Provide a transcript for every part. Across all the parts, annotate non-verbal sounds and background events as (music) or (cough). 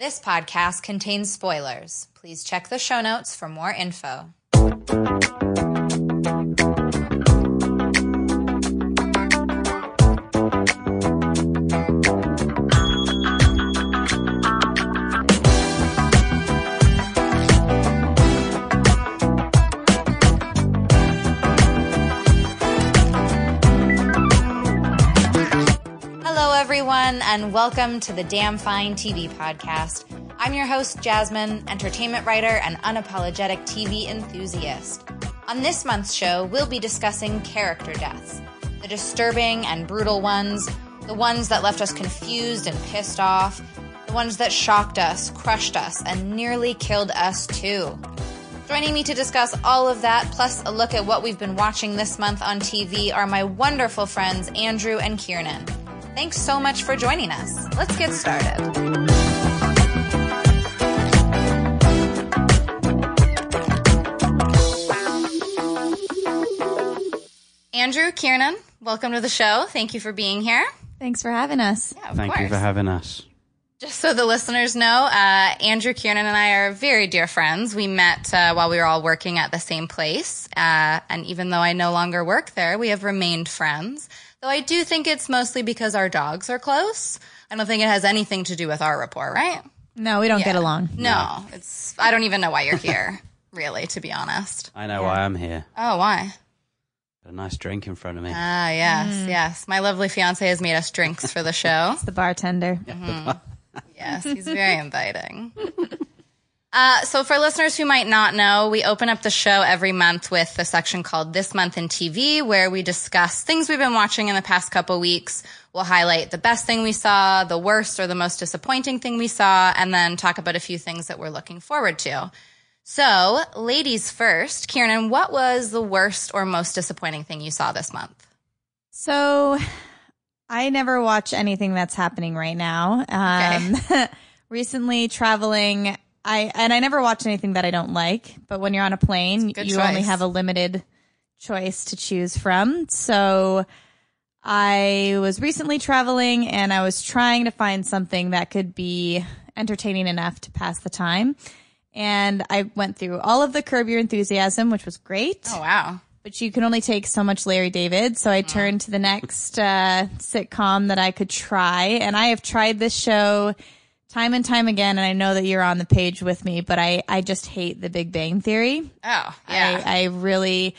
This podcast contains spoilers. Please check the show notes for more info. And welcome to the Damn Fine TV podcast. I'm your host, Jasmine, entertainment writer and unapologetic TV enthusiast. On this month's show, we'll be discussing character deaths the disturbing and brutal ones, the ones that left us confused and pissed off, the ones that shocked us, crushed us, and nearly killed us too. Joining me to discuss all of that, plus a look at what we've been watching this month on TV, are my wonderful friends Andrew and Kiernan. Thanks so much for joining us. Let's get started. Andrew, Kiernan, welcome to the show. Thank you for being here. Thanks for having us. Yeah, of Thank you for having us. Just so the listeners know, uh, Andrew Kiernan and I are very dear friends. We met uh, while we were all working at the same place. Uh, and even though I no longer work there, we have remained friends. Though I do think it's mostly because our dogs are close. I don't think it has anything to do with our rapport, right? No, we don't get along. No, it's, I don't even know why you're here, (laughs) really, to be honest. I know why I'm here. Oh, why? Got a nice drink in front of me. Ah, yes, yes. My lovely fiance has made us drinks for the show. (laughs) The bartender. Yes, he's very inviting. (laughs) Uh, so, for listeners who might not know, we open up the show every month with a section called This Month in TV, where we discuss things we've been watching in the past couple weeks. We'll highlight the best thing we saw, the worst or the most disappointing thing we saw, and then talk about a few things that we're looking forward to. So, ladies first, Kiernan, what was the worst or most disappointing thing you saw this month? So I never watch anything that's happening right now. Um, (laughs) recently traveling, I and I never watch anything that I don't like. But when you're on a plane, good you only have a limited choice to choose from. So I was recently traveling and I was trying to find something that could be entertaining enough to pass the time. And I went through all of the Curb Your Enthusiasm, which was great Oh, wow. but you can only take so much Larry David. So I turned to the next uh, sitcom that I could try, and I have tried this show time and time again. And I know that you're on the page with me, but I I just hate The Big Bang Theory. Oh, yeah. I I really.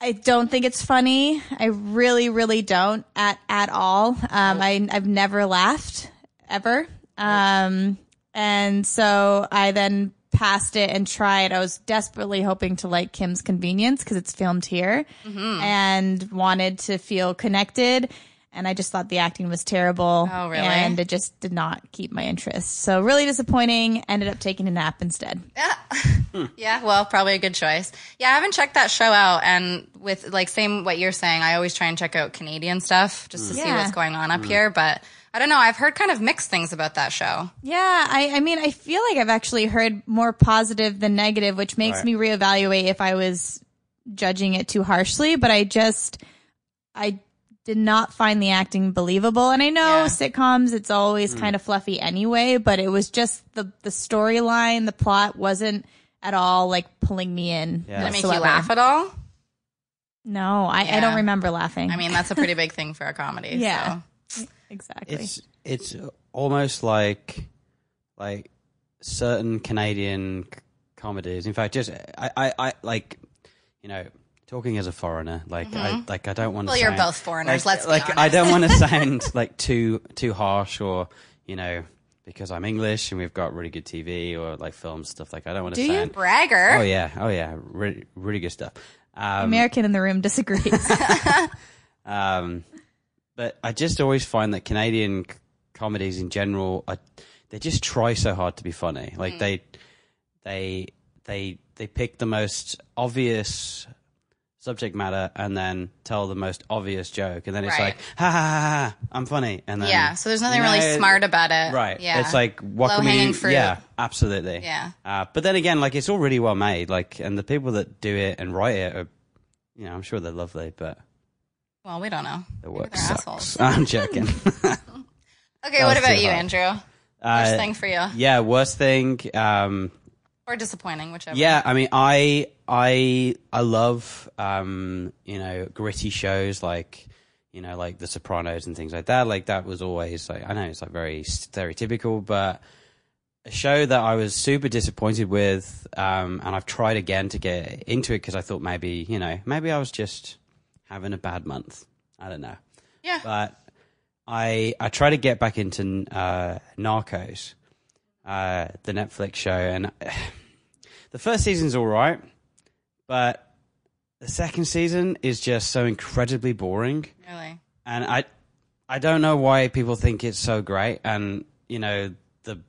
I don't think it's funny. I really, really don't at at all. Um, I I've never laughed ever. Um, and so I then passed it and tried. I was desperately hoping to like Kim's Convenience because it's filmed here, Mm-hmm. and wanted to feel connected. And I just thought the acting was terrible. Oh, really? And it just did not keep my interest. So really disappointing. Ended up taking a nap instead. Yeah, (laughs) yeah. well, probably a good choice. Yeah, I haven't checked that show out, and with like same what you're saying, I always try and check out Canadian stuff just to see what's going on up mm. here. But I don't know. I've heard kind of mixed things about that show. Yeah, I, I mean, I feel like I've actually heard more positive than negative, which makes Right. me reevaluate if I was judging it too harshly. But I just, I did not find the acting believable. And I know Yeah. sitcoms, it's always hmm. kind of fluffy anyway, but it was just the the storyline, the plot wasn't at all like pulling me in. Yeah. Did it make you laugh at all? No, I, I don't remember laughing. I mean, that's a pretty big thing for a comedy. (laughs) Yeah. so. exactly. It's it's almost like like certain Canadian comedies. In fact, just I, I, I like you know talking as a foreigner. Like I like I don't want to. Mm-hmm. Well, you're both foreigners, Like, let's be like I don't want to (laughs) sound like too too harsh or you know because I'm English and we've got really good TV or like film stuff. Like I don't want to Do you? Bragger. Oh yeah, oh yeah, really really good stuff. Um, American in the room disagrees. (laughs) (laughs) Um, but I just always find that Canadian c- comedies in general, are, they just try so hard to be funny. Like they, they, they, they pick the most obvious subject matter and then tell the most obvious joke, and then it's Right. like, ha ha ha, ha I'm funny, and then Yeah, so there's nothing really smart about it. Right. Yeah. It's like what can we? Fruit. Yeah, absolutely. Yeah. Uh, but then again, like it's all really well made. Like, and the people that do it and write it are, you know, I'm sure they're lovely, but Well, we don't know. the Maybe work they're sucks. assholes. (laughs) I'm joking. (laughs) Okay, what about you, hard. Andrew? Worst Uh, thing for you, Yeah, worst thing. Um, or disappointing, whichever. yeah, I mean, I I I love um, you know gritty shows like you know like The Sopranos and things like that. Like that was always like I know it's like very stereotypical, but a show that I was super disappointed with, um, and I've tried again to get into it because I thought maybe you know maybe I was just having a bad month. I don't know, yeah. but I I try to get back into uh, Narcos, uh, the Netflix show, and (sighs) the first season's all right, but the second season is just so incredibly boring, really. and I I don't know why people think it's so great, and you know the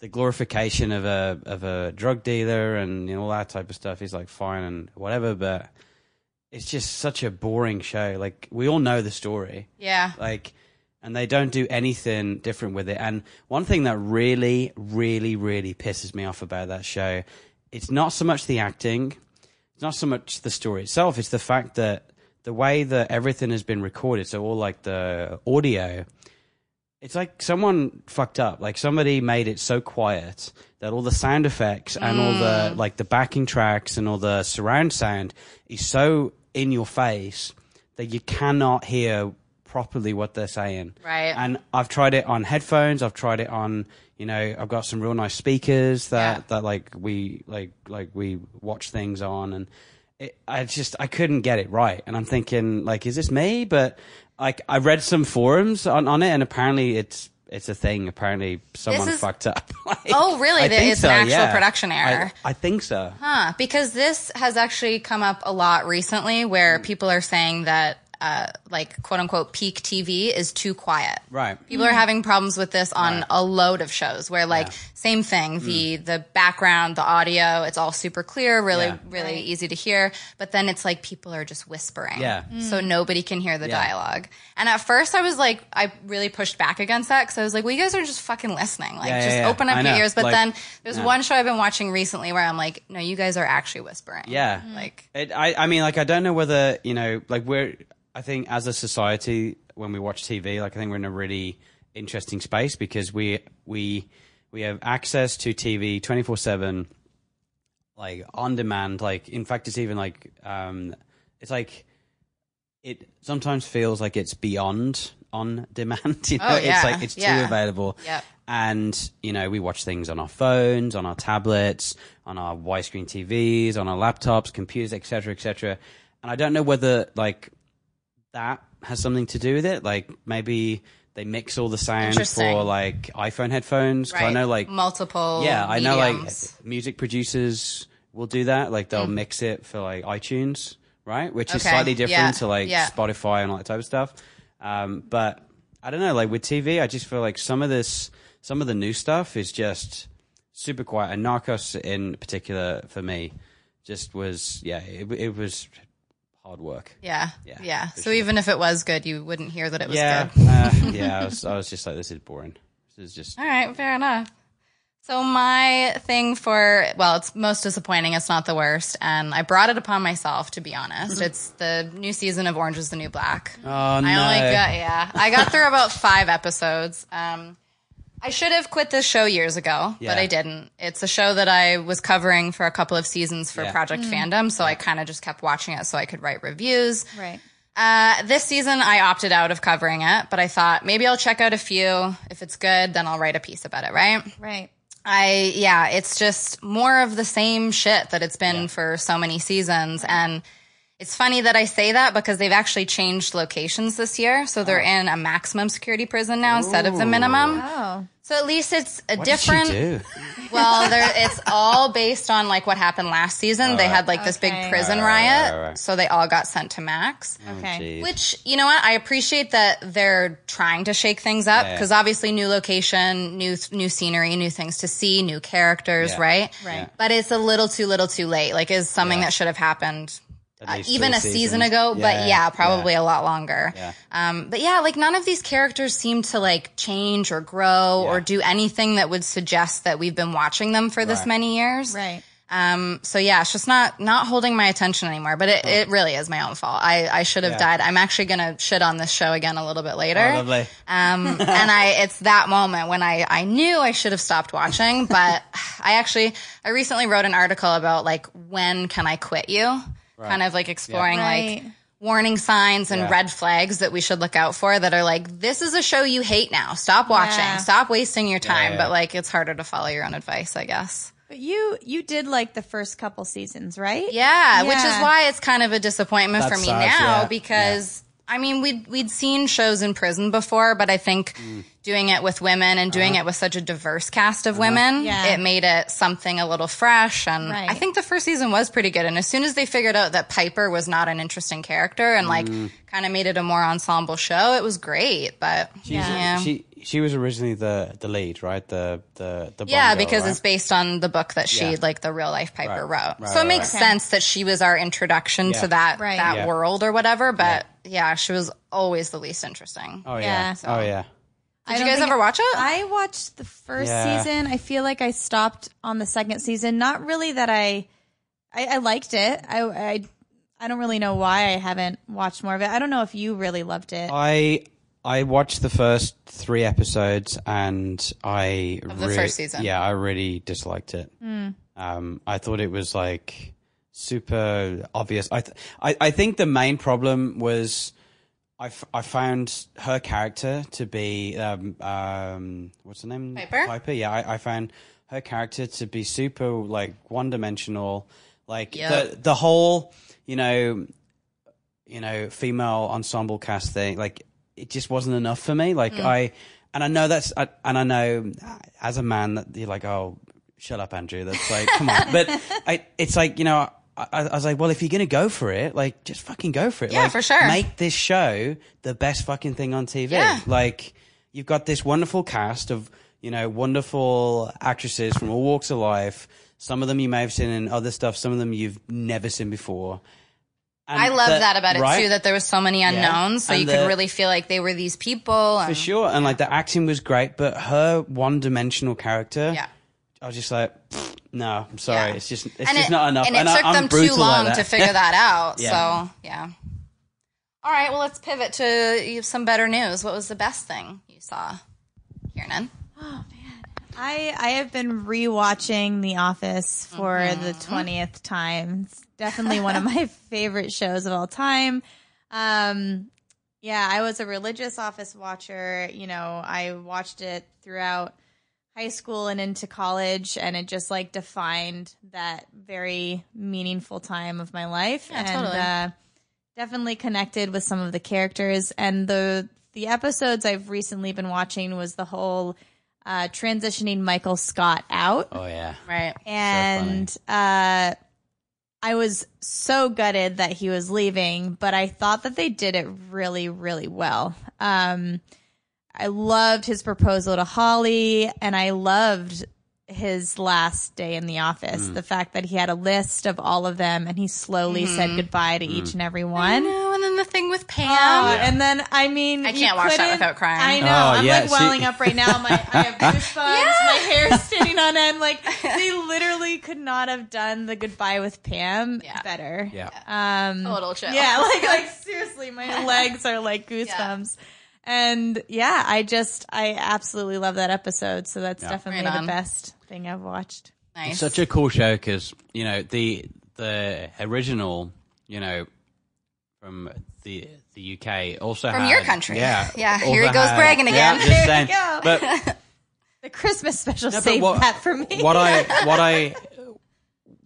the glorification of a of a drug dealer and you know, all that type of stuff is like fine and whatever, but it's just such a boring show. Like we all know the story Yeah. like and they don't do anything different with it and one thing that really really really pisses me off about that show it's not so much the acting it's not so much the story itself it's the fact that the way that everything has been recorded so all like the audio it's like someone fucked up. Like somebody made it so quiet that all the sound effects and all the mm. like the backing tracks and all the surround sound is so in your face that you cannot hear properly what they're saying. Right. and i've tried it on headphones i've tried it on you know i've got some real nice speakers that Yeah. that like we like like we watch things on and it, i just i couldn't get it right and i'm thinking like is this me but like i read some forums on, on it and apparently it's it's a thing apparently someone is- fucked up (laughs) Like, Oh, really? I think is an actual production error. I, think so Huh, because this has actually come up a lot recently Mm. where people are saying that uh, like quote unquote peak TV is too quiet. right People are having problems with this on Right. a load of shows where like Yeah. Mm. same thing, the the background, the audio, it's all super clear, really Yeah. really Right. easy to hear, but then it's like people are just whispering. Yeah. So nobody can hear the Yeah. dialogue. And at first I was like I really pushed back against that cuz I was like, "Well, you guys are just fucking listening. Like Yeah, yeah, just yeah. open up I your know. ears." But Like, then there's yeah. one show I've been watching recently where I'm like, "No, you guys are actually whispering." Yeah. Like It, I, I mean, like, I don't know whether, you know, like, we're, I think as a society, when we watch TV, like, I think we're in a really interesting space because we, we, we have access to TV 24 7, like, on demand. Like, in fact, it's even like, um, it's like, it sometimes feels like it's beyond on demand. (laughs) You know, Oh, yeah. it's like, it's too available. Yep. And, you know, we watch things on our phones, on our tablets, on our widescreen TVs, on our laptops, computers, etc., etc. And I don't know whether, like, that has something to do with it. Like, maybe they mix all the sound Interesting. for, like, iPhone headphones. 'Cause I know, like, multiple yeah, I know, like, music producers will do that. Like, they'll mix it for, like, iTunes, right? Which is slightly different yeah, to, like, yeah. Spotify and all that type of stuff. Um, but I don't know, like with TV, I just feel like some of this, some of the new stuff is just super quiet. And Narcos, in particular, for me, just was yeah, it, it was hard work. Yeah. Yeah, Yeah. So sure. even if it was good, you wouldn't hear that it was Yeah, good. uh, (laughs) yeah. I was, I was just like, this is boring. This is just All right, fair enough. So my thing for well, it's most disappointing. It's not the worst, and I brought it upon myself to be honest. it's the new season of Orange Is the New Black. oh I no. only got yeah, I got through about five episodes. Um, I should have quit this show years ago, Yeah. but I didn't. It's a show that I was covering for a couple of seasons for Yeah. Project Fandom, so I kind of just kept watching it so I could write reviews. Right. Uh, this season, I opted out of covering it, but I thought maybe I'll check out a few. If it's good, then I'll write a piece about it, right? Right. I, yeah, it's just more of the same shit that it's been for so many seasons. And it's funny that I say that because they've actually changed locations this year. So they're oh. in a maximum security prison now instead of the minimum. Oh. So at least it's a What different. did she do? (laughs) Well, it's all based on like what happened last season. They had like this big Okay. prison Right, right, riot. right, right. So they all got sent to max. Oh, okay. Jeez. Which, you know what? I appreciate that they're trying to shake things up Yeah. because obviously new location, new new scenery, new things to see, new characters, Yeah. right? Right. But it's a little too little too late. Like is something Yeah. that should have happened At uh, even three a season seasons. ago, but Yeah, yeah, probably yeah. a lot longer. Yeah. Um, but yeah, like none of these characters seem to like change or grow or do anything that would suggest that we've been watching them for this Right. many years. Right. Um, so yeah, it's just not not holding my attention anymore. But it, it really is my own fault. I, I should have Yeah. died. I'm actually gonna shit on this show again a little bit later. Oh, lovely. Um, (laughs) and I, it's that moment when I, I knew I should have stopped watching, but (sighs) I actually, I recently wrote an article about like, when can I quit you? Kind of like exploring Right. like warning signs and Yeah. red flags that we should look out for that are like, this is a show you hate now. Stop watching. Yeah. Stop wasting your time. yeah. But like, it's harder to follow your own advice, I guess. But you you did like the first couple seasons, right? Yeah, which is why it's kind of a disappointment That for me sucks, now yeah. because I mean we'd we'd seen shows in prison before, but I think Mm. Doing it with women and Uh-huh. doing it with such a diverse cast of women, Yeah. it made it something a little fresh. And Right. I think the first season was pretty good. And as soon as they figured out that Piper was not an interesting character and like Mm. kind of made it a more ensemble show, it was great. But yeah. She she was originally the the lead, right? The the the Yeah, Bond girl, because right? it's based on the book that she, Yeah. like the real life Piper Right. wrote. Right, so it makes right. sense that she was our introduction Yeah. to that Right. that Yeah. world or whatever. But yeah. she was always the least interesting. Oh Yeah. yeah. So- Oh yeah. I Did you guys ever watch it? I watched the first Yeah. season. I feel like I stopped on the second season. Not really that I, I, I liked it. I, I, I don't really know why I haven't watched more of it. I don't know if you really loved it. I I watched the first three episodes and I Of the rea- first season. Yeah, I really disliked it. Um, I thought it was like super obvious. I, th- I I think the main problem was I, f- I found her character to be um um what's her name Piper? Piper. Yeah, I, I found her character to be super like one dimensional. Like Yep. the the whole you know you know, female ensemble cast thing, like it just wasn't enough for me. Like I, and I know that's, I, and I know as a man that you're like, oh, shut up, Andrew. That's like, come on. (laughs) But I, it's like, you know, I, I was like, well, if you're gonna go for it, like, just fucking go for it. Yeah, Like, for sure. Make this show the best fucking thing on TV. Yeah. Like, you've got this wonderful cast of, you know, wonderful actresses from all walks of life. Some of them you may have seen in other stuff. Some of them you've never seen before. And I love the- that about it right? too. That there was so many unknowns, so And you could really feel like they were these people. For sure. And like the acting was great, but her one dimensional character, Yeah. I was just like, no, I'm sorry. Yeah. It's just, it's and just it, not enough. And it I- took I'm them too brutal like long to figure that (laughs) out. Yeah. So yeah. All right. Well, let's pivot to some better news. What was the best thing you saw, Kiernan? Oh man, I I have been rewatching The Office for Mm-hmm. the twentieth time. It's definitely one of my (laughs) favorite shows of all time. Um, yeah, I was a religious Office watcher. You know, I watched it throughout high school and into college, and it just like defined that very meaningful time of my life. Yeah, and totally. uh, definitely connected with some of the characters and the the episodes I've recently been watching was the whole uh, transitioning Michael Scott out, Oh, yeah. Right. and uh, I was so gutted that he was leaving, but I thought that they did it really, really well. Um, I loved his proposal to Holly, and I loved his last day in the office. Mm. The fact that he had a list of all of them, and he slowly mm-hmm. said goodbye to mm. each and every I one. know, and then the thing with Pam. Oh, and then I mean, I can't watch that without crying. I know. Oh, I'm yeah, like welling see- up right now. My I have (laughs) goosebumps. My hair's standing on end. Like (laughs) they literally could not have done the goodbye with Pam Yeah. better. Yeah. Um, a little chill. yeah, like like (laughs) seriously, my legs are like goosebumps. And yeah, I just I absolutely love that episode. So that's definitely Right the on. best thing I've watched. nice. It's such a cool show because, you know, the, the original, you know, from the the UK also From had- your country. Yeah. (laughs) Yeah, here he goes had- bragging yeah, again. just There saying. you go. But (laughs) The Christmas special No, but saved what- that for me. (laughs) what I what I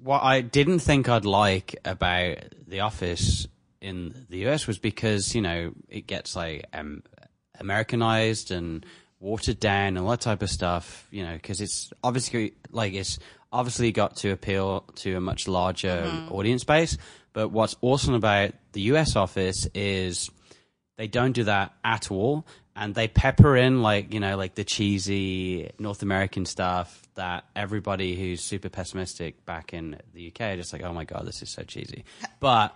what I didn't think I'd like about The Office in the US was because you know it gets like um, Americanized and watered down and all that type of stuff. You know, because it's obviously like it's obviously got to appeal to a much larger mm-hmm. audience base. But what's awesome about the US office is they don't do that at all and they pepper in like you know like the cheesy north american stuff that everybody who's super pessimistic back in the uk are just like oh my god this is so cheesy (laughs) but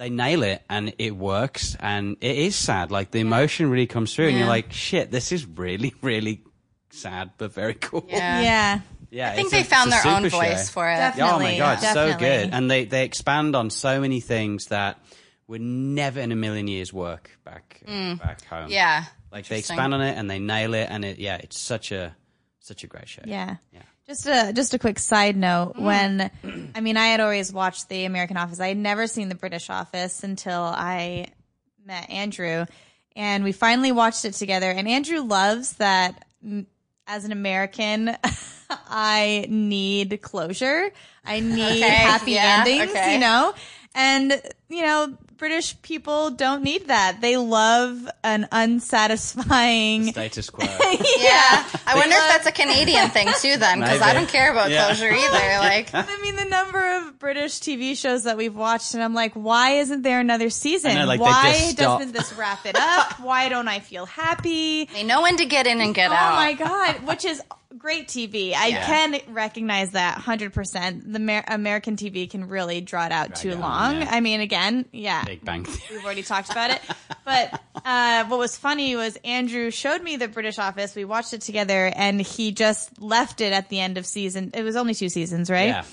they nail it and it works and it is sad like the emotion really comes through and you're like shit this is really (laughs) really sad but very cool yeah. yeah. Yeah, I think it's a- they found their own super voice show. for it. Definitely. Oh my god, so good, and they they expand on so many things that would never in a million years work back back home. Mm. Yeah. like they expand on it and they nail it, and it yeah, it's such a such a great show. Yeah. Yeah. Just a just a quick side note. Mm. When I mean, I had always watched the American Office. I had never seen the British Office until I met Andrew, and we finally watched it together. And Andrew loves that. mm, As an American, (laughs) I need closure. I need Okay, happy yeah, endings. okay. You know, and you know. British people don't need that. They love an unsatisfying Status quo. (laughs) Yeah. I wonder if that's a Canadian thing too, then, because I don't care about Yeah. closure either. (laughs) Like, I mean, the number of British TV shows that we've watched, and I'm like, why isn't there another season? Know, like, why doesn't this wrap it up? why don't I feel happy? they know when to get in and get Oh out. Oh my god, which is great TV. I Yeah. can recognize that 100%. The Mer- American TV can really draw it out too it on, long. yeah. I mean, again, yeah. Big Bang We've already talked about it. But uh, what was funny was Andrew showed me the British Office. We watched it together, and he just left it at the end of season. It was only two seasons, right? Yeah.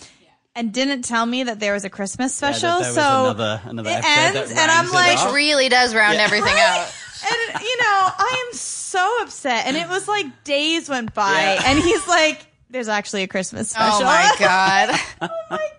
And didn't tell me that there was a Christmas Yeah, that special. there was so another- another it episode that ends, and I'm like, off. Which really does round everything out. And you know, I am so upset. And it was like days went by, Yeah. and he's like, "There's actually a Christmas special." Oh my god. (laughs) oh my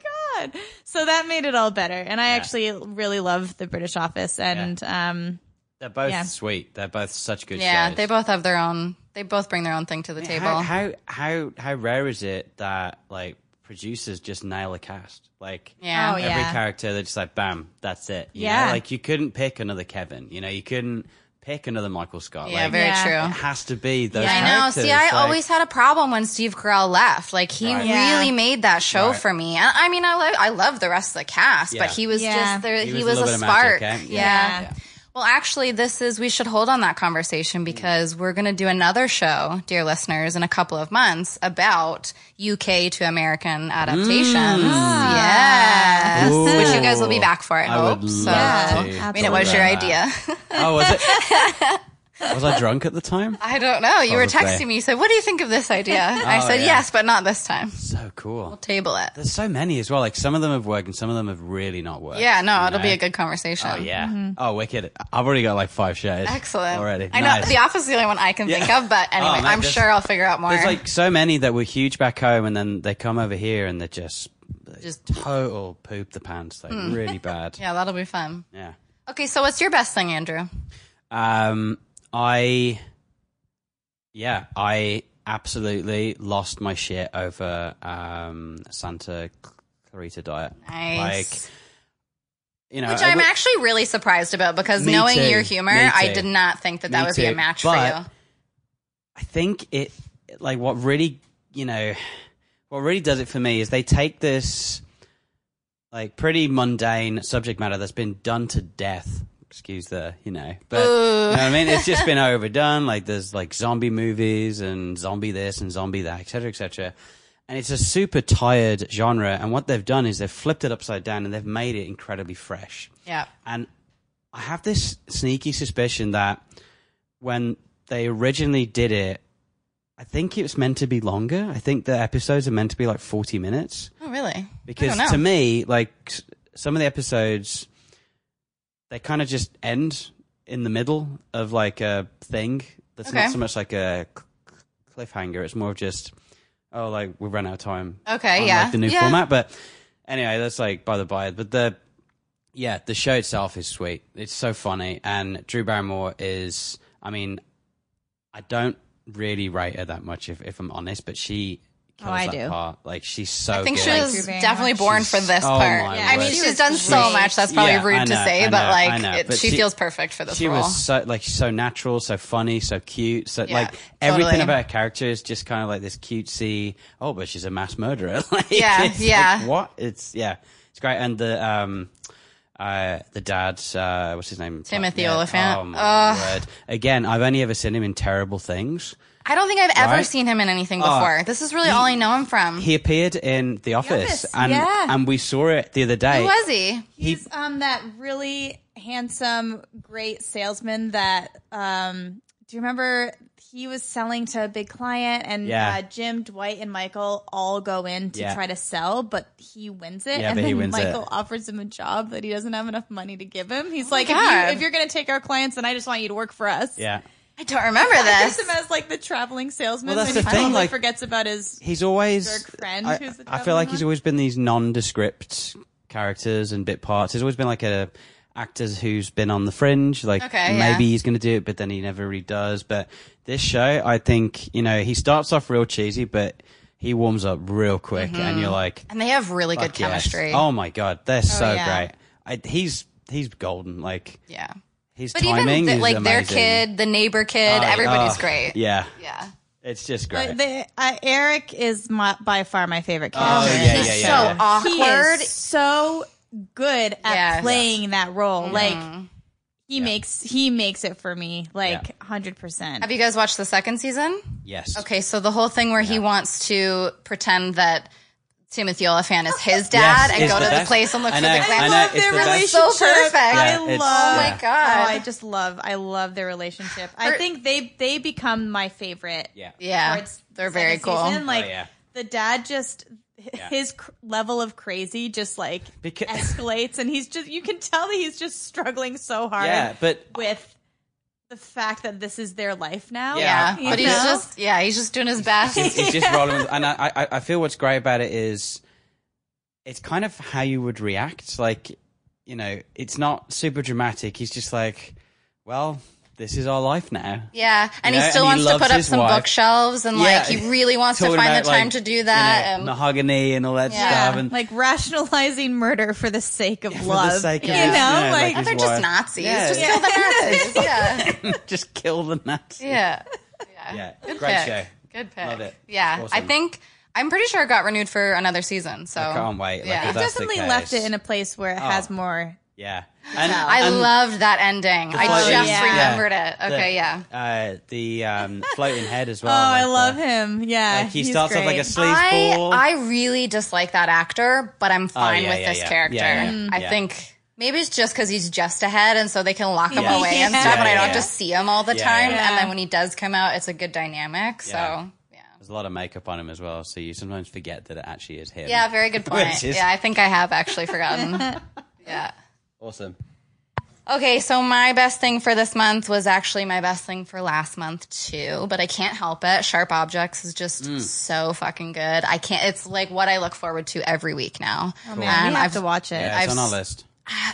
god! So that made it all better, and I actually really love the British Office, and um, They're both Yeah. sweet. They're both such good Yeah, shows. they both have their own. They both bring their own thing to the table. How, how how how rare is it that like producers just nail a cast? Like Yeah. Oh, every yeah. character they're just like bam, that's it. you Yeah. know? like you couldn't pick another Kevin. You know, you couldn't pick another Michael Scott. Yeah, like, very Yeah. It has to be those. I know. See, I like- always had a problem when Steve Carell left. Like he Right. Yeah. really made that show Right. for me. And I mean, I love I love the rest of the cast, Yeah. but he was Yeah. just there. He, was a was, little a bit of magic, spark. eh? Yeah. Yeah. Yeah. Well, actually, this is we should hold on that conversation mm. because we're going to do another show, dear listeners, in a couple of months about UK to American adaptations. Mm. Ah. Yes, Ooh. which you guys will be back for. I, I hope. would so, love Yeah, to. I mean, it was your idea. Oh, was it? (laughs) was I drunk at the time? I don't know. You were texting me. You said, "What do you think of this idea?" (laughs) I Oh, said, yeah. "Yes, but not this time. So cool. We'll table it." There's so many as well. Like some of them have worked and some of them have really not worked. Yeah, no, it'll be a good conversation. Oh yeah. Oh wicked. I've already got like five shows. Excellent. Already. I know Nice. The Office is the only one I can think of, but (laughs) anyway, Oh, man, I'm sure I'll figure out more. There's like so many that were huge back home, and then they come over here and they're just Just- total poop the pants, like really (laughs) bad. yeah, that'll be fun. Yeah. Okay, so what's your best thing, Andrew? Um, I, yeah, I absolutely lost my shit over um Santa Clarita Diet. Nice. Like, you know, Which I'm w- actually really surprised about because knowing too. your humor, I did not think that that Me would be a match But- for you. I think it like what really you know what really does it for me is they take this like pretty mundane subject matter that's been done to death. Excuse the you know, but you know what I mean it's just been (laughs) overdone. Like there's like zombie movies and zombie this and zombie that, etc., etc. And it's a super tired genre. And what they've done is they've flipped it upside down and they've made it incredibly fresh. Yeah. And I have this sneaky suspicion that when they originally did it, I think it was meant to be longer. I think the episodes are meant to be like 40 minutes. Oh, really? Because I don't know. to me, like some of the episodes, they kind of just end in the middle of like a thing that's Okay. not so much like a cliffhanger. It's more of just, oh, like we've run out of time. Okay, yeah. Like the new Yeah. format. But anyway, that's like by the by. But the, yeah, the show itself is sweet. It's so funny. And Drew Barrymore is, I mean, I don't really rate her that much if, if I'm honest, but she Oh, I that do. part. Like she's so I think good. she was Drew Barrymore. definitely born for this Oh part. my I mean, word. she's She done so great. much. That's probably Yeah, rude I to say, I but like, I know. it, But she, she- feels perfect for this part. she role. was so like so natural, so funny, so cute. So Yeah, like everything totally. about her character is just kind of like this cutesy. Oh, but she's a mass murderer. (laughs) like, Yeah, it's yeah. Like, what? It's yeah, it's great. And the um, uh, the dad, uh, what's his name? Timothy Yeah. Oliphant. Oh my Ugh. word! Again, I've only ever seen him in terrible things. I don't think I've ever Right? seen him in anything Oh, before. this is really all I know him from. He appeared in The Office, Office, and yeah. and we saw it the other day. Who was he? He- He's um that really handsome, great salesman that um do you remember he was selling to a big client, and Yeah. uh, Jim, Dwight, and Michael all go in to Yeah. try to sell, but he wins it. Yeah, and but he then wins Michael it. offers him a job that he doesn't have enough money to give him. He's like, if, you, if you're going to take our clients, then I just want you to work for us. Yeah. I don't remember Gives this. him as like the traveling salesman. Well, that's and the he thing, like- forgets about his. He's always. Dirk Friend, I, who's the I feel like traveling he's always been these nondescript characters and bit parts. He's always been like a actor who's been on the fringe. Like Okay, maybe yeah. he's going to do it, but then he never really does. But this show, I think you know, he starts off real cheesy, but he warms up real quick, and mm-hmm. you're like, And they have really good "Fuck yes." chemistry. Oh my god, they're oh, so yeah. great. I, he's he's golden. Like yeah. His But timing even the, is like their kid, the neighbor kid, Oh, everybody's oh, great. Yeah, Yeah. it's just great. But the, uh, Eric is my, by far my favorite Oh, character. yeah, He's yeah, so yeah. He awkward. is so good at Yes. playing that role. Like he Yeah. makes he makes it for me like hundred percent. Have you guys watched the second season? yes. Okay, so the whole thing where he wants to pretend that Timothy Olyphant is his (laughs) dad Yes, and go the to the place and look I for know, the I love their relationship. So perfect. I love. it's- Oh my yeah. God. Oh, I just love. I love their relationship. I think they they become my favorite. Yeah. Yeah, they're very cool. season. Oh, like Oh, yeah. the dad just Yeah. his cr- level of crazy just like Because- escalates, and he's just you can tell that he's just struggling so hard. Yeah, but with the fact that this is their life now. Yeah, You but he's just yeah, he's just doing his best. he's, he's just rolling. With, and I, I, I feel what's great about it is, it's kind of how you would react. Like, you know, it's not super dramatic. He's just like, well, this is our life now. yeah, and You he still and he wants to put up some wife. bookshelves and like he really wants to find about, the time like, to do you that. know, and- mahogany and all that Yeah. stuff. And like rationalizing murder for the sake of for love. the sake of you his- know, yeah, like, his they're just. Nazis. Yeah. Just kill the (laughs) Nazis. (laughs) yeah, just kill the Nazis. yeah, Yeah, Good great pick. show. Good pick. Love it. Yeah, I think I'm pretty sure it got renewed for another season. So I can't wait. Like, Yeah. if that's the definitely left it in a place where it has oh. more. Yeah, and, I loved that ending. I floating- just yeah. remembered it. the- Okay, yeah. Uh, the um, (laughs) floating head as well. Oh, I love the- him. Yeah, Like he starts off like a great. sleazeball. I, I really dislike that actor, but I'm fine Oh, yeah, with yeah, this yeah. character. Yeah, yeah. Mm. I Yeah. think maybe it's just because he's just ahead, and so they can lock him Yeah. away and Yeah. stuff, and I don't yeah. have to see him all the Yeah, time. yeah. And then when he does come out, it's a good dynamic. So Yeah. yeah. There's a lot of makeup on him as well, so you sometimes forget that it actually is him. Yeah, very good (laughs) point. Is- Yeah, I think I have actually forgotten. (laughs) yeah. Awesome. Okay, so my best thing for this month was actually my best thing for last month too, but I can't help it. Sharp Objects is just Mm. so fucking good. I can't. It's like what I look forward to every week now. Oh, man, we have I've- to watch it. Yeah, it's I've on our list.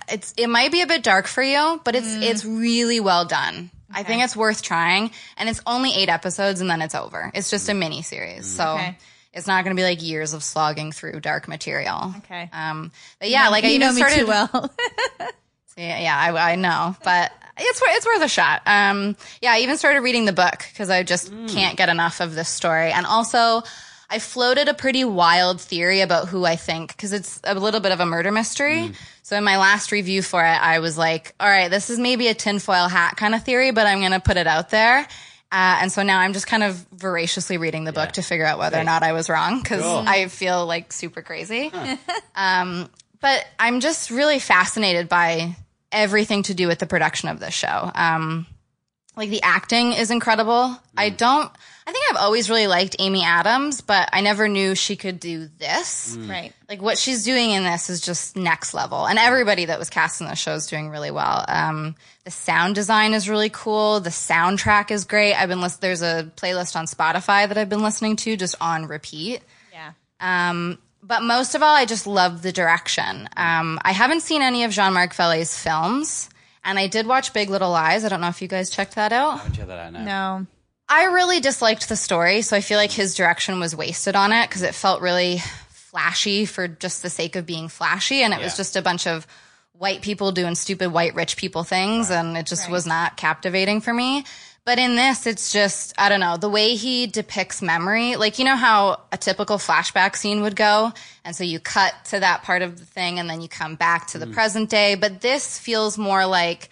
It's it might be a bit dark for you, but it's Mm. it's really well done. I think it's worth trying, and it's only eight episodes, and then it's over. It's just a mini series, so Okay. It's not going to be like years of slogging through dark material. Okay. Um, but yeah, like I you even know me started. too well. (laughs) (laughs) Yeah, yeah, I, I know, but it's it's worth a shot. Um, yeah, I even started reading the book because I just can't get enough of this story, and also. I floated a pretty wild theory about who I think because it's a little bit of a murder mystery. So in my last review for it, I was like, "All right, this is maybe a tinfoil hat kind of theory, but I'm going to put it out there." Uh, and so now I'm just kind of voraciously reading the book to figure out whether or not I was wrong because Cool. I feel like super crazy. (laughs) um, but I'm just really fascinated by everything to do with the production of this show. Um, like the acting is incredible. I don't. I think I've always really liked Amy Adams, but I never knew she could do this. right. Like what she's doing in this is just next level, and everybody that was cast in the show is doing really well. Um, the sound design is really cool. The soundtrack is great. I've been list- there's a playlist on Spotify that I've been listening to just on repeat. Yeah. Um, but most of all, I just love the direction. Um, I haven't seen any of Jean Marc Vallée's films, and I did watch Big Little Lies. I don't know if you guys checked that out. I haven't checked that out now. No. I really disliked the story, so I feel like his direction was wasted on it because it felt really flashy for just the sake of being flashy, and it was just a bunch of white people doing stupid white rich people things, and it just was not captivating for me. But in this, it's just, I don't know, the way he depicts memory. Like, you know how a typical flashback scene would go? And so you cut to that part of the thing and then you come back to the mm. present day. But this feels more like,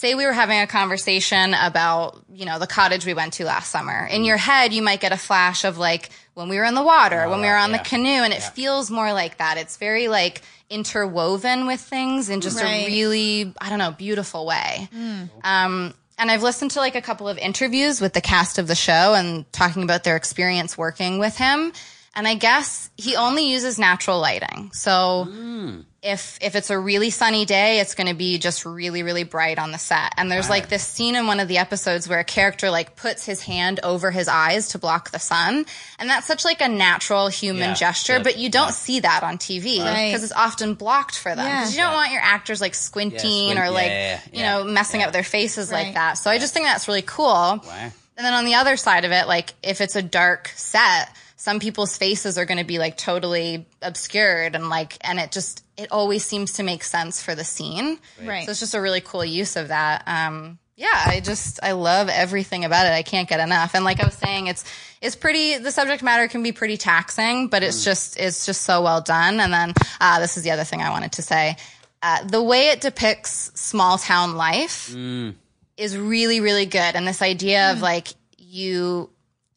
say we were having a conversation about, you know, the cottage we went to last summer. In your head, you might get a flash of like when we were in the water, when we were on yeah. the canoe, and it feels more like that. It's very like interwoven with things in just Right. a really, I don't know, beautiful way. Um, and I've listened to like a couple of interviews with the cast of the show and talking about their experience working with him. And I guess he only uses natural lighting. So hmm. if if it's a really sunny day, it's going to be just really really bright on the set. And there's like this scene in one of the episodes where a character like puts his hand over his eyes to block the sun, and that's such like a natural human Yeah, gesture, good. but you don't Yeah. see that on TV because Right. it's often blocked for them. Yeah. Because you don't Yeah. want your actors like squinting squint- or like yeah, yeah, you know messing yeah. up their faces like that. So I just think that's really cool. Wow. And then on the other side of it, like if it's a dark set, some people's faces are going to be like totally obscured and like, and it just, it always seems to make sense for the scene. Right. So it's just a really cool use of that. Um, yeah, I just, I love everything about it. I can't get enough. And like I was saying, it's, it's pretty, the subject matter can be pretty taxing, but it's just, it's just so well done. And then, uh, this is the other thing I wanted to say. Uh, the way it depicts small town life is really really good and this idea of like you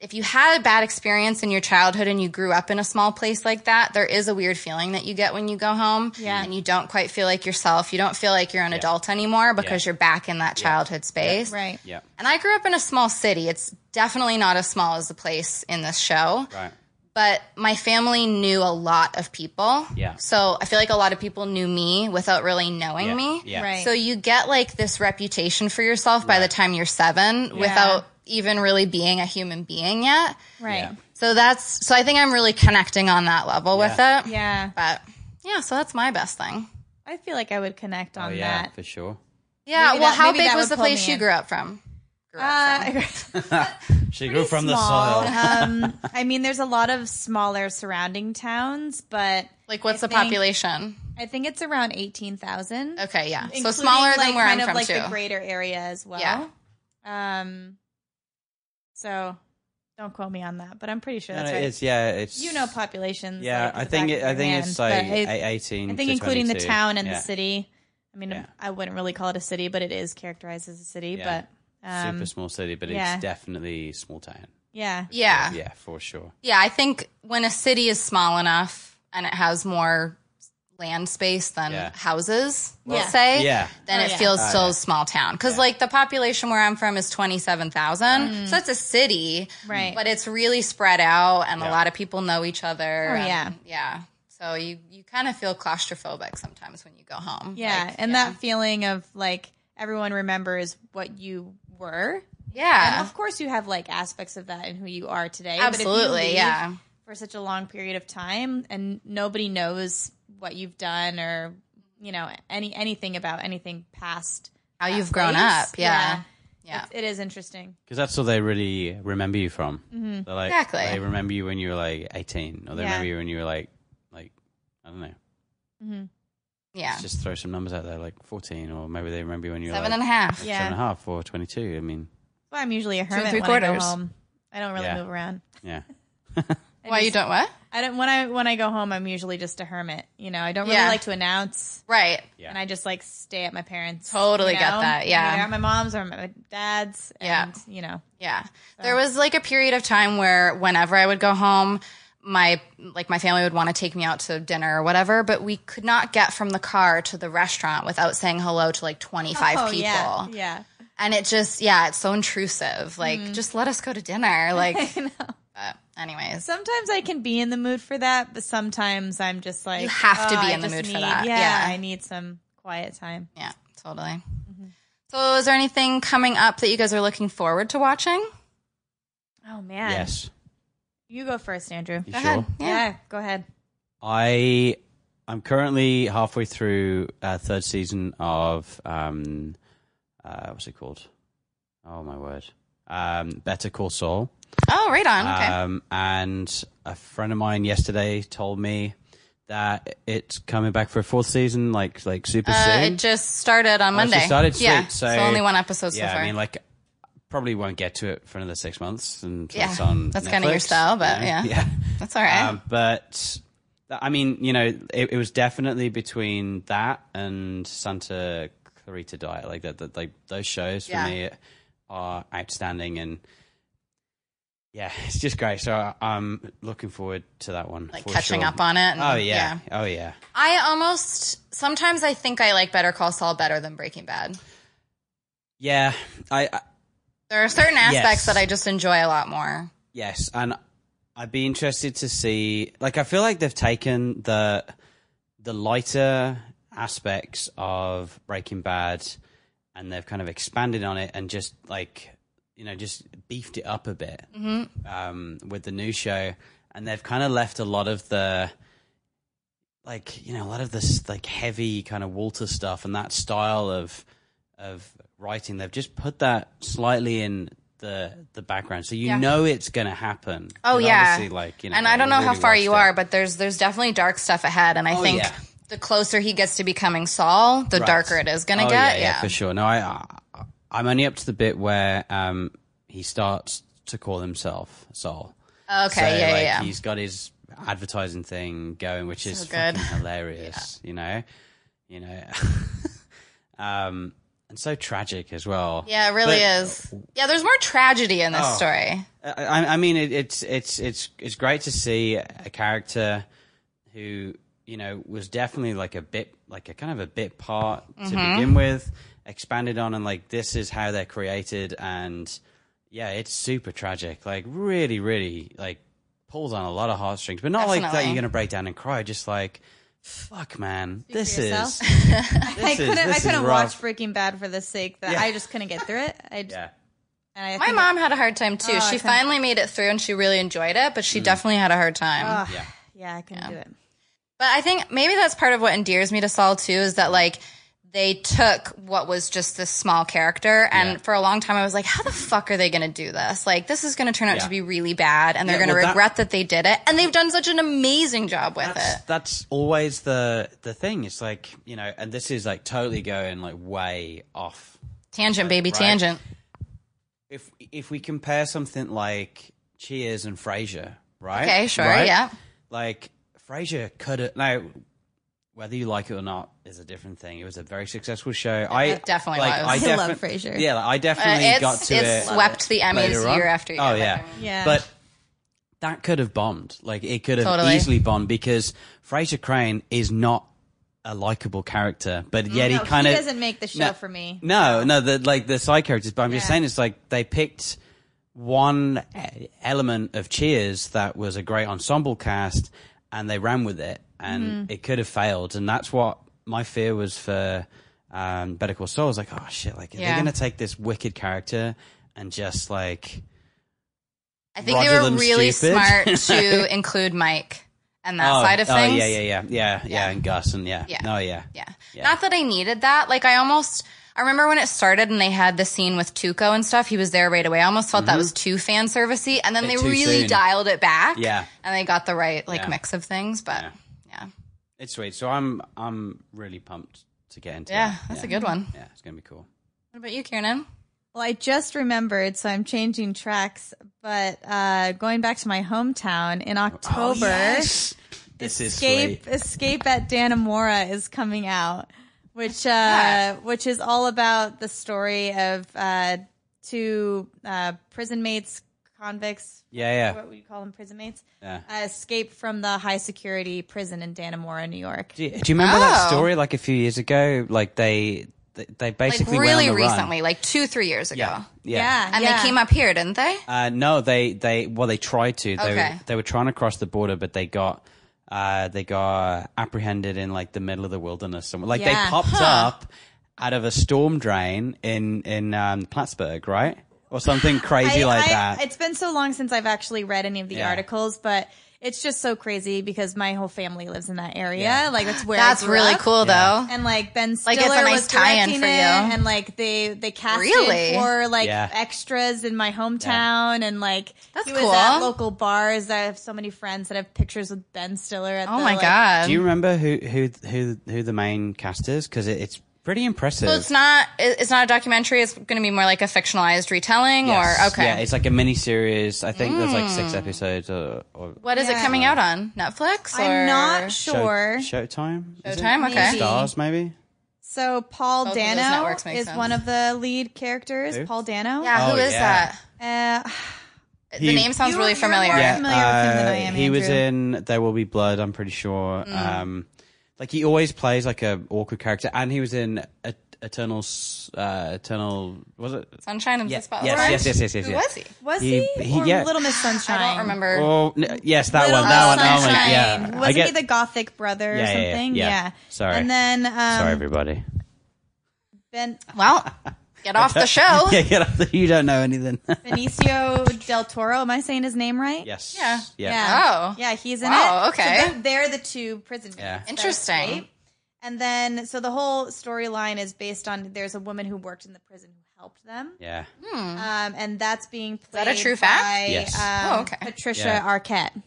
if you had a bad experience in your childhood and you grew up in a small place like that there is a weird feeling that you get when you go home Yeah. and you don't quite feel like yourself you don't feel like you're an adult anymore because Yeah. you're back in that childhood space Right. Yeah. and i grew up in a small city it's definitely not as small as the place in this show Right. but my family knew a lot of people. Yeah. So I feel like a lot of people knew me without really knowing Yeah. me. Yeah. Right. So you get like this reputation for yourself by the time you're seven without even really being a human being yet. Right. Yeah. So that's, so I think I'm really connecting on that level with it. Yeah. But yeah, so that's my best thing. I feel like I would connect Oh on yeah, that. for sure. Yeah. Maybe well, that- how big was the place you in. grew up from? Grew up from. Uh, (laughs) She grew from the small. soil. um, I mean, there's a lot of smaller surrounding towns, but Like, what's I the think- population? I think it's around eighteen thousand. Okay, yeah. So smaller like, than where kind I'm of from like too. the greater area as well. Yeah. Um. So, don't quote me on that, but I'm pretty sure that's no, right. it's yeah, it's you know populations. Yeah, like, I think it, I think hand, it's like but I- eight- eighteen. I think to including the town and Yeah. the city. I mean, Yeah. I wouldn't really call it a city, but it is characterized as a city. Yeah. But um, Super small city, but yeah. it's definitely small town. yeah, yeah. Yeah, for sure. Yeah, I think when a city is small enough and it has more land space than Yeah. houses, let's Yeah. say, Yeah. then Oh, it yeah. feels Oh, still yeah. a small town. Because like the population where I'm from is twenty seven thousand, so that's a city, Mm. Right. But it's really spread out, and a lot of people know each other. Oh, and- yeah. yeah. So you you kind of feel claustrophobic sometimes when you go home. yeah, Like, and yeah. that feeling of like everyone remembers what you were. And yeah, of course, you have like aspects of that in who you are today. absolutely, but if you leave yeah. For such a long period of time, and nobody knows what you've done or you know any anything about anything past How you've grown up, yeah, yeah. It's- it is interesting. Because that's what they really remember you from. Mm-hmm. Like, Exactly. They remember you when you were like 18, or they Yeah. remember you when you were like, like I don't know. yeah. Let's just throw some numbers out there, like 14, or maybe they remember you when you were Seven like and a half. Yeah. seven and a half or 22. I mean, Well, I'm usually a hermit three when I go home. I don't really Yeah. move around. yeah. (laughs) (laughs) I Why you don't what? I don't when I when I go home. I'm usually just a hermit. You know, I don't really Yeah. like to announce, Right. Yeah. and I just like stay at my parents. Totally you get know? that, yeah. Either at my mom's or at my dad's. Yeah. And, you know, Yeah. There was like a period of time where whenever I would go home, my like my family would want to take me out to dinner or whatever, but we could not get from the car to the restaurant without saying hello to like 25 oh people. yeah, yeah. And it just yeah, it's so intrusive. Like mm. just let us go to dinner. Like (laughs) I know. But anyways. Sometimes I can be in the mood for that, but sometimes I'm just like You have to "Oh, be I in the just mood for that." Yeah, Yeah. I need some quiet time. Yeah, totally. So is there anything coming up that you guys are looking forward to watching? Oh man, Yes. You go first, Andrew. You Go sure? ahead. Yeah. Yeah. go ahead. I I'm currently halfway through uh, third season of um, uh, what's it called? Oh my word! Um, Better Call Saul. Oh, right on. Okay. Um, and a friend of mine yesterday told me that it's coming back for a fourth season, like like super uh, soon. it just started on Oh, Monday. it started? Sweet. Yeah. So- only one episode yeah, so far. I mean, like probably won't get to it for another six months, and Yeah, that's kinda your style, but you know? yeah. (laughs) yeah. That's all right. Um, but I mean, you know, it, it was definitely between that and Santa Clarita Diet. Like that, that like those shows for Yeah. me are outstanding, and yeah, (laughs) it's just great. So I'm looking forward to that one. like catching sure. up on it. and- Oh yeah. oh yeah. I almost sometimes I think I like Better Call Saul better than Breaking Bad. Yeah, I, I There are certain aspects Yes. that I just enjoy a lot more. yes, and I'd be interested to see. Like, I feel like they've taken the the lighter aspects of Breaking Bad, and they've kind of expanded on it and just like you know just beefed it up a bit um, with the new show, and they've kind of left a lot of the like you know a lot of this like heavy kind of Walter stuff and that style of of writing. They've just put that slightly in the the background, so you Yeah. know it's going to happen. Oh yeah, like you know, and I don't know how far you it. are, but there's there's definitely dark stuff ahead, and I Oh, think yeah. the closer he gets to becoming Saul, the Right. darker it is gonna Oh, get. yeah, yeah, for sure. No, I, I I'm only up to the bit where um he starts to call himself Saul. Okay, So, yeah, yeah, like, yeah. He's got his advertising thing going, which is good. fucking (laughs) hilarious. You know, you know, (laughs) um, and so tragic as well. Yeah, it really But- is. Yeah, there's more tragedy in this Oh. story. I, I mean, it, it's it's it's it's great to see a character who you know was definitely like a bit like a kind of a bit part to Mm-hmm. begin with, expanded on, and like this is how they're created, and yeah, it's super tragic. Like really, really like pulls on a lot of heartstrings, but not like that you're gonna break down and cry. Just like fuck, man, (laughs) this is. this I couldn't. I this is couldn't watch Breaking Bad for the sake that Yeah. I just couldn't get through it. I just, Yeah. I My think- mom had a hard time too. Oh, she finally made it through, and she really enjoyed it, but she Mm. definitely had a hard time. Ugh, Yeah. yeah, I couldn't do it. But I think maybe that's part of what endears me to Saul too is that like they took what was just this small character and Yeah. for a long time I was like, how the fuck are they going to do this? Like this is going to turn out Yeah. to be really bad and they're Yeah, going to well, regret that they did it. And they've done such an amazing job with that's, it. that's always the the thing. It's like you know, and this is like totally going like way off. Tangent, baby, right. tangent. If if we compare something like Cheers and Frasier, right? Okay, sure, Right? yeah. Like Frasier could have now. Whether you like it or not is a different thing. It was a very successful show. I it definitely like, was. I, I love defi- Frasier. Yeah, like, I Uh, definitely it's got to it it. swept the Emmys later on. year after year. Oh yeah, Yeah. But that could have bombed. Like it could have Totally. easily bombed because Frasier Crane is not a likable character, but yet he No, kind of doesn't make the show No. for me. No, no, the like the side characters. But I'm just Yeah. saying, it's like they picked one e- element of Cheers that was a great ensemble cast, and they ran with it, and Mm-hmm. it could have failed. And that's what my fear was for um, Better Call Saul. I was like, oh shit, like Yeah. they're gonna take this wicked character and just like I think they were really stupid. smart (laughs) to include Mike and that oh, side of oh, things. yeah, yeah, yeah, yeah, yeah, and Gus and yeah, Yeah. no, yeah, Yeah. Yeah. Not that I needed that. Like I almost I remember when it started and they had the scene with Tuco and stuff. He was there right away. I almost felt that was too fan servicey, and then they Mm-hmm. really soon. dialed it back. Yeah. and they got the right like Yeah. mix of things. But Yeah. yeah, It's sweet. So I'm I'm really pumped to get into. It. Yeah, that. that's a good one. Yeah, it's gonna be cool. What about you, Kiernan? Well, I just remembered, so I'm changing tracks. But uh, going back to my hometown in October, Oh, yes. This is Escape sweet. Escape at Dannemora is coming out, which uh, Yeah. which is all about the story of uh, two uh, prison mates, convicts. Yeah, yeah. What would you call them? Prison mates. Yeah. Uh, escape from the high security prison in Dannemora, New York. Do you, do you remember that Oh. story like a few years ago? Like they they, they Like basically really went on the run. recently, like two, three years ago. Yeah, yeah. Yeah, And yeah. they came up here, didn't they? Uh, no, they they well they tried to. They Okay. were, they were trying to cross the border, but they got uh, they got apprehended in like the middle of the wilderness somewhere. Like Yeah. they popped up out of a storm drain in in um, Plattsburgh, right, or something crazy I- like I- that. It's been so long since I've actually read any of the Yeah. articles, but it's just so crazy because my whole family lives in that area. Yeah. Like that's where I That's grew really up. cool, Yeah. though. And like Ben Stiller Like, it's a nice was tie-in directing for it, you. and like they they casted Really? for like Yeah. extras in my hometown, and like That's he was cool. at local bars. I have so many friends that have pictures with Ben Stiller. At Oh the, my like- god! Do you remember who who who who the main cast is? Because it, it's pretty impressive. so it's not it's not a documentary. It's going to be more like a fictionalized retelling, Yes. or okay. Yeah, it's like a mini series. I think there's like six episodes or, or what is it coming out on Netflix? Or I'm not show, sure. Showtime. is it? Showtime. Okay. Maybe. Stars maybe. So Paul Both Dano is sense. one of the lead characters. Who? Paul Dano. Yeah, who Oh, is yeah. that? Uh, the name sounds You- really you're familiar. more Yeah, familiar with him than I uh, am, he was in There Will Be Blood. I'm pretty sure. Mm. Um, like he always plays like a awkward character, and he was in a, Eternals, uh, Eternal, was it? Sunshine of Yeah, the Spotless yes, Mind? yes, yes, yes, yes, Who yes. was he? Was He- he? he- Or yeah. Little Miss Sunshine. I don't remember. Oh, n- yes, that Little one, that one, Miss that one, yeah. Wasn't get- he the Gothic brother or Yeah, yeah, yeah, something? yeah. Sorry. And then um, Sorry, everybody. Ben Well, get off the (laughs) show. yeah, get up there. You don't know anything. (laughs) Benicio del Toro. Am I saying his name right? yes. Yeah. Yeah. Yeah. Oh. Yeah, he's in Wow, it. okay. So they're, they're the two prison Yeah. that Interesting. escape. And then, so the whole storyline is based on there's a woman who worked in the prison who helped them. Yeah. Um, and that's being played that a true fact? by Yes. um, Oh, okay. Patricia Yeah. Arquette.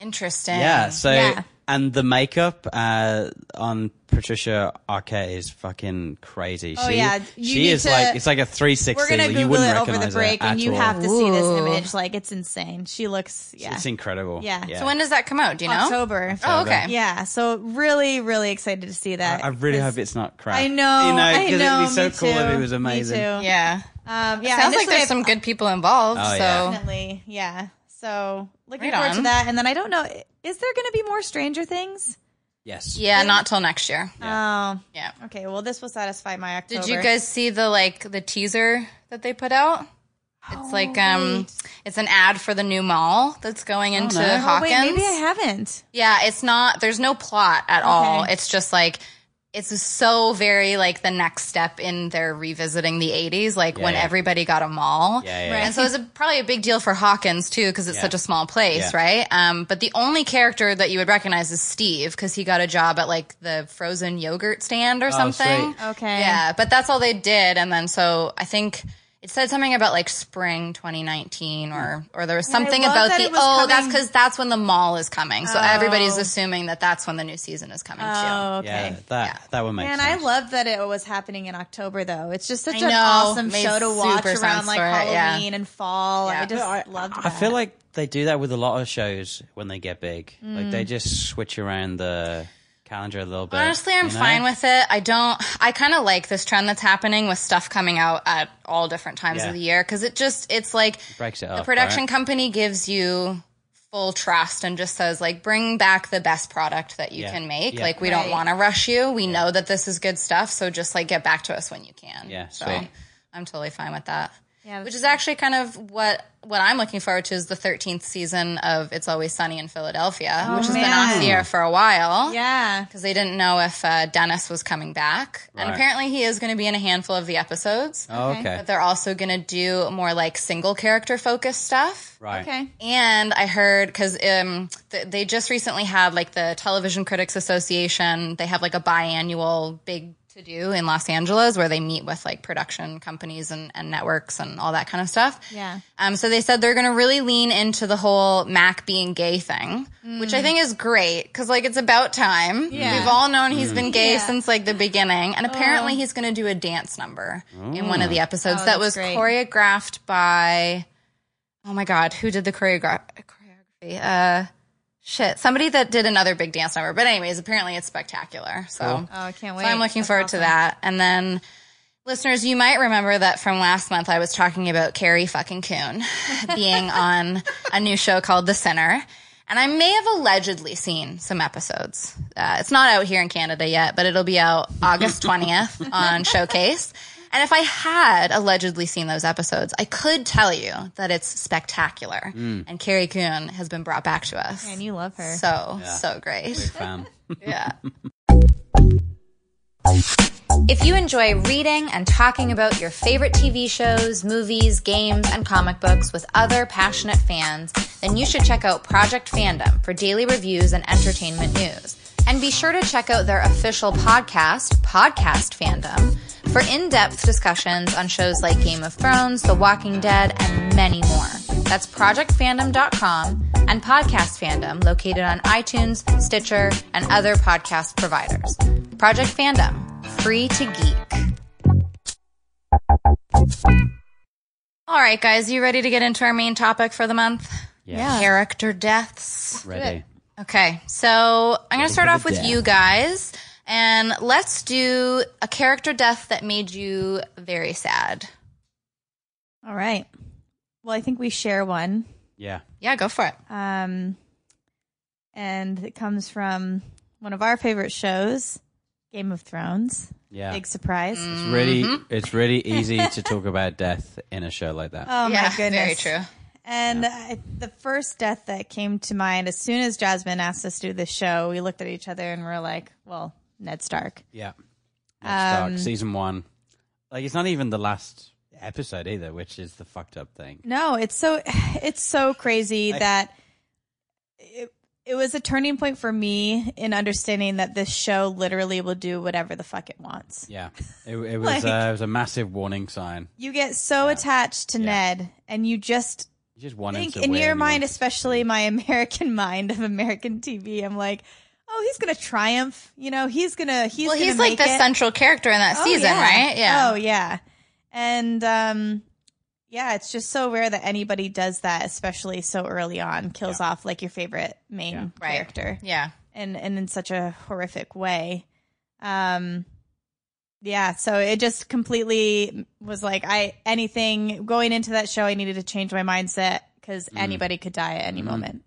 Interesting. Yeah. So, Yeah. And the makeup uh, on Patricia Arquette is fucking crazy. Oh, she, yeah. You she is to- like it's like a 360. We're gonna like, you wouldn't it over the break, her and at you all. have to see this image. Like it's insane. She looks yeah. It's incredible. Yeah. yeah. So when does that come out? Do you know? October. Oh, okay. Yeah, so really, really excited to see that. I really hope it's not crap. I know, You know, I 'cause know. it'd be so me cool if it was amazing. Me too. Yeah. Um, yeah, Sounds like there's I- some good people involved. Oh, so yeah. Definitely, yeah. So looking Right forward on. to that. And then I don't know, is there going to be more Stranger Things? Yes. yeah, not till next year. Oh, Yeah. okay. Well, this will satisfy my October. Did you guys see the like the teaser that they put out? It's like um wait. it's an ad for the new mall that's going into no. Oh, Oh, Hawkins. wait, maybe I haven't. Yeah, it's not there's no plot at all. It's just like it's so very like the next step in their revisiting the 80s like when yeah. everybody got a mall. Yeah, yeah. Right. And so it's a, probably a big deal for Hawkins too because it's Yeah. such a small place, Yeah. right? Um, but the only character that you would recognize is Steve because he got a job at like the frozen yogurt stand or something. sweet. Okay. Yeah, but that's all they did, and then so I think it said something about like spring 2019, or or there was something love about the it was oh that's because that's when the mall is coming. So Oh. everybody's assuming that that's when the new season is coming Oh, too. okay. Yeah, that Yeah. that would make Man, sense. I love that it was happening in October, though. It's just such I an know. awesome show to watch around like for it, yeah. Halloween and fall. Yeah. I just I, loved that. I feel like they do that with a lot of shows when they get big. Like Mm. they just switch around the calendar a little bit. Honestly, I'm you know? fine with it. I don't. I kind of like this trend that's happening with stuff coming out at all different times Yeah. of the year because it just it's like Breaks it the up, production right? company gives you full trust and just says like bring back the best product that you Yeah. can make. Yeah. Like we Right. don't want to rush you. We know that this is good stuff, so just like get back to us when you can. Yeah, so sweet. I'm totally fine with that. Yeah, Which is actually kind of what what I'm looking forward to is the 13th season of It's Always Sunny in Philadelphia, which has been man. off the air for a while yeah. because they didn't know if uh, Dennis was coming back. And apparently he is going to be in a handful of the episodes. Oh, okay. But they're also going to do more like single character focused stuff. Right. Okay. And I heard because um, th- they just recently had like the Television Critics Association, they have like a biannual big to do in Los Angeles where they meet with like production companies and, and networks and all that kind of stuff. Yeah. Um, so they said they're going to really lean into the whole Mac being gay thing, which I think is great because like it's about time. Yeah. We've all known he's been gay Yeah. since like the beginning, and apparently he's going to do a dance number in one of the episodes Oh, that was great. choreographed by. Oh my god, who did the choreogra- choreography? Uh, shit, somebody that did another big dance number. But anyways, apparently it's spectacular. So. Oh, I can't wait. So I'm looking That's forward awesome. to that. And then, listeners, you might remember that from last month I was talking about Carrie fucking Coon (laughs) being on a new show called The Sinner. And I may have allegedly seen some episodes. Uh, it's not out here in Canada yet, but it'll be out August (laughs) 20th on Showcase. And if I had allegedly seen those episodes, I could tell you that it's spectacular. Mm. And Carrie Coon has been brought back to us. And you love her. So, so great. Big. (laughs) Yeah. If you enjoy reading and talking about your favorite TV shows, movies, games, and comic books with other passionate fans, then you should check out Project Fandom for daily reviews and entertainment news. And be sure to check out their official podcast, Podcast Fandom, for in depth discussions on shows like Game of Thrones, The Walking Dead, and many more. That's ProjectFandom.com and Podcast Fandom, located on iTunes, Stitcher, and other podcast providers. Project Fandom, free to geek. All right, guys, you ready to get into our main topic for the month? Yeah. Character deaths. Ready. Okay, so I'm going to start off with death. you guys, and let's do a character death that made you very sad. All right. Well, I think we share one. Yeah. Yeah, go for it. Um, and it comes from one of our favorite shows, Game of Thrones. Yeah. Big surprise. It's really it's really easy to talk about death in a show like that. Oh yeah, my goodness. very true. And I, the first death that came to mind as soon as Jasmine asked us to do this show, we looked at each other and we're like, "Well, Ned Stark." Yeah. Ned Um, Stark, season one. Like it's not even the last episode either, which is the fucked up thing. No, it's so (sighs) it's so crazy that it, it was a turning point for me in understanding that this show literally will do whatever the fuck it wants. Yeah. It, it (laughs) was Like- uh, it was a massive warning sign. You get so attached to Ned, and you just just want him think in your mind, especially my (laughs) American mind of American TV, I'm like, oh, he's gonna triumph. You know, he's gonna he's Well, gonna he's like the it. central character in that Oh, season, yeah. right? Yeah. Oh yeah. And um yeah, it's just so rare that anybody does that, especially so early on, kills Yeah. off like your favorite main Yeah. Right. character. Yeah. And and in such a horrific way. Um yeah, so it just completely was like I anything going into that show I needed to change my mindset cuz Mm-hmm. anybody could die at any moment.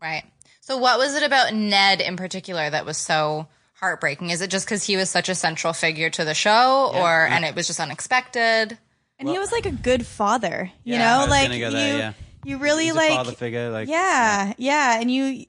Right. So, what was it about Ned in particular that was so heartbreaking? Is it just because he was such a central figure to the show, or and it was just unexpected? And he was like a good father, you Yeah, I know, was like gonna go there, you yeah. you really He's a like father figure, like yeah, yeah, and you,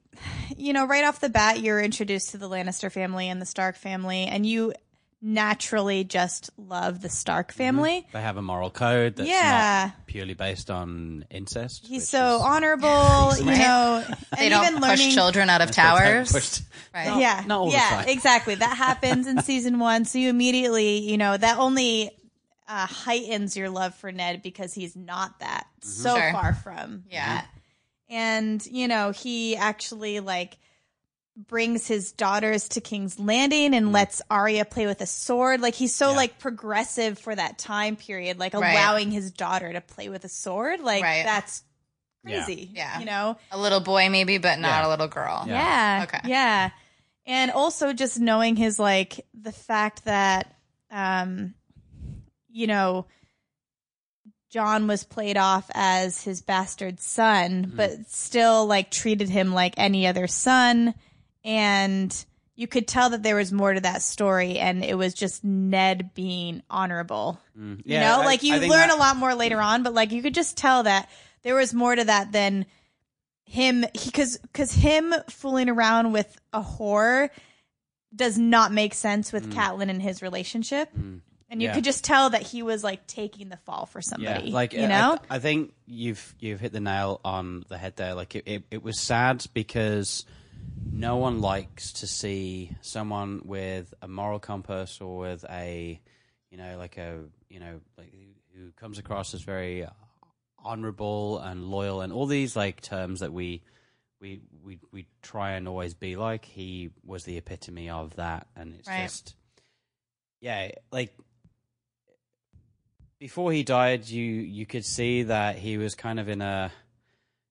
you know, right off the bat, you're introduced to the Lannister family and the Stark family, and you naturally just love the Stark Mm-hmm. family. They have a moral code that's Yeah. not purely based on incest. He's so is- honorable, (laughs) you know, and They don't even push learning. children out of They don't towers. push- (laughs) Right. yeah, not all the yeah, time. exactly. That (laughs) happens in season one, so you immediately, you know, that only uh, heightens your love for Ned because he's not that so Sure. far from Yeah. that. And you know, he actually like brings his daughters to King's Landing Mm. and lets Arya play with a sword. Like he's so like progressive for that time period, like Right. allowing his daughter to play with a sword. Like Right. that's crazy. Yeah. You know? A little boy, maybe, but not Yeah. a little girl. Yeah. Okay. Yeah. And also just knowing his like the fact that um you know Jon was played off as his bastard son, but still like treated him like any other son and you could tell that there was more to that story and it was just Ned being honorable. You Yeah, know, I- like you learn that- a lot more later on, but like you could just tell that there was more to that than him because because him fooling around with a whore does not make sense with Catelyn and his relationship. And you Mm. Yeah. could just tell that he was like taking the fall for Yeah, somebody. like you know, I, I think you've you've hit the nail on the head there. Like it, it, it was sad because no one likes to see someone with a moral compass or with a, you know, like a, you know, like who comes across as very honorable and loyal and all these like terms that we. We, we we try and always be like he was the epitome of that and it's Right. just yeah like before he died, you you could see that he was kind of in a,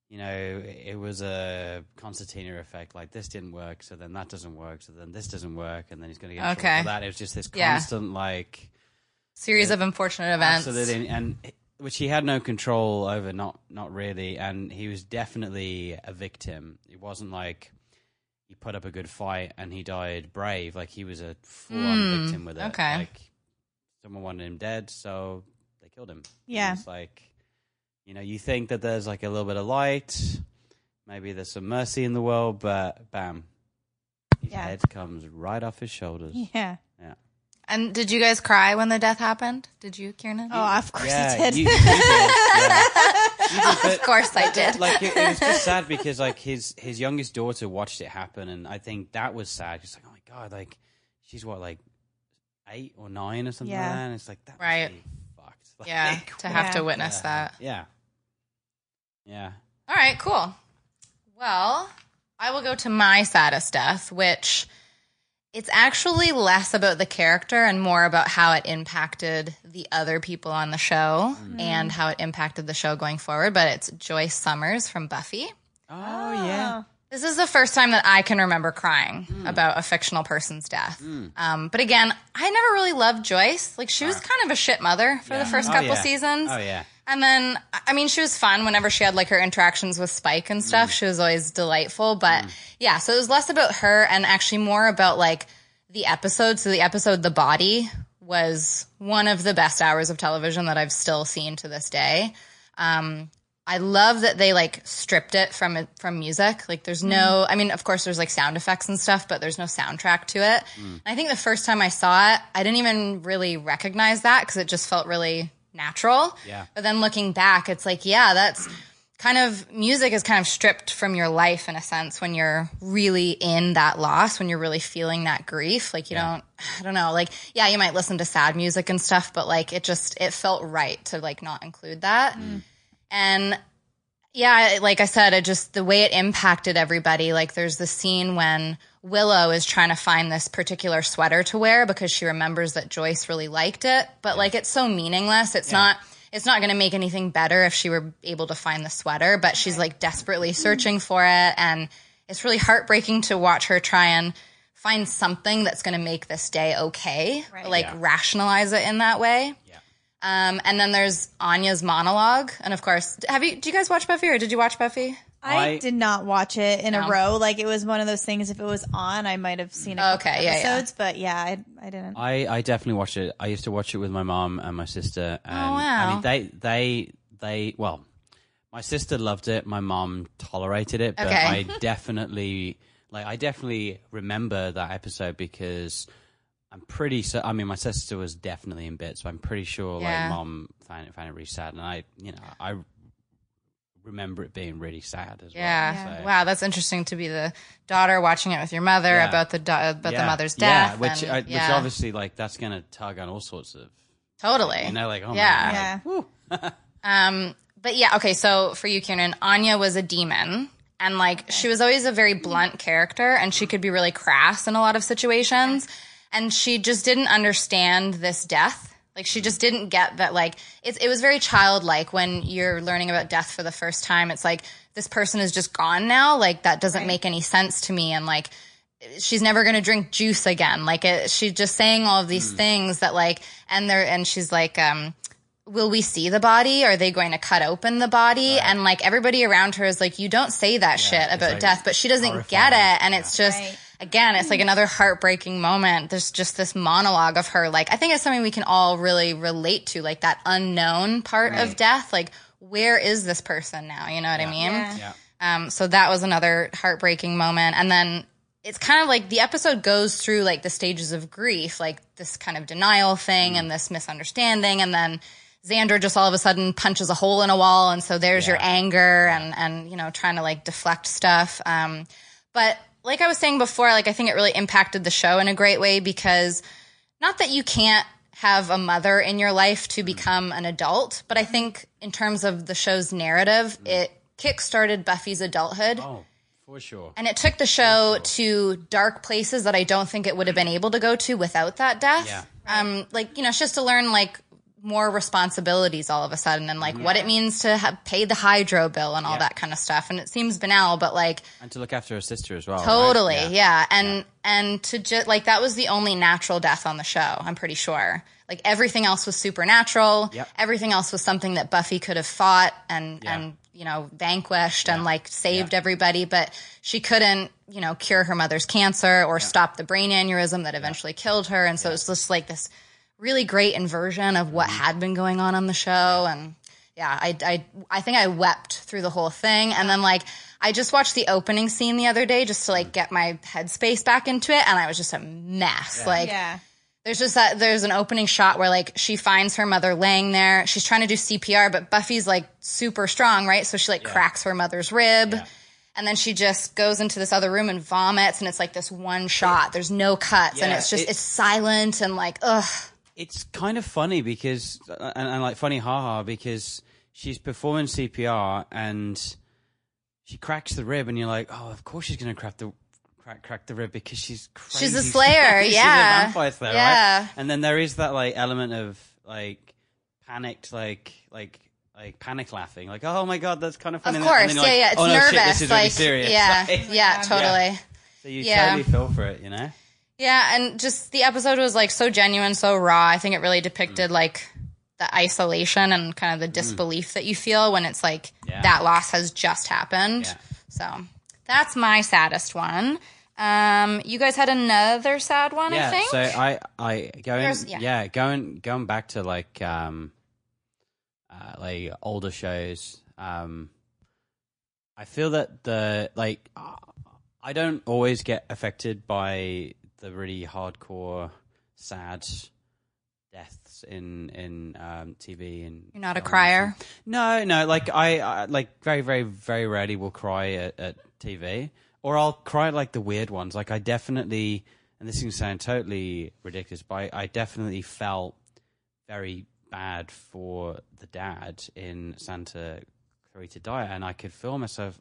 you know, it was a concertina effect. Like this didn't work, so then that doesn't work, so then this doesn't work, and then he's going to get in Okay. for that. It was just this Yeah. constant like Series of unfortunate events. absolutely, and, and which he had no control over, not not really, and he was definitely a victim. It wasn't like. He put up a good fight and he died brave. Like he was a full on Hmm, victim with it. okay. Like someone wanted him dead, so they killed him. Yeah. It's like, you know, you think that there's like a little bit of light, maybe there's some mercy in the world, but bam, his Yeah. head comes right off his shoulders. yeah. Yeah. and did you guys cry when the death happened? Did you, Kiernan? Oh, of course Yeah, he did. you, you did. Yeah. (laughs) You of course I did. like it, it was just sad because like his his youngest daughter watched it happen, and I think that was sad. She's like, oh my god, like she's what like eight or nine or something Yeah. like that, and it's like that Right. fucked. (laughs) Like, yeah, to have to Yeah. witness that. yeah, yeah. All right, cool. Well, I will go to my saddest death, which it's actually less about the character and more about how it impacted the other people on the show mm-hmm. and how it impacted the show going forward. But it's Joyce Summers from Buffy. Oh yeah. Ah. This is the first time that I can remember crying hmm. about a fictional person's death. Hmm. Um, but again, I never really loved Joyce. Like, she was kind of a shit mother for the first Oh, couple yeah. seasons. Oh yeah. And then, I mean, she was fun whenever she had like her interactions with Spike and stuff. Mm. She was always delightful. But mm. yeah, so it was less about her and actually more about like the episode. So the episode "The Body" was one of the best hours of television that I've still seen to this day. Um, I love that they like stripped it from it from music. Like there's no mm. I mean of course there's like sound effects and stuff, but there's no soundtrack to it. And I think the first time I saw it, I didn't even really recognize that cuz it just felt really natural. Yeah. But then looking back, it's like yeah, that's kind of music is kind of stripped from your life in a sense when you're really in that loss, when you're really feeling that grief. Like you don't I don't know, like yeah, you might listen to sad music and stuff, but like it just it felt right to like not include that. Mm. And yeah, like I said, it just the way it impacted everybody. Like there's the scene when Willow is trying to find this particular sweater to wear because she remembers that Joyce really liked it, but like it's so meaningless. It's not it's not going to make anything better if she were able to find the sweater, but she's like desperately searching for it and it's really heartbreaking to watch her try and find something that's going to make this day okay, like Yeah. rationalize it in that way. Yeah. Um, and then there's Anya's monologue, and of course, have you? Do you guys watch Buffy, or did you watch Buffy? I, I- did not watch it in No. a row. Like it was one of those things. If it was on, I might have seen a couple Okay, yeah, yeah. episodes. But yeah, I, I didn't. I, I definitely watched it. I used to watch it with my mom and my sister. Oh, and, Oh, wow. I mean, they they they well, my sister loved it. My mom tolerated it, but Okay. I (laughs) definitely like I definitely remember that episode because I'm pretty. So I mean, my sister was definitely in bits, so I'm pretty sure Yeah. like mom found it found it really sad, and I you know I remember it being really sad as Yeah. well. so- Wow, that's interesting to be the daughter watching it with your mother Yeah. about the da- about the Yeah. mother's Yeah, death. which and- uh, which yeah, obviously like that's gonna tug on all sorts of totally. you know like oh Yeah. my God, Yeah. (laughs) Um, but yeah, okay. So for you, Kiernan, Anya was a demon, and like she was always a very blunt character, and she could be really crass in a lot of situations, and she just didn't understand this death. Like she just didn't get that. Like it's it was very childlike when you're learning about death for the first time. It's like this person is just gone now. Like that doesn't make any sense to me, and like she's never going to drink juice again. Like it, she's just saying all of these things that like, and they're, and she's like, um, will we see the body? Are they going to cut open the body? And like everybody around her is like, you don't say that shit about like death, but she doesn't horrifying. get it. And it's just, Right. Again, it's like another heartbreaking moment. There's just this monologue of her. Like, I think it's something we can all really relate to, like that unknown part of death. Like, where is this person now? You know what I mean? Yeah. yeah Um, so that was another heartbreaking moment. And then it's kind of like the episode goes through like the stages of grief, like this kind of denial thing and this misunderstanding. And then Xander just all of a sudden punches a hole in a wall. And so there's your anger and, and, you know, trying to like deflect stuff. Um, but like I was saying before, like I think it really impacted the show in a great way because not that you can't have a mother in your life to become an adult, but I think in terms of the show's narrative, it kickstarted Buffy's adulthood. oh for sure And it took the show to dark places that I don't think it would have been able to go to without that death. Yeah. Um, like you know, it's just to learn like more responsibilities all of a sudden, and like what it means to have, pay the hydro bill and all Yeah. that kind of stuff. And it seems banal, but like and to look after her sister as well right? totally, Yeah. yeah. And and to just like that was the only natural death on the show. I'm pretty sure. Like everything else was supernatural. Yep. Everything else was something that Buffy could have fought and Yeah. and you know vanquished and like saved Yeah. everybody, but she couldn't you know cure her mother's cancer or stop the brain aneurysm that eventually killed her. And so it's just like this really great inversion of what Mm-hmm. had been going on on the show. And yeah I, I i think i wept through the whole thing. And then like i just watched the opening scene the other day just to like get my headspace back into it. And i was just a mess. Like yeah. there's just that there's an opening shot where like she finds her mother laying there. She's trying to do cpr but buffy's like super strong right? So she like cracks her mother's rib. Yeah. and then she just goes into this other room and vomits. And it's like this one shot. There's no cuts. And it's just it- it's silent and like ugh it's kind of funny because and, and like funny haha because she's performing CPR and she cracks the rib and you're like oh of course she's gonna crack the crack crack the rib because she's crazy She's a slayer, (laughs) she's yeah. a vampire slayer Yeah. right and then there is that like element of like panicked like like like panic laughing like oh my god that's kind of funny Of course, yeah, you're yeah. like, It's oh, no, nervous. shit, this is like, really serious yeah, (laughs) Like, yeah, totally. so you Yeah. totally feel for it you know Yeah, and just the episode was like so genuine, so raw. I think it really depicted like the isolation and kind of the disbelief that you feel when it's like Yeah. that loss has just happened. Yeah. So that's my saddest one. Um, you guys had another sad one, I yeah. think. So I, I going, There's- yeah. yeah. going, going back to like, um, uh, like older shows. Um, I feel that the like, I don't always get affected by the really hardcore, sad deaths in in um, TV and. You're not a crier. No, no. Like I, I like very, very, very rarely will cry at, at TV, or I'll cry at, like the weird ones. Like I definitely, and this can sound totally ridiculous, but I, I definitely felt very bad for the dad in Santa Clarita Diet, and I could feel myself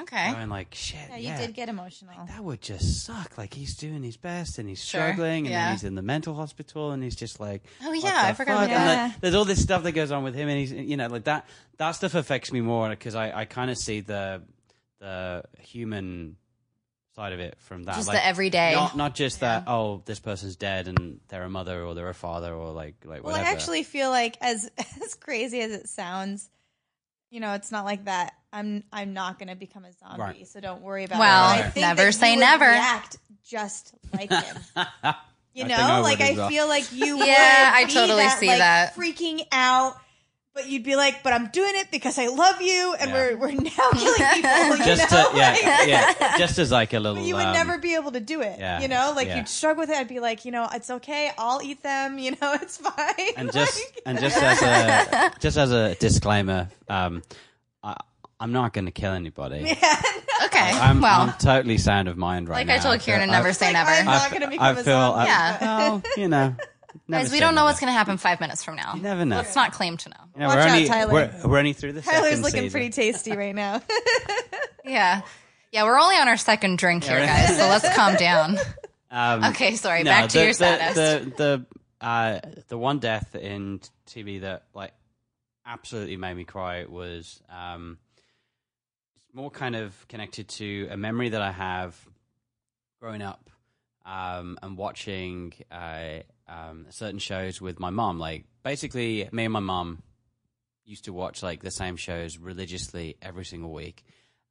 Okay. going like, "Shit, Yeah, yeah, you did get emotional. that would just suck. Like he's doing his best and he's Sure, struggling, and yeah. then he's in the mental hospital, and he's just like, Oh, yeah, I forgot fuck? about And like, there's all this stuff that goes on with him, and he's, you know, like that. That stuff affects me more because I, I kind of see the the human side of it from that, Just like, the everyday. not not just that. Oh, this person's dead, and they're a mother or they're a father or like like Well, whatever. I actually feel like as (laughs) as crazy as it sounds, you know, it's not like that. I'm I'm not going to become a zombie, Right. so don't worry about Well, it. I think never that say you would never. React just like (laughs) him. (laughs) You know, think I like I well. feel like you. (laughs) Yeah, would I totally that, see like, that. freaking out. But you'd be like, "But I'm doing it because I love you, and Yeah. we're we're now (laughs) killing people." You just know? to yeah Like- yeah (laughs) just as like a little. But you would um, never be able to do it. yeah, you know, like yeah. you'd struggle with it. I'd be like, you know, it's okay. I'll eat them. You know, (laughs) it's fine. and just Like- and just as a just as a disclaimer, um, I, I'm not going to kill anybody. Yeah. Okay. I'm, well, I'm totally sound of mind right like now. Like I told Kiernan, but never I- say Like, never. I'm not going to I become a feel zombie. I- Yeah. well, you know, never Guys, we don't know what's going to happen five minutes from now. You never know. Let's not claim to know. You know, Watch we're out, only Tyler. we're, we're only through the Tyler's second looking season. pretty tasty right now. (laughs) Yeah. Yeah, we're only on our second drink here, Yeah, right. guys, so let's (laughs) calm down. Um, Okay, sorry. no, back to the, your the, status. The the uh, the one death in TV that like absolutely made me cry was um, it's more kind of connected to a memory that I have growing up um, and watching uh, um, certain shows with my mom. Like basically, me and my mom used to watch like the same shows religiously every single week.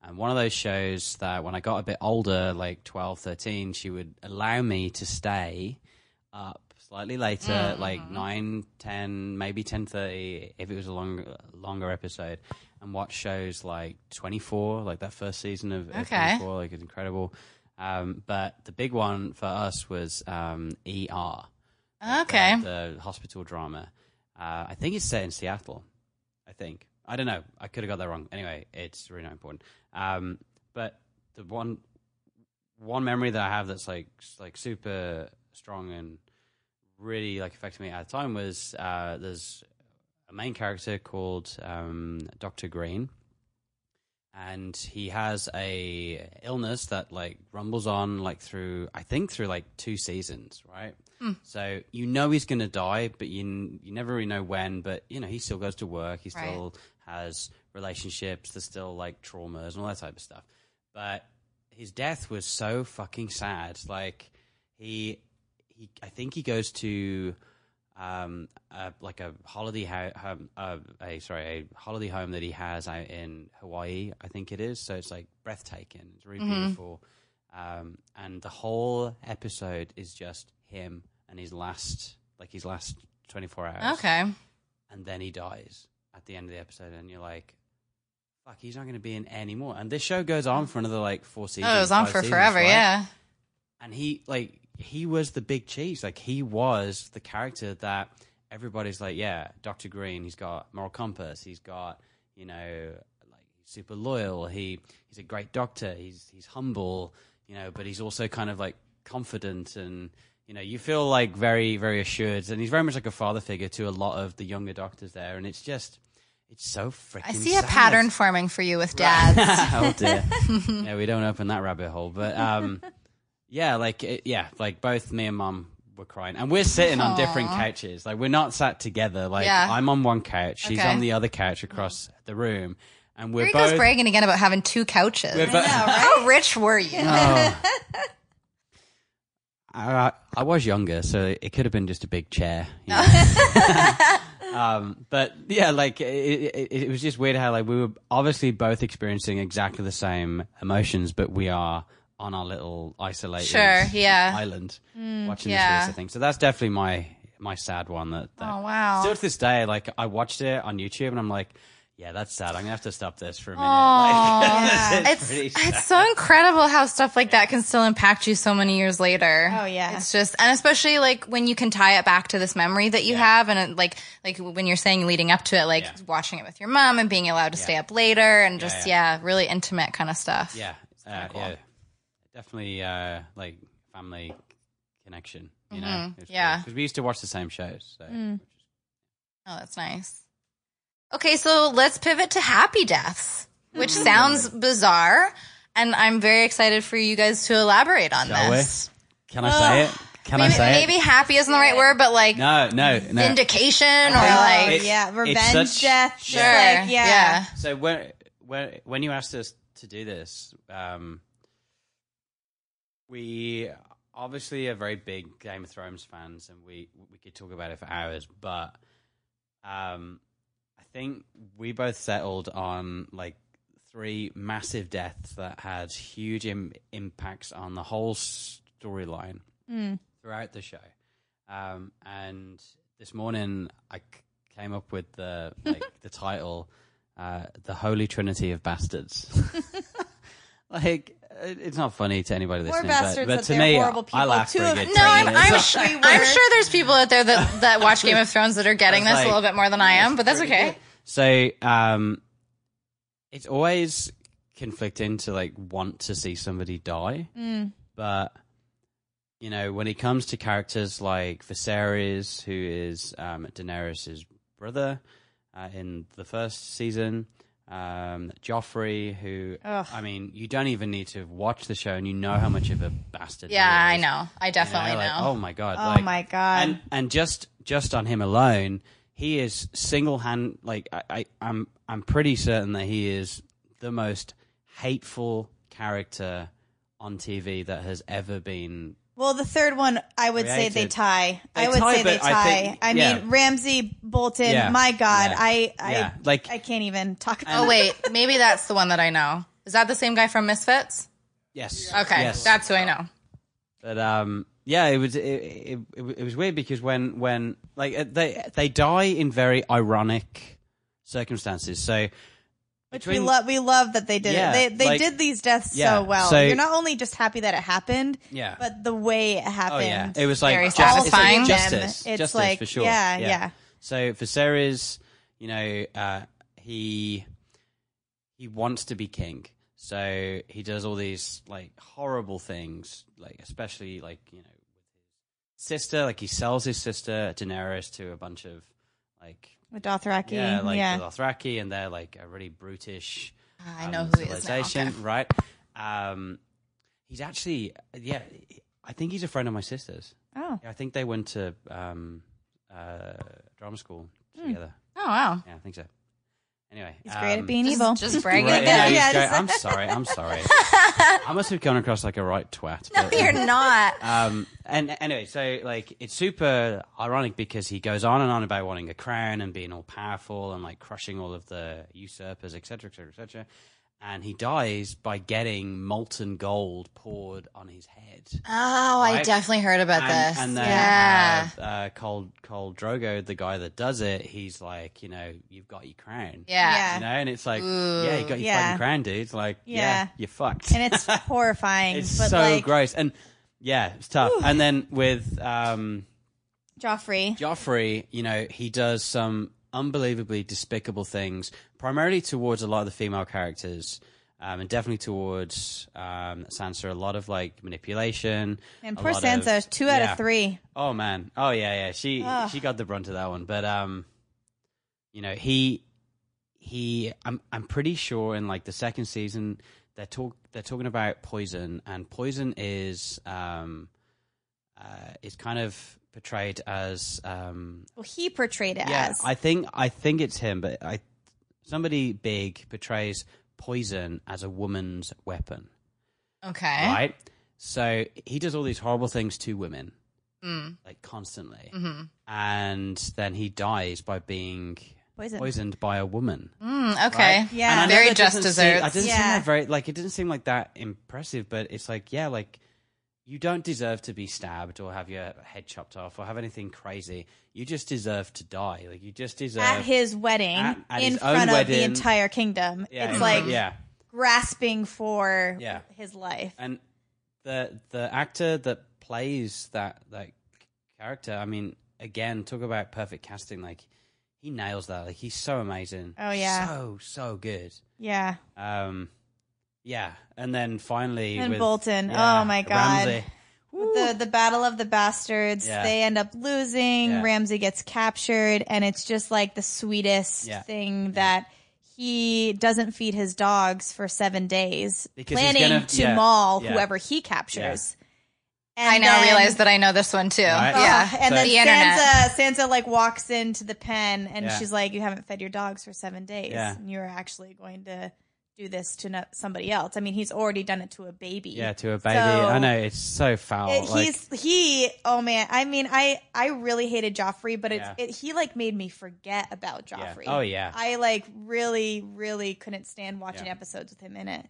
And one of those shows that when I got a bit older, like 12, 13, she would allow me to stay up slightly later, like 9, 10, maybe 10.30, if it was a long, longer episode, and watch shows like 24, like that first season of, of Okay. 24, like it's incredible. Um, but the big one for us was um, ER okay. the, the hospital drama. Uh, I think it's set in Seattle. I think. I don't know. I could have got that wrong. Anyway, it's really not important. Um, but the one one memory that I have that's like like super strong and really like affected me at the time was uh, there's a main character called um, Doctor Greene, and he has a illness that like rumbles on like through I think through like two seasons, right? Hmm. So you know he's going to die, but you you never really know when. But you know he still goes to work, he Right. still has relationships, there's still like traumas and all that type of stuff. But his death was so fucking sad. Like he he I think he goes to um a, like a holiday ho- home uh, a sorry a holiday home that he has out in Hawaii I think it is so it's like breathtaking it's really beautiful um and the whole episode is just him and his last like his last 24 hours Okay. and then he dies at the end of the episode and you're like fuck he's not going to be in anymore." and this show goes on for another like four seasons Oh, it was on for seasons, forever, right? yeah. and he like he was the big cheese like he was the character that everybody's like yeah dr greene he's got moral compass he's got you know like he's super loyal he he's a great doctor he's he's humble you know but he's also kind of like confident and you know you feel like very very assured and he's very much like a father figure to a lot of the younger doctors there and it's just it's so freaking I see a pattern forming for you with dads. (laughs) oh dear. (laughs) yeah, we don't open that rabbit hole. But um, yeah, like it, yeah, like both me and mum were crying, and we're sitting on different couches. Like we're not sat together. Like Yeah. I'm on one couch, she's Okay. on the other couch across the room, and we're Here he both. goes bragging again about having two couches. we're bo- (laughs) How rich were you? Oh. (laughs) I, I was younger, so it could have been just a big chair. you know. (laughs) um, but yeah, like it, it, it was just weird how like we were obviously both experiencing exactly the same emotions, but we are on our little isolated Sure, yeah. island watching yeah. this sort of thing. So that's definitely my my sad one. That, that Oh, wow. Still to this day, like I watched it on YouTube and I'm like, yeah, that's sad. I'm gonna have to stop this for a minute. Like, (laughs) (laughs) It's it's so incredible how stuff like that can still impact you so many years later. Oh, yeah. it's just and especially like when you can tie it back to this memory that you have, and it, like like when you're saying leading up to it, like Yeah. watching it with your mom and being allowed to stay up later, and just yeah. yeah, really intimate kind of stuff. yeah, uh, yeah, definitely uh, like family connection. You know, Mm-hmm. yeah. because we used to watch the same shows. So. Oh, that's nice. Okay, so let's pivot to happy deaths, which Mm-hmm. sounds bizarre, and I'm very excited for you guys to elaborate on Shall we? this. Can I say it? Can Maybe, I say maybe it? happy isn't the right word, but like No, no, no. vindication or think like it- yeah, it's revenge such- death. sure, like, yeah. So when when when you asked us to do this, um, we obviously are very big Game of Thrones fans, and we we could talk about it for hours. But um, I think we both settled on like three massive deaths that had huge Im- impacts on the whole storyline throughout the show. Um, and this morning, I c- came up with the like (laughs) the title, uh, "The Holy Trinity of Bastards." (laughs) (laughs) like, it's not funny to anybody listening, bastards but, but to me, horrible I laugh pretty good. No, I'm. I'm, sure, I'm sure there's people out there that, that watch Game of Thrones that are (laughs) getting this like- a little bit more than I am, but that's okay. So, um, it's always conflicting to like want to see somebody die, Mm. but you know when it comes to characters like Viserys, who is um, Daenerys' brother uh, in the first season. Um, Joffrey, who Ugh. I mean, you don't even need to watch the show, and you know how much of a bastard. he Yeah, I know. I You know, definitely like, know. Oh my god! Oh like- my god. and and just just on him alone, he is single hand. Like I, I, I'm I'm pretty certain that he is the most hateful character on TV that has ever been. Well, the third one, I would say they Created. tie. They I would tie, say they but I tie. think- I, yeah. mean, Ramsay Bolton. Yeah. My God, Yeah. I, I, Yeah. Like- I can't even talk about. oh, wait. Maybe that's the one that I know. Is that the same guy from Misfits? Yes. Okay. Yes. That's who I know. But um, yeah, it was it, it, it, it was weird because when when like uh, they they die in very ironic circumstances. So Which we love. We love that they did Yeah, it. They they like- did these deaths Yeah, so well. so- You're not only just happy that it happened, Yeah. but the way it happened. Oh yeah, it was like Very satisfying. it's like justice, It's justice like- for sure. yeah, yeah. So for Ceres, you know, uh, he he wants to be king, so he does all these like horrible things, like especially like you know with his sister, like he sells his sister Daenerys to a bunch of like with Dothraki. yeah, like yeah. the Dothraki, and they're like a really brutish I um, know who he is now. civilization, Okay. right? Um, he's actually, yeah, I think he's a friend of my sister's. oh, Yeah, I think they went to um, uh, drama school Hmm. together. Oh, wow. Yeah, I think so. Anyway, he's great at um, being Just, evil. just bragging right, again. yeah, Yeah, (laughs) just- I'm sorry. I'm sorry. (laughs) I must have gone across like a right twat. but, You're um, not. um, and anyway, so like it's super ironic because he goes on and on about wanting a crown and being all powerful and like crushing all of the usurpers, etc., etc., etc. And he dies by getting molten gold poured on his head. Oh, I definitely heard about and, this. and then yeah. uh, uh, Khal Khal Drogo, the guy that does it, he's like, you know, you've got your crown. yeah. Yeah. You know, and it's like, yeah, you got your Yeah. fucking crown, dude. It's like, yeah, Yeah. you're fucked. and it's (laughs) horrifying. it's so like gross. And yeah, it's tough. And then with um, Joffrey. Joffrey, you know, he does some unbelievably despicable things, primarily towards a lot of the female characters. Um, and definitely towards um, Sansa, a lot of like manipulation. and poor Sansa, of- two out yeah. of three. Oh man. Oh yeah, yeah. She Ugh. she got the brunt of that one. But um you know, he he I'm I'm pretty sure in like the second season they're talk they're talking about poison and poison is um uh is kind of portrayed as um Well, he portrayed it yeah, as. I think I think it's him, but I somebody big portrays poison as a woman's weapon Okay. right? So he does all these horrible things to women, Mm. like constantly, hmm and then he dies by being poisoned. poisoned by a woman. Mm, okay. right? Yeah. And I know Very just doesn't seem- I didn't seem Yeah. that very like it didn't seem like that impressive, but it's like yeah, like you don't deserve to be stabbed or have your head chopped off or have anything crazy. You just deserve to die. Like you just deserve at his wedding At- at in his front of the entire kingdom. Yeah, it's like yeah, grasping for Yeah. his life. and the the actor that plays that that character, I mean, again, talk about perfect casting. Like he nails that. Like he's so amazing. Oh, yeah. so so good. Yeah. Um, yeah, and then finally And with, Bolton. yeah, Oh, my God. Ramsay. the the battle of the bastards Yeah. they end up losing Yeah. ramsay gets captured and it's just like the sweetest Yeah. thing that he doesn't feed his dogs for seven days Because planning gonna- to yeah, maul yeah. whoever he captures I And now then- realize that I know this one too. Right? Oh, yeah. Ugh, and So- then The internet. Sansa, Sansa like walks into the pen and Yeah. she's like, "You haven't fed your dogs for seven days, Yeah. and you're actually going to do this to no- somebody else." I mean, he's already done it to a baby. Yeah, to a baby. So- I know it's so foul. It, like, he's he. Oh man, I mean, I I really hated Joffrey, but it's Yeah. it, he like made me forget about Joffrey. Oh, yeah. I like really really couldn't stand watching Yeah. episodes with him in it.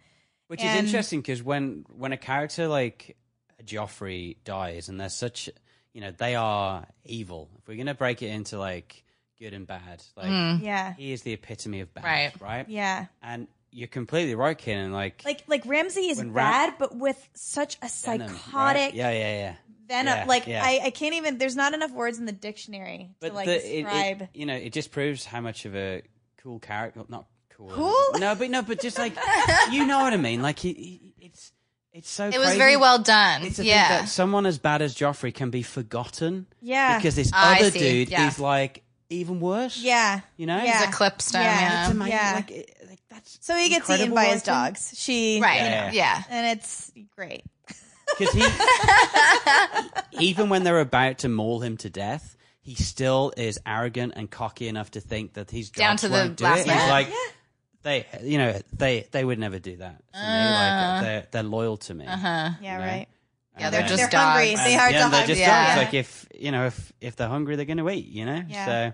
Which And- is interesting because when when a character like Joffrey dies, and they're such, you know, they are evil. If we're gonna break it into like good and bad, like mm. Yeah, he is the epitome of bad, Right. Right. yeah. And you're completely right, Kiernan. Like, Like like Ramsay is When Ram- bad, but with such a venom, right? psychotic Yeah, yeah, yeah. venom. Yeah, like yeah. I I can't even. There's not enough words in the dictionary But to like the, it- it- you know, it just proves how much of a cool character. Not cool. Cool? No, but no, but just like (laughs) you know what I mean. Like he, he it's it's so. It was crazy. very well done. It's a yeah. thing that someone as bad as Joffrey can be forgotten. Yeah. Because this ah, I other dude yeah. is like even worse. yeah, You know? Yeah. He's eclipsed him. Yeah. Yeah. It's amazing. Yeah. Like, it, like that's So he gets eaten by his dogs. She Right. you know, Yeah. Yeah. and it's great. (laughs) Because he, even when they're about to maul him to death, he still is arrogant and cocky enough to think that he's Down to the won't do last it. He's minute. like, they, you know, they they would never do that to me. Like uh. they're they're loyal to me. Uh-huh. Yeah, You know? right. Yeah, And they're then- just they're hungry. dogs. They are yeah, dogs. they're just Yeah. dogs. Like if you know, if if they're hungry, they're going to eat. You know. Yeah. So,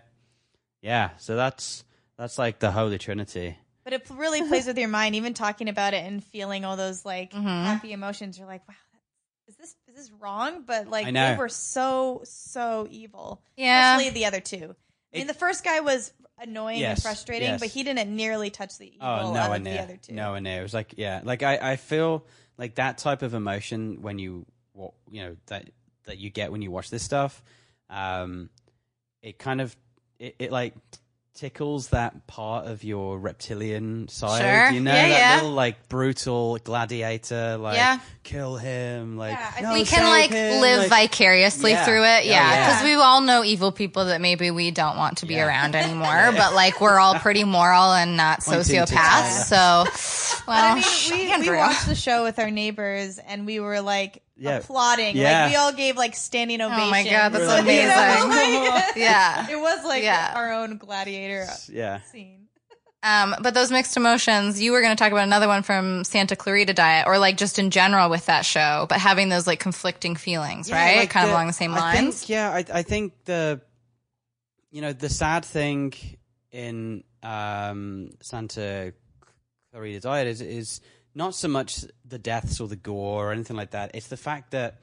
yeah. So that's that's like the holy trinity. But it really plays with your mind, even talking about it and feeling all those like Mm-hmm. happy emotions. You're like, wow, is this is this wrong? But like I know. they were so so evil. Yeah. Especially the other two. I mean, the first guy was annoying and frustrating, yes. but he didn't nearly touch the evil Oh, no out one of the other two. No one near. It was like, yeah, like I, I feel like that type of emotion when you, what you know, that that you get when you watch this stuff. Um, it kind of, it, it like tickles that part of your reptilian side. Sure. You know, Yeah, that yeah. little like brutal gladiator, like Yeah. kill him, like Yeah, no, we can like him, live like- vicariously Yeah. through it. Oh, yeah, Yeah. yeah. Because we all know evil people that maybe we don't want to be Yeah. around (laughs) anymore, but like we're all pretty moral and not Pointing sociopaths. So, well, I mean, we, we watched the show with our neighbors and we were like Yeah. applauding. Yeah. Like we all gave like standing ovations. Oh ovations. my God, that's Really? (laughs) You know, amazing. like, (laughs) yeah. it was like Yeah. our own gladiator Yeah. scene. Um, but those mixed emotions, you were going to talk about another one from Santa Clarita Diet, or like just in general with that show, but having those like conflicting feelings, Yeah, right? like kind of along the same I lines. Think, yeah, I, I think the, you know, the sad thing in um, Santa Clarita Diet is is not so much the deaths or the gore or anything like that. It's the fact that,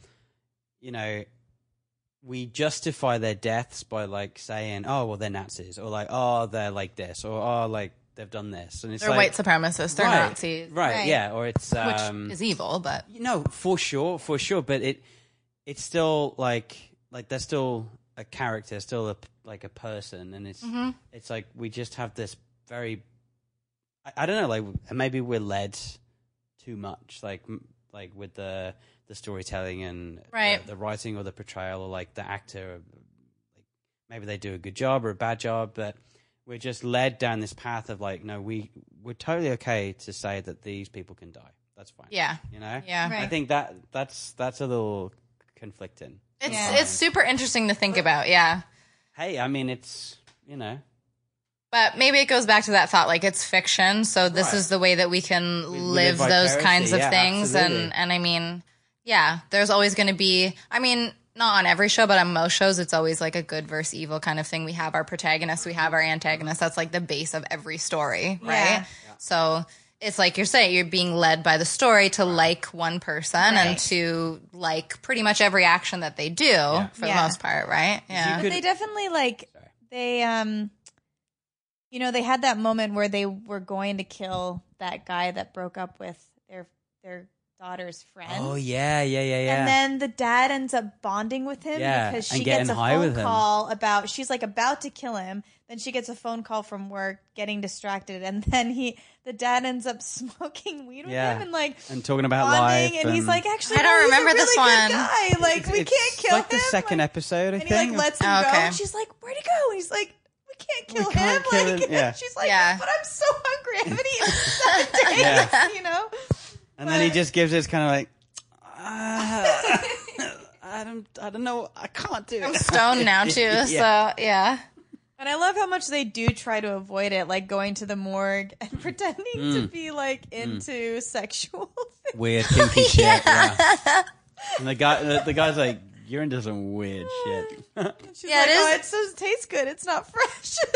you know, we justify their deaths by like saying, "Oh, well, they're Nazis," or like, "Oh, they're like this," or "Oh, like they've done this," and it's They're like, white supremacists, they're right, Nazis, right, Right. Yeah, or it's which um, is evil, but no, for sure, for sure. But it, it's still like, like they're still a character, still a like a person, and it's, Mm-hmm. it's like we just have this very, I, I don't know, like maybe we're led too much, like, like with the the storytelling and Right. the, the writing or the portrayal, or like the actor, like maybe they do a good job or a bad job, but we're just led down this path of like, no, we we're totally okay to say that these people can die. That's fine. yeah, You know? yeah. Right. I think that that's that's a little conflicting. It's Yeah. it's super interesting to think about, yeah. Hey, I mean it's you know But maybe it goes back to that thought, like it's fiction, so this Right. is the way that we can We live live those kinds of yeah, things, absolutely. and and I mean, yeah, there's always going to be. I mean, not on every show, but on most shows, it's always like a good versus evil kind of thing. We have our protagonist, we have our antagonist. That's like the base of every story, right? Yeah. So it's like you're saying, you're being led by the story to like one person and to like pretty much every action that they do for the most part, right? Yeah. But could- they definitely like they um you know, they had that moment where they were going to kill that guy that broke up with their their daughter's friend. Oh yeah, yeah, yeah, yeah. And then the dad ends up bonding with him Yeah, because and she getting gets a high phone with him. call about she's like about to kill him. Then she gets a phone call from work, getting distracted, and (laughs) then he the dad ends up (laughs) smoking weed with Yeah. him and like and talking about bonding, life, and, he's like, actually, I don't no, he's a remember this really good one. Guy. Like we It's can't kill like him. the second like, episode, I and he think. like lets him Oh, go, okay. and she's like, "Where'd he go?" And he's like, "We can't kill We can't him." kill like, him, (laughs) yeah. she's like, Yeah. "But I'm so hungry. I haven't eaten in (laughs) seven days." Yeah. You know. and then he just gives this kind of like, "Ah, I don't, I don't know, I can't do it. Stoned now (laughs) too, Yeah. so yeah. And I love how much they do try to avoid it, like going to the morgue and pretending Mm. to be like into sexual things. Weird kinky shit. Yeah. And the guy, the, the guy's like, you're into some weird shit. She's (laughs) Yeah, like, it is- "Oh, it so tastes good. It's not fresh." (laughs)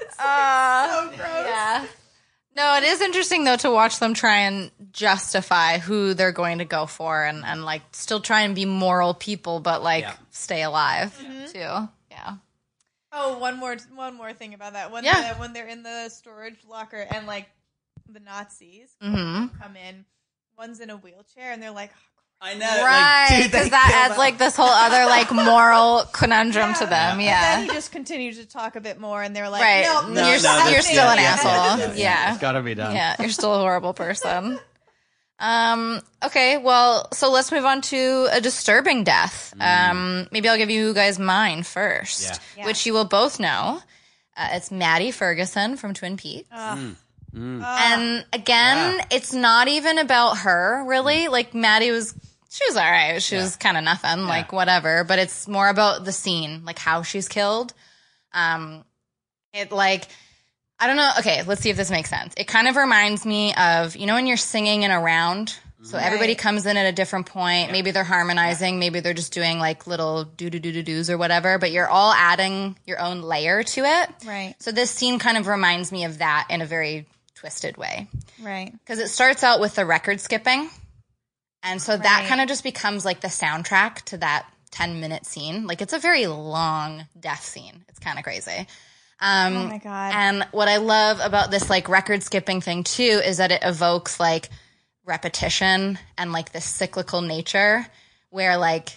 It's Uh, so gross. Yeah. No, it is interesting though to watch them try and justify who they're going to go for and, and like still try and be moral people, but like Yeah. stay alive Mm-hmm. too. Yeah. Oh, one more one more thing about that. When Yeah. the, when they're in the storage locker and like the Nazis hmm come in, one's in a wheelchair and they're like, I know. Right. Because that adds like this whole other like moral conundrum to them. And Yeah. then he just continues to talk a bit more, and they're like, Right. No, No, you're, no, you're happening." that's- still an yeah, yeah, asshole. yeah, (laughs) Yeah. It's gotta be done. Yeah, you're still a horrible person. Um, okay, well, so let's move on to a disturbing death. Um, maybe I'll give you guys mine first, Yeah. Yeah. which you will both know. Uh, it's Maddie Ferguson from Twin Peaks. Mm. And ah. again, Yeah. it's not even about her, really. Mm. Like, Maddie was, she was all right. She was kind of nothing, like, whatever. But it's more about the scene, like how she's killed. Um, it, like, I don't know. Okay, let's see if this makes sense. It kind of reminds me of, you know, when you're singing in a round. So mm-hmm. everybody comes in at a different point. Maybe they're harmonizing. Maybe they're just doing like little do do do do do's or whatever. But you're all adding your own layer to it. Right. So this scene kind of reminds me of that in a very twisted way Right. because it starts out with the record skipping, and so that kind of just becomes like the soundtrack to that ten minute scene. Like it's a very long death scene. It's kind of crazy. Um, Oh my god. and what I love about this like record skipping thing too is that it evokes like repetition and like this cyclical nature where like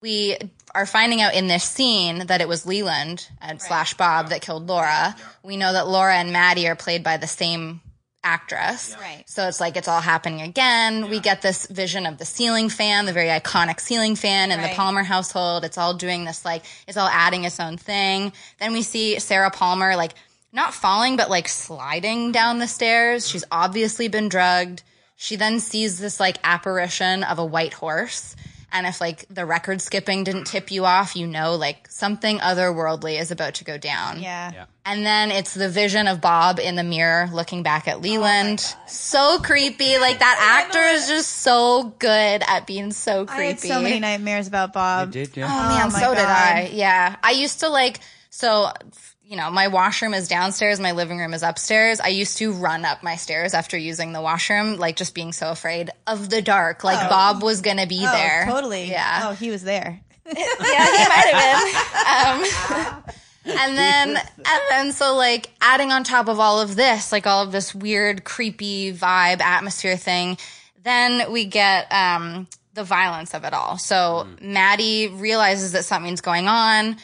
we are finding out in this scene that it was Leland and slash Bob that killed Laura. We know that Laura and Maddie are played by the same actress. Right. So it's like it's all happening again. We get this vision of the ceiling fan, the very iconic ceiling fan in the Palmer household. It's all doing this like it's all adding its own thing. Then we see Sarah Palmer like not falling but like sliding down the stairs. She's obviously been drugged. She then sees this like apparition of a white horse. And if like the record skipping didn't tip you off, you know like something otherworldly is about to go down. yeah. Yeah. And then it's the vision of Bob in the mirror looking back at Leland. Oh so creepy. Like that actor is just so good at being so creepy. I had so many nightmares about Bob. Did you? Oh man, oh my so did I. Yeah. I used to like so you know, my washroom is downstairs, my living room is upstairs. I used to run up my stairs after using the washroom, like just being so afraid of the dark. Like Bob was gonna be Oh, there. totally. Yeah. Oh, he was there. (laughs) yeah, he might have been. Um, and (laughs) then, and then, so like adding on top of all of this, like all of this weird, creepy vibe, atmosphere thing, then we get um, the violence of it all. So Maddie realizes that something's going on.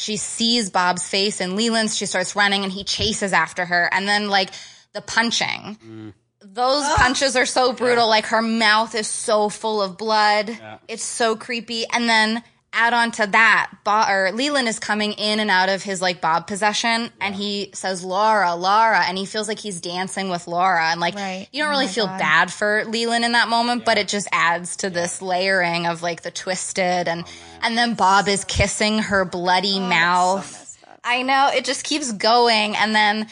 She sees Bob's face and Leland's. She starts running, and he chases after her. And then, like the punching those ah. punches are so brutal. Like her mouth is so full of blood. It's so creepy. And then add on to that, Bob, or Leland is coming in and out of his like Bob possession, and he says Laura, Laura, and he feels like he's dancing with Laura, and like Right. you don't Oh really feel God. bad for Leland in that moment, but it just adds to this layering of like the twisted, and and then Bob is kissing her bloody mouth. I know it just keeps going, and then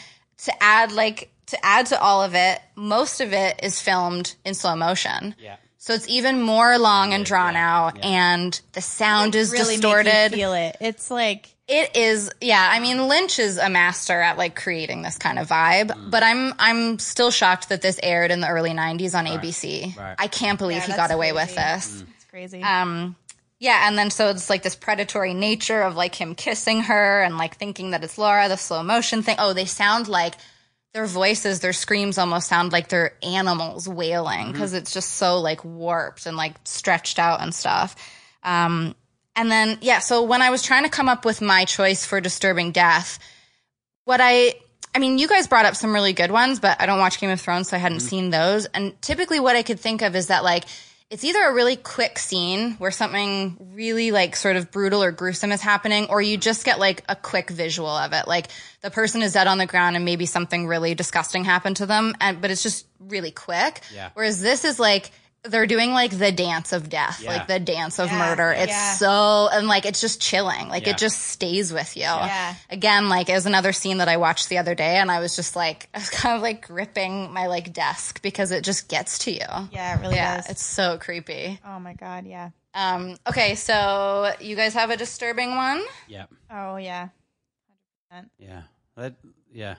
to add like to add to all of it, most of it is filmed in slow motion. Yeah. So it's even more long and drawn yeah, out, yeah. and the sound is really distorted. Make you feel it. It's like It is, yeah. I mean, Lynch is a master at like creating this kind of vibe, Mm. but I'm I'm still shocked that this aired in the early '90s on ABC. right. I can't believe Yeah, he got away with crazy. this. it's crazy. Um, yeah, and then so it's like this predatory nature of like him kissing her and like thinking that it's Laura, the slow motion thing. Oh, they sound like their voices, their screams almost sound like they're animals wailing because it's just so like warped and like stretched out and stuff. Um, and then yeah, so when I was trying to come up with my choice for disturbing death, what I I mean, you guys brought up some really good ones, but I don't watch Game of Thrones, so I hadn't seen those. And typically, what I could think of is that like it's either a really quick scene where something really like sort of brutal or gruesome is happening, or you just get like a quick visual of it. Like the person is dead on the ground and maybe something really disgusting happened to them, and but it's just really quick. Yeah. Whereas this is like they're doing like the dance of death, Yeah. like the dance of Yeah. murder. It's Yeah. so and like it's just chilling. Like Yeah. it just stays with you. Yeah. Again, like it was another scene that I watched the other day and I was just like (laughs) I was kind of like gripping my like desk because it just gets to you. yeah, it really Yeah, does. it's so creepy. oh my god, yeah. Um okay, so you guys have a disturbing one? Yeah, Oh yeah. yeah, that, yeah,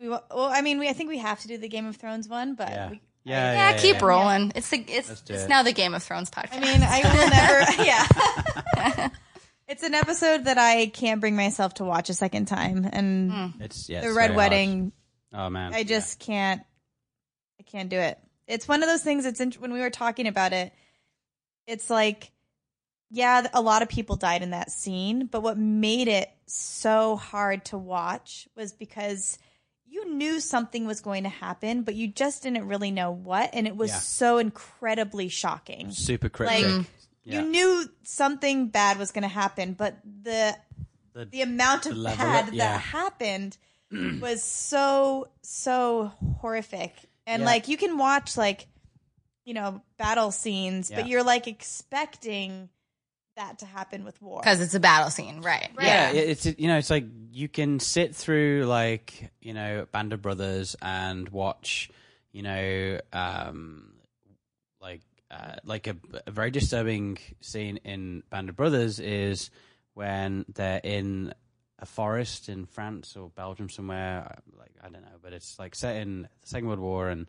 We, wa- well, I mean, we I think we have to do the Game of Thrones one, but yeah, we, yeah, Yeah, yeah, keep yeah. rolling. It's the it's Let's it's it. now the Game of Thrones podcast. I mean, I will never. (laughs) Yeah. (laughs) it's an episode that I can't bring myself to watch a second time, and hmm. It's yeah, the it's Red very hard. Wedding. Oh man, I just can't. I can't do it. It's one of those things. It's in, when we were talking about it. It's like, yeah, a lot of people died in that scene, but what made it so hard to watch was because you knew something was going to happen, but you just didn't really know what, and it was Yeah. so incredibly shocking. Super cryptic. Like, yeah. You knew something bad was going to happen, but the The- the amount of the bad of- yeah. that happened (clears throat) was so so horrific. And like you can watch like you know battle scenes, but you're like expecting that to happen with war. because it's a battle scene, right? yeah, it's you know, it's like you can sit through like you know Band of Brothers and watch you know um like uh, like a, a very disturbing scene in Band of Brothers is when they're in a forest in France or Belgium somewhere like I don't know but it's like set in the Second World War and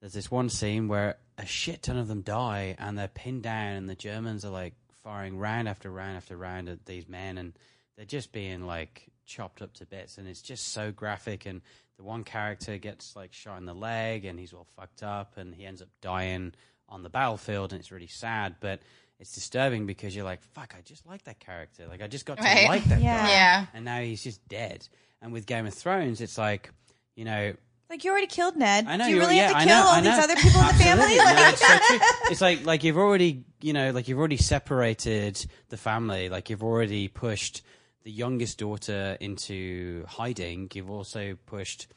there's this one scene where a shit ton of them die and they're pinned down and the Germans are like firing round after round after round at these men and they're just being like chopped up to bits and it's just so graphic and the one character gets like shot in the leg and he's all fucked up and he ends up dying on the battlefield and it's really sad but it's disturbing because you're like fuck I just like that character like I just got to Right. like that (laughs) Yeah. guy Yeah. and now he's just dead and with Game of Thrones it's like you know like you already killed Ned. I know Do you really yeah, have to kill know, all these other people in the family? Like, No, it's, so. It's like like you've already you know like you've already separated the family. Like you've already pushed the youngest daughter into hiding. You've also pushed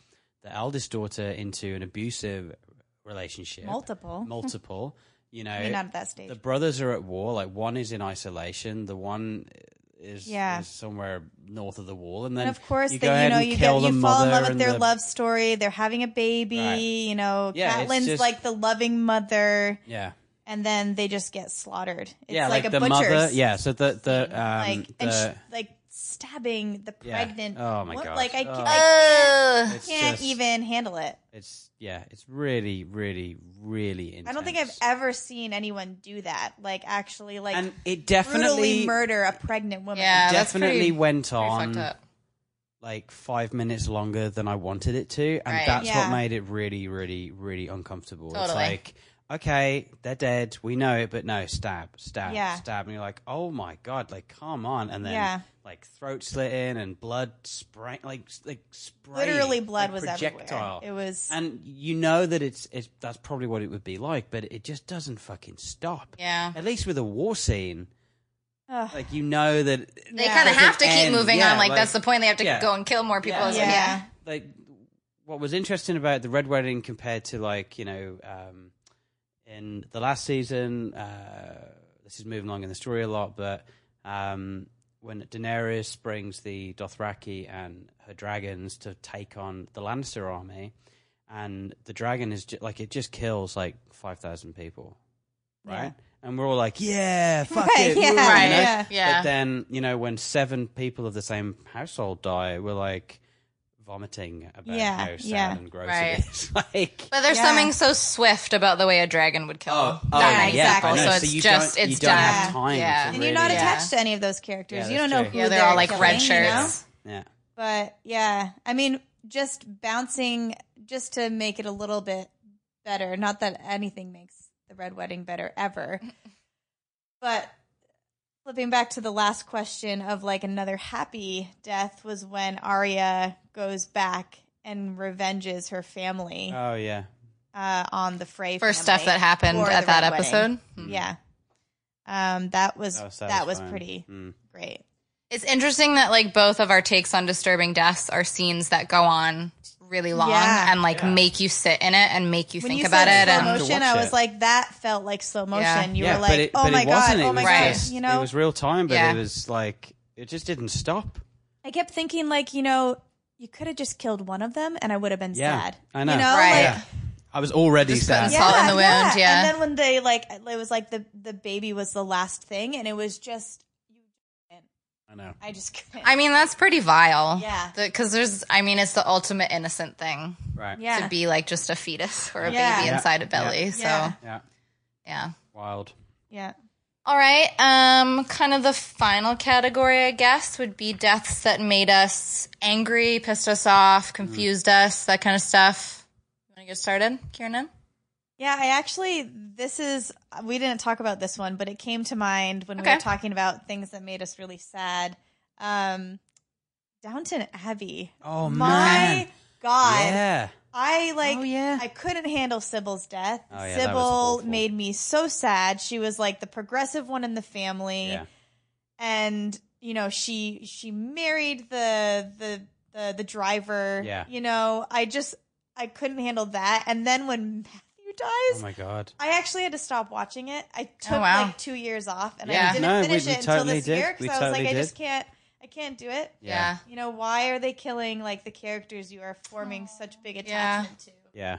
the eldest daughter into an abusive relationship. Multiple. (laughs) Multiple. You know, I mean, not at that stage. the brothers are at war. Like one is in isolation. The one is, Yeah. is somewhere north of the wall, and then and of course, you then go you know you get you fall in love with their the- love story. They're having a baby. Right. You know, Yeah, Catelyn's just- like the loving mother. Yeah. and then they just get slaughtered. It's yeah, like, like, a the butcher's mother. Yeah, so the the um, like and the, sh- like stabbing the Yeah. pregnant. Oh my wo- gosh. Like I, Oh. I Ugh. it's can't just- even handle it. It's yeah, it's really, really, really intense. I don't think I've ever seen anyone do that. Like actually, like and it brutally definitely murder a pregnant woman. Yeah, that's definitely pretty- went Pretty on up. like five minutes longer than I wanted it to, and Right. that's Yeah. what made it really, really, really uncomfortable. It's Totally. like, okay, they're dead, we know it, but no, stab, stab, Yeah. stab, and you're like, oh my god, like come on, and then Yeah. like throat slit in and blood spraying, like like spray, Literally, blood like, was projectile. everywhere. It was. and you know that it's, it's that's probably what it would be like, but it just doesn't fucking stop. Yeah. At least with a war scene, Ugh. like you know that They Yeah. kind of have to keep end, moving yeah, on. Like, like- that's the point. They have to yeah. go and kill more people. Yeah. Yeah. yeah. like what was interesting about the Red Wedding compared to like you know um, in the last season. Uh, this is moving along in the story a lot, but um, when Daenerys brings the Dothraki and her dragons to take on the Lannister army, and the dragon is ju- like it just kills like five thousand people. right? And we're all like, yeah, (laughs) fuck Right, it, yeah, woo," you know? yeah. Yeah. But then you know when seven people of the same household die, we're like vomiting about Yeah, how sad yeah. and gross Right. it is. (laughs) like, But there's Yeah. something so swift about the way a dragon would kill Oh, oh that yeah, many exactly. people. I know. So So it's you just don't- it's you don't done. have time yeah. to and you're not really- attached to any of those characters. Yeah, you don't know true. who Yeah, they're all like killing, red you know? shirts. yeah, But yeah, I mean, just bouncing, just to make it a little bit better. Not that anything makes the Red Wedding better ever, (laughs) but flipping back to the last question of like another happy death was when Arya goes back and revenges her family oh yeah, uh, on the Frey For stuff that happened at that Red Wedding. episode. Hmm. Yeah, um, that was that was, that was pretty Mm. great. It's interesting that like both of our takes on disturbing deaths are scenes that go on really long Yeah. and like make you sit in it and make you when think you about said it slow and To motion, I was it. like, that felt like slow motion. Yeah. You yeah, were like, it, oh my god, oh my god, just, you know. it was real time, but Yeah. it was like it just didn't stop. I kept thinking, like, you know, you could have just killed one of them, and I would have been Yeah, sad. I know. You know, Right. like, Yeah. I was already Just sad. putting salt in the wound, yeah. And then when they like, it was like the the baby was the last thing, and it was just, I know. I just (laughs) couldn't. I mean that's pretty vile. Yeah. Because there's I mean it's the ultimate innocent thing Right. yeah, to be like just a fetus or a Yeah. baby Yeah. inside a belly. Yeah. So Yeah. Yeah. yeah. Wild. yeah. All right. Um, kind of the final category, I guess, would be deaths that made us angry, pissed us off, confused us, that kind of stuff. You want to get started, Kiernan? Yeah, I actually, this is, we didn't talk about this one, but it came to mind when we were talking about things that made us really sad. Um, Downton Abbey. Oh My man. God. Yeah. I like, Oh, yeah. I couldn't handle Sybil's death. Oh, yeah, that was Sybil made me so sad. She was like the progressive one in the family. Yeah. and you know she she married the the the, the driver Yeah. you know i just i couldn't handle that and then when matthew Oh my god. i actually had to stop watching it i took Oh, wow. like two years off and Yeah. i didn't No, finish we it until totally this did. year because We i was totally like i just can't i can't do it Yeah. you know why are they killing like the characters you are forming such big attachment to? Yeah.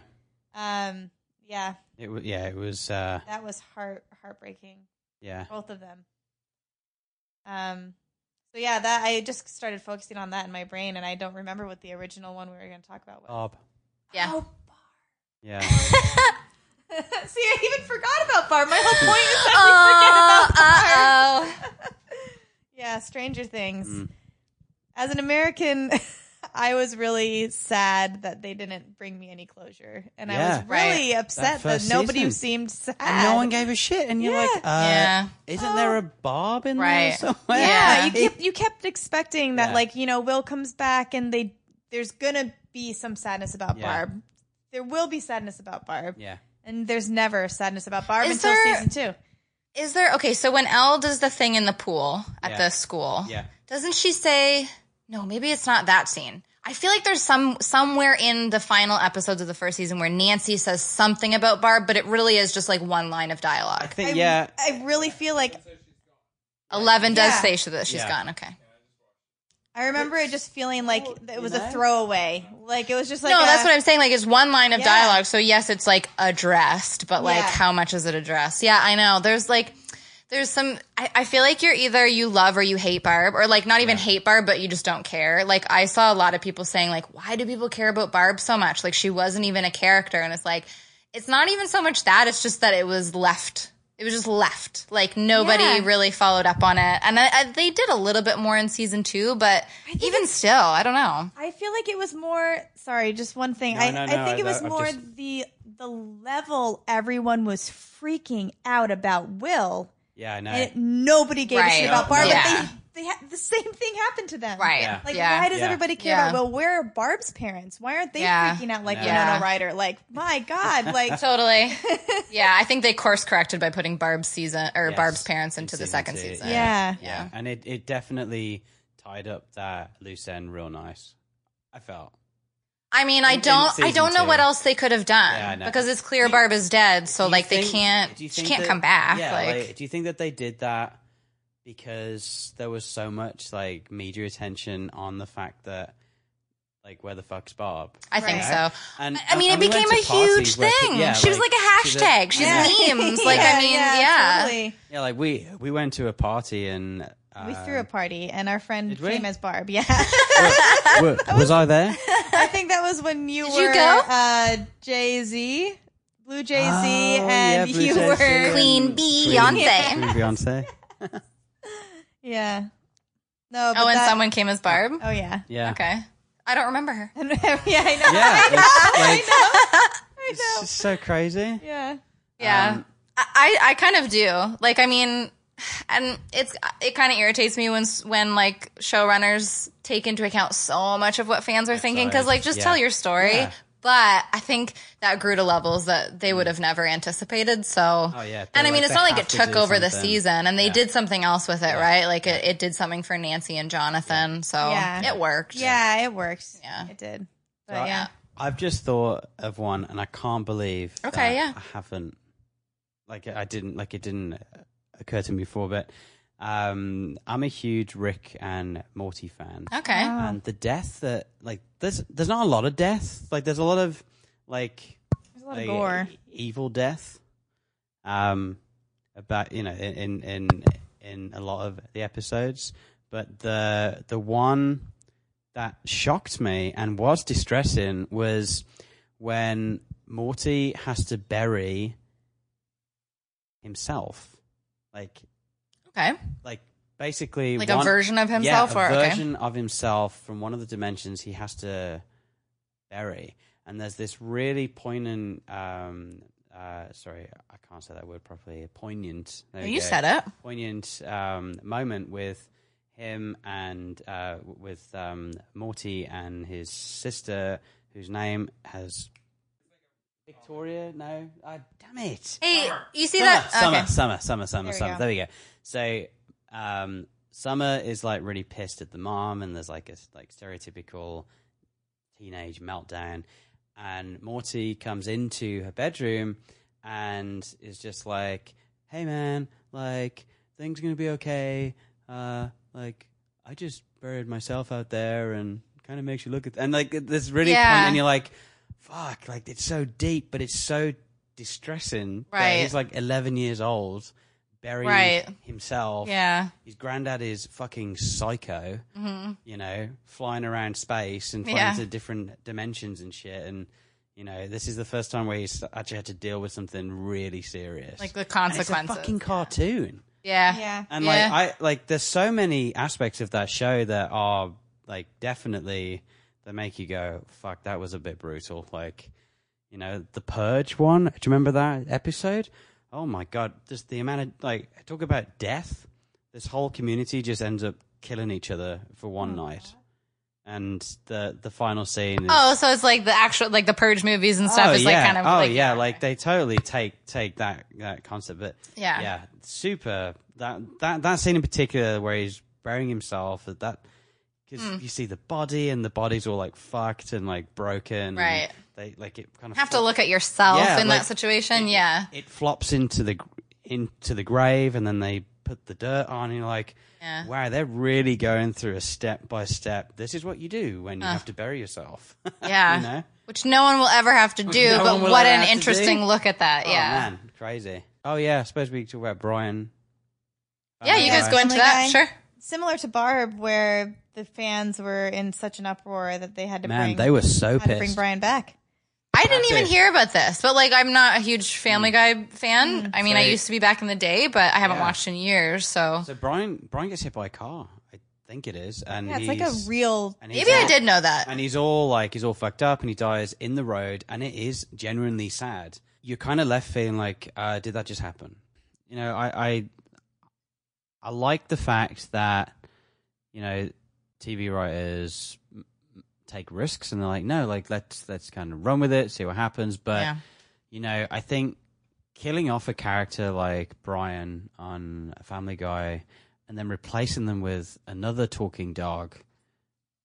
um yeah It was. Yeah. It was. uh that was heart heartbreaking Yeah. both of them. Um, so yeah, that I just started focusing on that in my brain, and I don't remember what the original one we were going to talk about was. Bob. Yeah. Oh, Barb. Yeah. (laughs) (laughs) See, I even forgot about Barb. My whole point is that we forget about Barb. (laughs) Yeah, Stranger Things. Mm. As an American, (laughs) I was really sad that they didn't bring me any closure, and I Yeah. was really upset that, first nobody season. seemed sad. And no one gave a shit, and you're Yeah. like, uh, Yeah. isn't there a Bob in Right. there somewhere? Yeah, Yeah. you kept you kept expecting that, Yeah. like you know, Will comes back and they there's gonna be some sadness about Yeah. Barb. There will be sadness about Barb, Yeah. And there's never sadness about Barb Is until there- season two. Is there okay? So when El does the thing in the pool at Yeah. the school, Yeah. doesn't she say? No, maybe it's not that scene. I feel like there's some somewhere in the final episodes of the first season where Nancy says something about Barb, but it really is just like one line of I dialogue. think. I, yeah. I really feel like Eleven does Yeah. say that she's Yeah. gone. Okay. I remember it just feeling like it was a throwaway. Like it was just like no, a- that's what I'm saying. Like it's one line of Yeah. dialogue. So yes, it's like addressed, but like Yeah. how much is it addressed? Yeah, I know. There's like there's some I, I feel like you're either you love or you hate Barb, or like not even hate Barb, but you just don't care. Like I saw a lot of people saying, like, why do people care about Barb so much? Like she wasn't even a character. And it's like, it's not even so much that, it's just that it was left. It was just left. Like nobody Yeah. really followed up on it. And I, I, they did a little bit more in season two, but even still, I don't know. I feel like it was more. Sorry, just one thing. No, I, no, I no, think it was I've more just- the the level everyone was freaking out about Will. Yeah. I know. and nobody gave a shit about Barb. Yeah. But they, they ha- the same thing happened to them. Right. Yeah. Like, yeah. why does Yeah. everybody care Yeah. about? Well, where are Barb's parents? Why aren't they Yeah. freaking out like No. Winona Yeah. Ryder? Like, my God, like, (laughs) Totally. (laughs) yeah, I think they course corrected by putting Barb's season or Yes, Barb's parents in into the second two. season. yeah. Yeah, and it, it definitely tied up that loose end real nice. I felt. I mean, I In- in don't, I don't know two. what else they could have done Yeah, I know. because it's clear Barb is dead, so Do you like they can't, she can't that- come back. Yeah, like, do you think that they did that because there was so much like media attention on the fact that like where the fuck's Barb? I think Right. so. And- I mean, and it we became a huge thing. pe- yeah, she was like like, a she's a- hashtag. She's Yeah. memes. Like, (laughs) I mean, yeah. totally. Yeah, like we we went to a party and uh, We threw a party, and our friend Did came as Barb. Yeah, (laughs) wa- was I there? I think that was when you Did were you go? uh, Jay Z, Blue Jay Z, Oh, and yeah, Blue you Jay-Z. were Queen Beyonce. Queen Beyonce. (laughs) yeah. No, but Oh, and that- someone came as Barb. Oh yeah. Yeah. Okay, I don't remember her. (laughs) (laughs) yeah, I know. Yeah. It's, (laughs) like, I it's know. just so crazy. Yeah. Yeah, Um, I I kind of do. Like, I mean, and it's it kind of irritates me when when like showrunners take into account so much of what fans are thinking because like just yeah. tell your story. Yeah. But I think that grew to levels that they would mm. have never anticipated. So, Oh, yeah. and I mean, like, it's not like it took do over the season, and they Yeah. did something else with it, right? Like it, it did something for Nancy and Jonathan, so Yeah. it worked. Yeah, it worked. Yeah. it did. But So I- yeah, I've just thought of one, and I can't believe. Okay, that yeah. I haven't. Like I didn't. Like it didn't occur to me before, but um, I'm a huge Rick and Morty fan. Okay. And the death that like there's there's not a lot of death. Like there's a lot of like there's a lot like, of gore. evil death. Um, about you know in in in a lot of the episodes, but the the one that shocked me and was distressing was when Morty has to bury himself, like Okay. like basically Like a version of himself, yeah, a or okay. version of himself from one of the dimensions he has to bury. And there's this really poignant, um, uh, sorry, I can't say that word properly. Poignant. You go. said it. Poignant um, moment with him and uh, with um, Morty and his sister, whose name has Victoria. No, uh, damn it. Hey, you see Summer, that? Summer, okay. Summer, Summer, Summer, There Summer. There we go. So, um, Summer is like really pissed at the mom, and there's like a like stereotypical teenage meltdown. And Morty comes into her bedroom and is just like, "Hey, man, like things are gonna be okay. Uh, like I just buried myself out there, and kind of makes you look at and like this really Yeah. point, and you're like." Fuck! Like it's so deep, but it's so distressing. Right. he's like 11 years old, burying Right. himself. Yeah. His granddad is fucking psycho, mm-hmm. you know, flying around space and flying Yeah. to different dimensions and shit. And, you know, this is the first time where he's actually had to deal with something really serious. Like the And it's a consequences. fucking cartoon. yeah. Yeah. And Yeah. like I like there's so many aspects of that show that are like definitely that make you go, fuck, that was a bit brutal. Like, you know, the Purge one. Do you remember that episode? Oh my god, just the amount of like talk about death. This whole community just ends up killing each other for one night. And the the final scene is Oh, so it's like the actual, like the Purge movies and stuff oh, is like yeah. kind of oh like, yeah, like they totally take take that that concept, but Yeah. yeah, super that that that scene in particular where he's burying himself that that because Hmm. you see the body and the body's all like fucked and like broken, and Right. They like it kind of have to look at yourself Yeah, in like, that situation. it- yeah. It flops into the into the grave, and then they put the dirt on. And you're like, Yeah. wow, they're really going through a step by step. This is what you do when you have to bury yourself. (laughs) Yeah. you know. Which no one will ever have to do, no but what an interesting look at that. Oh yeah. man, crazy. Oh yeah, I suppose we could talk about Brian. Yeah, you guys go into that. Guy. Sure. Similar to Barb, where the fans were in such an uproar that they had to Man, bring they were so had to bring. Brian back. I didn't even it. hear about this, but like I'm not a huge Family Guy fan. I mean, I used to be back in the day, but I haven't Yeah. watched in years. So So Brian, Brian gets hit by a car. I think it is, and Yeah, it's like a he's- real. and he's maybe I all- did know that. And he's all like, he's all fucked up, and he dies in the road, and it is genuinely sad. You're kind of left feeling like, uh, did that just happen? You know, I, I, I like the fact that, you know, TV writers m- m- take risks, and they're like, no, like let's let's kind of run with it, see what happens. But Yeah. you know, I think killing off a character like Brian on Family Guy and then replacing them with another talking dog,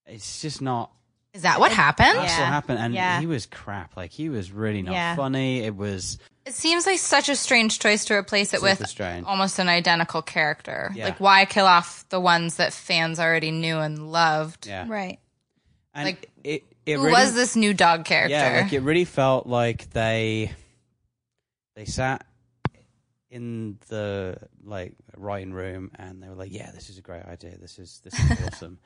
it's just not. Is that what happened? That's Yeah. what happened, and Yeah. he was crap. Like he was really not Yeah. funny. It was It seems like such a strange choice to replace it with strange. almost an identical character. Yeah. Like, why kill off the ones that fans already knew and loved? yeah. Right. And Like, it, it Who really, was this new dog character? Yeah, like it really felt like they they sat in the like writing room and they were like, "Yeah, this is a great idea. This is this is (laughs) awesome."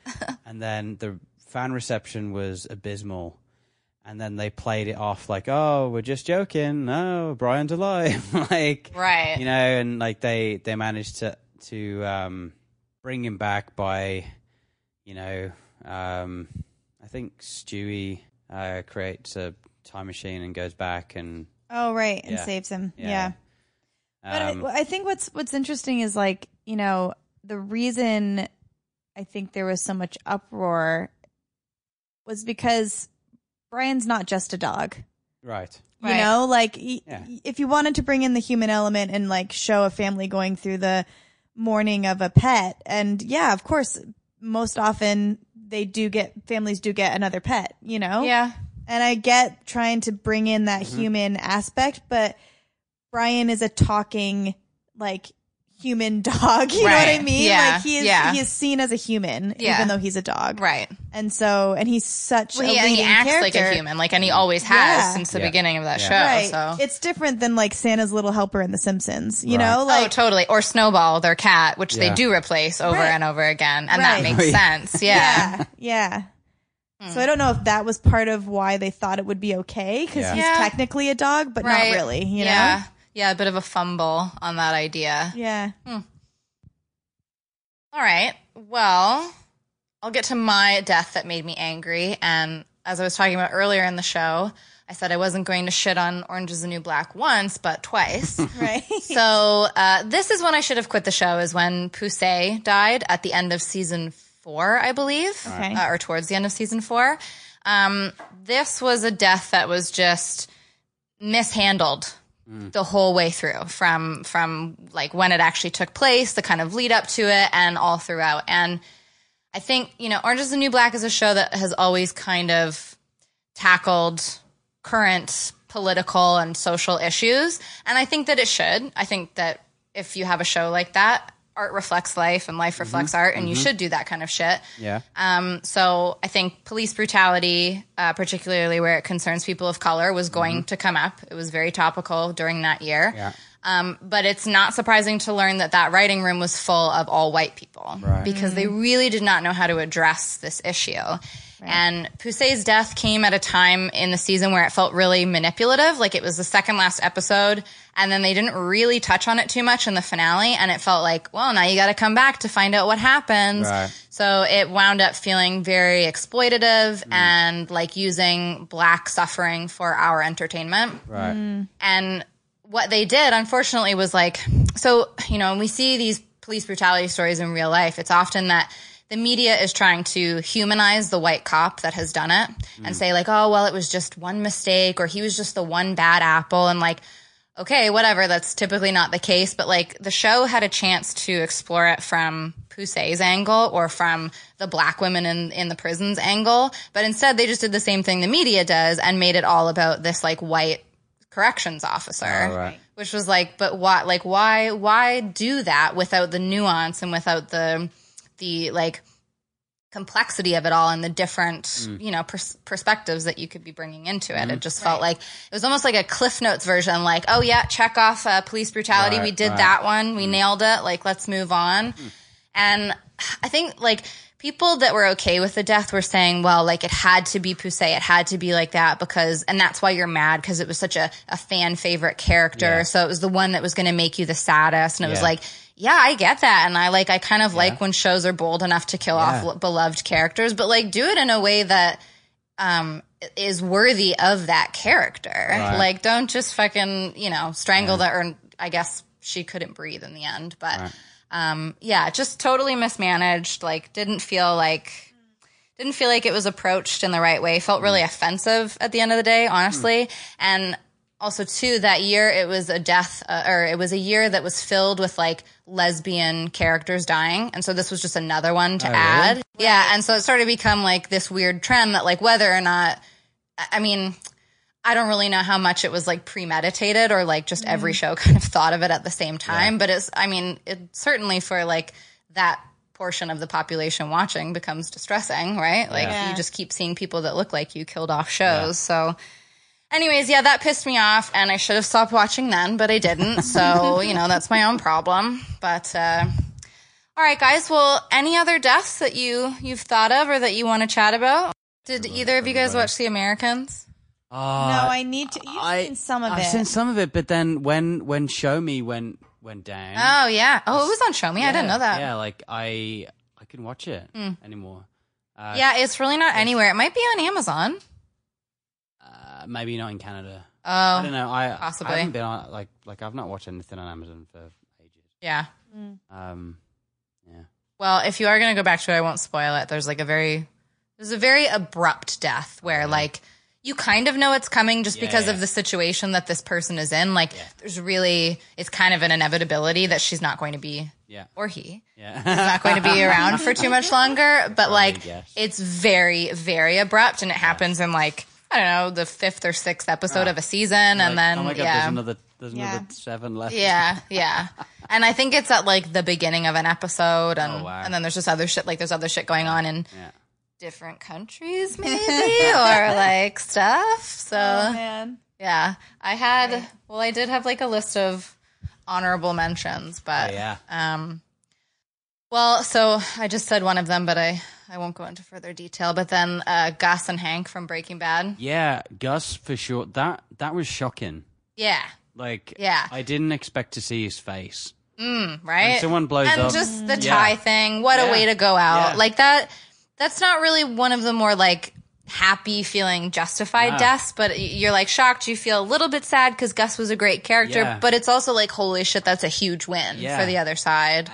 and then the fan reception was abysmal. And then they played it off like, "Oh, we're just joking. No, Brian's alive." (laughs) like, Right. You know, and like they they managed to to um, bring him back by, you know, um, think Stewie uh, creates a time machine and goes back and Oh, right, and Yeah. saves him. Yeah. Yeah. But um, I, I think what's what's interesting is like you know the reason I think there was so much uproar was because Brian's not just a dog. right. You Right. know, like y- Yeah. if you wanted to bring in the human element and like show a family going through the mourning of a pet, and yeah, of course, most often they do get families do get another pet. You know, Yeah. and I get trying to bring in that Mm-hmm. human aspect, but Brian is a talking like human (laughs) dog. You know what I mean? Yeah. Like he is Yeah. he is seen as a human, Yeah. even though he's a dog. Right. And so and he's such Well, a he, and he acts character. like a human, like, and he always has Yeah. since the Yeah. beginning of that Yeah. show. Right. So. It's different than like Santa's little helper in The Simpsons. You Right. know, oh, totally. Or Snowball, their cat, which they do replace over Right. and over again, and Right. that makes (laughs) sense. Yeah. yeah. (laughs) Yeah. So I hmm. don't know if that was part of why they thought it would be okay because Yeah. he's Yeah. technically a dog, but Right. not really. You know? Yeah. A bit of a fumble on that idea. Yeah. All right. Well, I'll get to my death that made me angry. And as I was talking about earlier in the show, I said I wasn't going to shit on Orange is the New Black once, but twice. (laughs) Right. so uh, this is when I should have quit the show, is when Poussey died at the end of season four, I believe, Okay. uh, or towards the end of season four. Um, this was a death that was just mishandled Mm. the whole way through from from like when it actually took place the kind of lead up to it and all throughout. And i think you know orange is the new black is a show that has always kind of tackled current political and social issues. And i think that it should. I think that if you have a show like that art reflects life and life reflects art and you should do that kind of shit Yeah. um, so I think police brutality, uh, particularly where it concerns people of color, was going to come up. It was very topical during that year. Yeah. Um, but it's not surprising to learn that that writing room was full of all white people Right. because they really did not know how to address this issue. And Poussey's death came at a time in the season where it felt really manipulative. Like it was the second last episode, and then they didn't really touch on it too much in the finale. And it felt like, well, now you got to come back to find out what happens. Right. So it wound up feeling very exploitative mm. and like using black suffering for our entertainment. Right. Mm. And what they did, unfortunately, was like, so, you know, when we see these police brutality stories in real life, it's often that the media is trying to humanize the white cop that has done it and mm. say, like, oh, well, it was just one mistake or he was just the one bad apple. And like, okay, whatever, that's typically not the case. But like, the show had a chance to explore it from Poussey's angle or from the black women in, in the prisons angle. But instead, they just did the same thing the media does and made it all about this like white corrections officer right. which was like but why like why why do that without the nuance and without the the like complexity of it all and the different Mm. you know pers- perspectives that you could be bringing into it. It just felt like it was almost like a cliff notes version like oh yeah check off uh, police brutality. We did right. that one. We nailed it. Like let's move on. And I think like people that were okay with the death were saying, well, like it had to be Poussey, it had to be like that because, and that's why you're mad because it was such a, a fan favorite character. Yeah. So it was the one that was going to make you the saddest. And it was like, yeah, I get that. And I like, I kind of like when shows are bold enough to kill off Yeah. l- beloved characters, but like do it in a way that, um, is worthy of that character. Like, don't just fucking, you know, strangle that, or I guess she couldn't breathe in the end, but, um, yeah, just totally mismanaged. Like, didn't feel like didn't feel like it was approached in the right way. Felt really offensive at the end of the day, honestly. And also, too, that year it was a death, uh, or it was a year that was filled with like lesbian characters dying, and so this was just another one to Oh, add. Yeah, and so it started to become like this weird trend that like whether or not, I I mean. I don't really know how much it was like premeditated or like just every show (laughs) kind of thought of it at the same time. But it's, I mean, it certainly for like that portion of the population watching becomes distressing, right? Like Yeah. you just keep seeing people that look like you killed off shows. So anyways, yeah, that pissed me off and I should have stopped watching then, but I didn't. (laughs) So, you know, that's my own problem. But uh all right, guys. Well, any other deaths that you you've thought of or that you want to chat about? Did either of you guys watch The Americans? Oh, no, I need to. You've I- seen some of I've it. seen some of it, but then when when Shomi went went down. Oh yeah. Oh, it was on Shomi. I didn't know that. Yeah, like I I couldn't watch it Hmm. anymore. Uh, Yeah, it's really not anywhere. It might be on Amazon. Maybe not in Canada. Oh, I don't know. I possibly. I haven't been on like like I've not watched anything on Amazon for ages. yeah. Um, yeah. Well, if you are going to go back to it, I won't spoil it. There's like a very, there's a very abrupt death where like you kind of know it's coming just Yeah, because yeah. of the situation that this person is in. Like there's really, it's kind of an inevitability that she's not going to be, Yeah. or he Yeah. not going to be around for too much (laughs) longer. But like it's very, very abrupt and it happens in like, I don't know, the fifth or sixth episode of a season. and Like, then, oh my god, yeah. there's another there's Yeah. another seven left. Yeah, yeah. (laughs) And I think it's at like the beginning of an episode and Oh, wow. and then there's just other shit like there's other shit going on in Yeah. different countries maybe or (laughs) like stuff. So oh man. yeah. I had well I did have like a list of honorable mentions, but Oh, yeah. um well, so I just said one of them, but I I won't go into further detail. But then uh, Gus and Hank from Breaking Bad. Yeah, Gus for sure. That that was shocking. Yeah, Like, Yeah. I didn't expect to see his face. right. When someone blows and up, just the Yeah. tie thing. What a way to go out! Yeah. Like that. That's not really one of the more like happy feeling justified No. deaths, but you're like shocked. You feel a little bit sad because Gus was a great character, Yeah. but it's also like holy shit, that's a huge win Yeah. for the other side.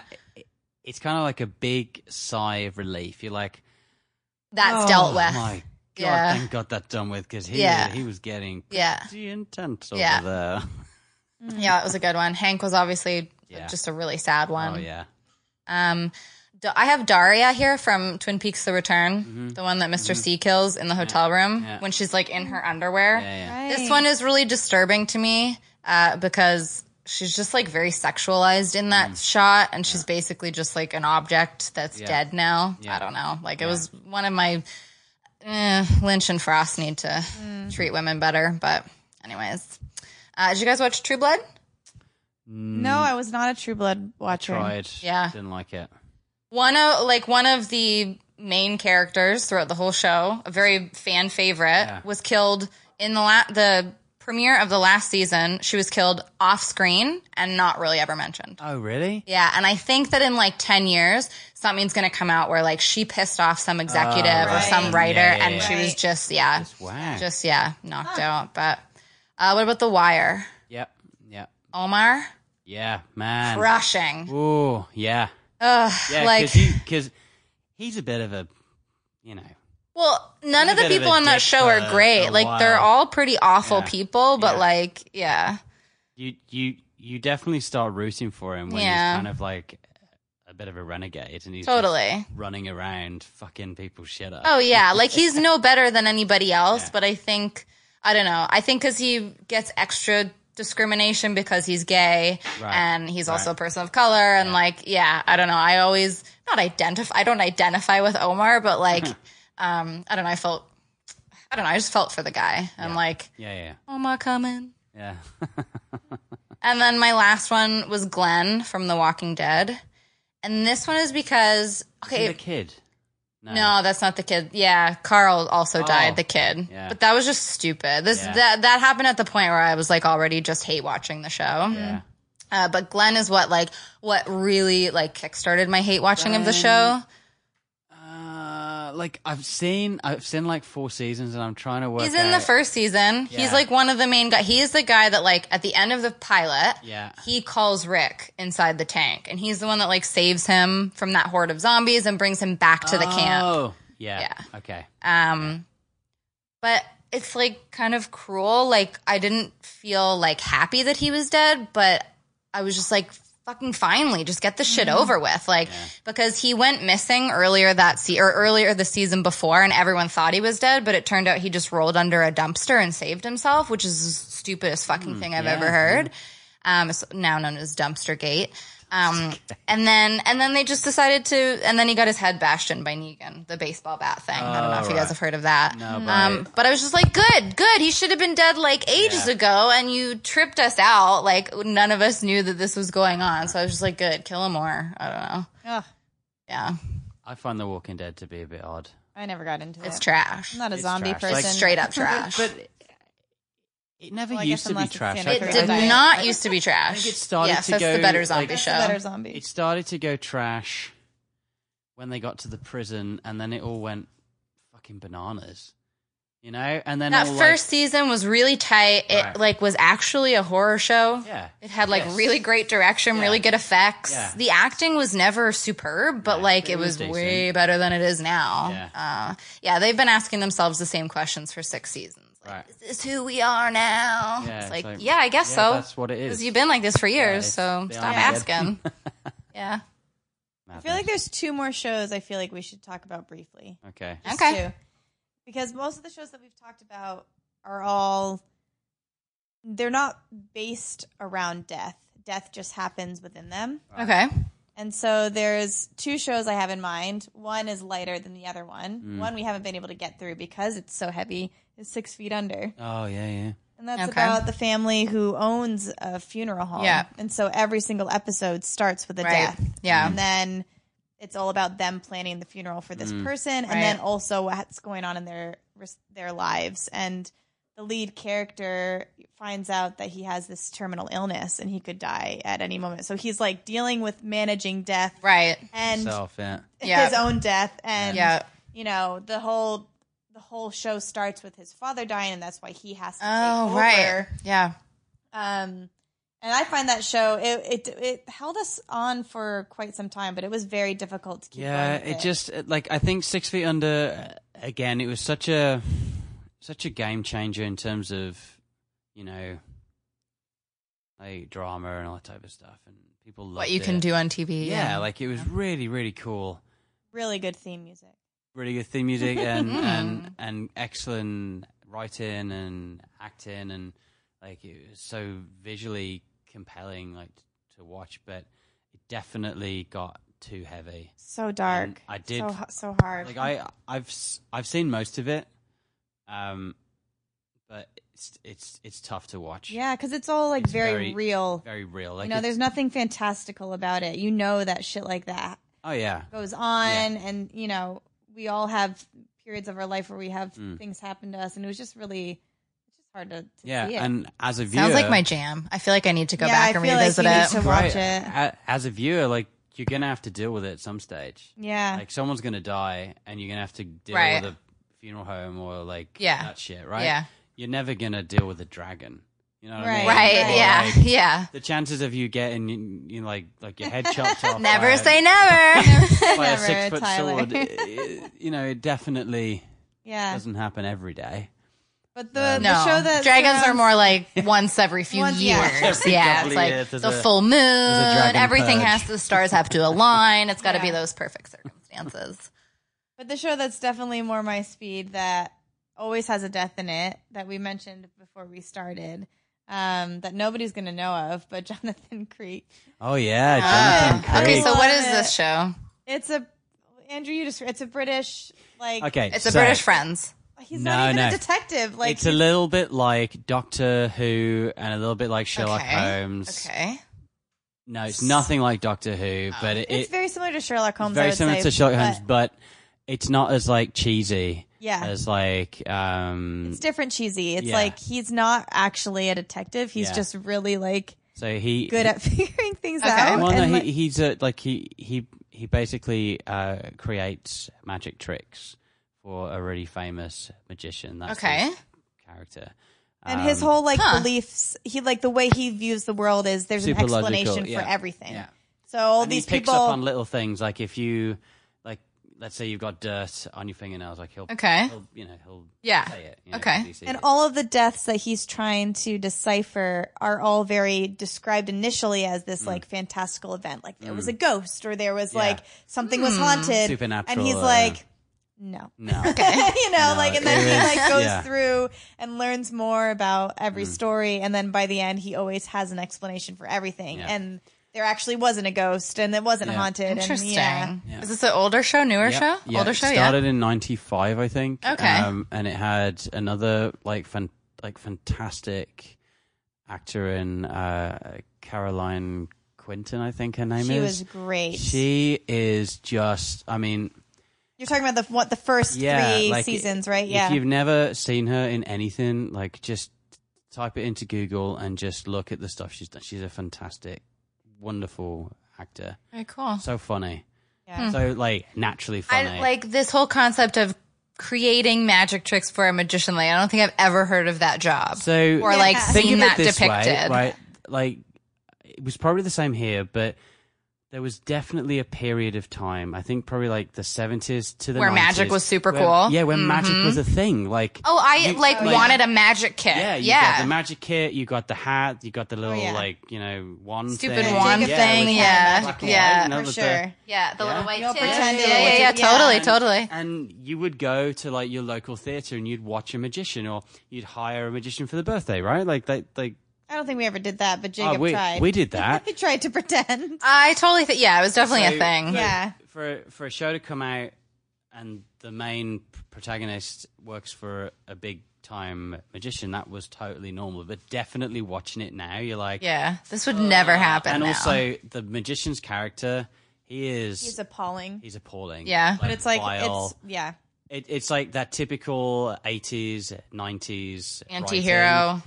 It's kind of like a big sigh of relief. You're like, That's oh dealt with. Oh my god, Yeah. thank God that done with because he Yeah. he was getting Yeah. pretty intense over Yeah. there. (laughs) Yeah, it was a good one. Hank was obviously Yeah. just a really sad one. Oh yeah, Um, I have Darya here from Twin Peaks: The Return, the one that mister C kills in the hotel room Mm-hmm. Yeah. when she's like in her underwear. yeah, yeah. Right. This one is really disturbing to me uh, because she's just like very sexualized in that shot, and she's basically just like an object that's Mm. Yeah. dead now. Yeah. I don't know. Like it was one of my eh, Lynch and Frost need to Mm. treat women better. But anyways, uh, did you guys watch True Blood? No, I was not a True Blood watcher. Tried. Yeah. Didn't like it. one of like one of the main characters throughout the whole show, a very fan favorite, Yeah. was killed in the la- the premiere of the last season. She was killed off screen and not really ever mentioned. Oh really? Yeah, and I think that in like 10 years, something's going to come out where like she pissed off some executive or right. some writer Yeah, yeah, and yeah. she was just, yeah, Just just, yeah, knocked out. But uh, what about The Wire? Yep. Yep. Omar? Yeah, man. Crushing. Ooh, yeah. Ugh, Yeah, like, because he's a bit of a, you know, Well, none of the people on that show are great. Like they're all pretty awful Yeah. people, but Yeah. like, yeah. you you you definitely start rooting for him when Yeah. he's kind of like a bit of a renegade and he's Totally. running around fucking people's shit up. Oh yeah, like he's (laughs) no better than anybody else, Yeah. but I think I don't know. I think cuz he gets extra discrimination because he's gay Right. and he's also a person of color and like yeah, I don't know. I always not identify I don't identify with Omar, but like (laughs) um I don't know, I felt I don't know, I just felt for the guy. I'm like, Yeah, yeah, Omar coming. yeah. (laughs) And then my last one was Glenn from The Walking Dead. And this one is because okay, the kid. No. no, that's not the kid. Yeah, Carl also Oh. died, the kid. Yeah. But that was just stupid. This Yeah. that that happened at the point where I was like already just hate watching the show. Yeah. Uh, but Glenn is what like what really like kickstarted my hate watching of the show. Like I've seen, I've seen like four seasons, and I'm trying to work. He's in the first season. He's like one of the main guys. He is the guy that like at the end of the pilot, Yeah. he calls Rick inside the tank, and he's the one that like saves him from that horde of zombies and brings him back to the camp. Oh, yeah. Yeah. Okay. Um, but it's like kind of cruel. Like I didn't feel like happy that he was dead, but I was just like, fucking finally, just get the shit over with. Like because he went missing earlier that se- or earlier the season before, and everyone thought he was dead, but it turned out he just rolled under a dumpster and saved himself, which is the stupidest fucking thing I've yeah, ever heard. Um, it's now known as Dumpster Gate. Um, and then and then they just decided to, and then he got his head bashed in by Negan, the baseball bat thing. I don't know if you guys have heard of that. No, but um, but I was just like, good, good. He should have been dead like ages Yeah. ago, and you tripped us out. Like none of us knew that this was going on. So I was just like, good, kill him more. I don't know. Ugh, Yeah, I find The Walking Dead to be a bit odd. I never got into it's it. It's trash. I'm not a It's zombie trash. person. Like, Straight up (laughs) trash. But it never Well, I used to be trash. it it for think- did diet. not used to be trash. think it started yes, to that's the go, better zombie That's show. the better zombie. It started to go trash when they got to the prison, and then it all went fucking bananas. You know, and then that all, first season was really tight. It Right. like was actually a horror show. Yeah. It had like Yes. really great direction, Yeah. really good effects. Yeah. The acting was never superb, but Yeah, like it it was was, way better than it is now. Yeah. Uh, yeah, they've been asking themselves the same questions for six seasons. Like, Right. Is this who we are now? Yeah, it's it's like, like, yeah, I guess yeah, so. that's what it is. Because you've been like this for years, it's so stop asking. (laughs) (laughs) yeah. I feel like there's two more shows I feel like we should talk about briefly. okay. Just Okay. two. Because most of the shows that we've talked about are all they're not based around death. Death just happens within them. Okay. And so there's two shows I have in mind. One is lighter than the other one. Mm. One we haven't been able to get through because it's so heavy. Is Six Feet Under, Oh yeah, yeah. and that's Okay. about the family who owns a funeral home. Yeah. And so every single episode starts with a Right. death. Yeah. And then it's all about them planning the funeral for this mm. person, and Right. then also what's going on in their their lives. And the lead character finds out that he has this terminal illness and he could die at any moment. So he's like dealing with managing death Right. and Self, yeah. Yeah. his own death and Yeah. you know the whole the whole show starts with his father dying and that's why he has to Oh, take right. Yeah. Um and I find that show it, it it held us on for quite some time, but it was very difficult to keep Yeah, going with it just like I think Six Feet Under again. It was such a such a game changer in terms of you know like drama and all that type of stuff, and people loved What you it. can do on TV. Yeah, like it was really really cool. really good theme music. Really good theme music and (laughs) and and excellent writing and acting and like it was so visually compelling like to watch, but it definitely got too heavy. So dark. And I did- so so hard. like I I've I've seen most of it, um, but it's it's it's tough to watch. yeah, because it's all like It's very, very- real. very real. Like you know, there's nothing fantastical about it. You know that shit like that oh yeah, goes on, and you know we all have periods of our life where we have hmm. things happen to us, and it was just really it's just hard to, to yeah. see it. And as a viewer, Sounds like my jam. I feel like I need to go Yeah, back I and feel like revisit you need it. to right, watch it. as a viewer, like you're gonna have to deal with it at some stage. yeah, Like someone's gonna die, and you're gonna have to deal Right. with a funeral home or like Yeah. that shit, right? Yeah. You're never gonna deal with a dragon. You know what I Right. mean? Right. Right. Yeah. Like, yeah. the chances of you getting you you know, like like your head chopped off. (laughs) Never a- say never. (laughs) by a Never, six foot Tyler. sword. i- you know, it definitely yeah. doesn't happen every day. But the, um, no. the show that Dragons are more like (laughs) once every few Once- yeah. years. Every yeah. It's like years, the a- full moon. Everything purge. has the stars have to align. It's got to be those perfect circumstances. But the show that's definitely more my speed that always has a death in it that we mentioned before we started. Um, that nobody's gonna know of, but (laughs) Jonathan Creek. Oh yeah, Uh, Jonathan Creek. okay, so what Love is it. this show? It's a Andrew. You just it's a British like. Okay, It's a so British Friends. He's No, not even no. a detective. Like it's a little bit like Doctor Who and a little bit like Sherlock Okay. Holmes. Okay. No, it's nothing like Doctor Who, but it, it's very similar to Sherlock Holmes. I very would similar say, to Sherlock but Holmes, but it's not as like cheesy. Yeah. as like um. It's different cheesy. It's Yeah. like he's not actually a detective. He's Yeah. just really like So he good at (laughs) figuring things Okay. out. Well, no, and, he, like- he's a, like he he he basically uh, creates magic tricks for a really famous magician. That's Okay. his character. And his Um, whole like Huh. beliefs, he like the way he views the world is there's an Super logical, explanation yeah. for everything. Yeah. So all and these he picks people, up on little things like if you like, let's say you've got dirt on your fingernails, like he'll Okay. he'll, you know he'll Yeah. say it. you know, Okay. 'cause he sees and it. all of the deaths that he's trying to decipher are all very described initially as Mm. this like fantastical event, like there was a ghost or there was Yeah. like something was Hmm. haunted, Supernatural, and he's uh, like, no. no. (laughs) (laughs) you know, No, like, and then it he like goes yeah. through and learns more about every Mm. story, and then by the end, he always has an explanation for everything. Yeah. And there actually wasn't a ghost and it wasn't Yeah. haunted. And, Interesting. yeah. Yeah. Is this an older show, newer Yeah, show? yeah, older it show, started yeah. in '95, I think. Okay. Um, and it had another like fan, like fantastic actor in uh, Caroline Quentin, I think her name is. She is. was great. She is just. I mean, You're talking about the what the first yeah, three like, seasons, right? Yeah. If you've never seen her in anything, like just type it into Google and just look at the stuff she's done. She's a fantastic, wonderful actor. Very cool. So funny. Yeah. Hmm. So like naturally funny. I like this whole concept of creating magic tricks for a magician. Like, I don't think I've ever heard of that job. So or like Yeah. think seen that depicted. way, right? Like it was probably the same here, but there was definitely a period of time. I think probably like the seventies to the Where magic was super where- cool? Mm-hmm. Yeah, when magic was a thing. Like Oh, I You- like like- wanted a magic kit. yeah, Yeah, you got the magic kit, you got the hat, you got the little yeah. like you know one Stupid thing. wand Jacob thing. with the Yeah, magic yeah, you know, for with the- sure. yeah. The Yeah. little white You'll tip. pretend yeah, to yeah, look yeah, yeah. Totally, And- totally. And you would go to like your local theater and you'd watch a magician, or you'd hire a magician for the birthday, right? Like they, like I don't think we ever did that, but oh, Jacob we tried. we did that. (laughs) he tried to pretend. I totally think. Yeah, it was definitely So, a thing. for- Yeah. For for a show to come out and the main protagonist works for a big time magician, that was totally normal. But definitely watching it now, you're like, Yeah, this would never happen. And now. also the magician's character, he is He's appalling. he's appalling. Yeah. but it's like vile. it's yeah. It, it's like that typical 80s, 90s writing.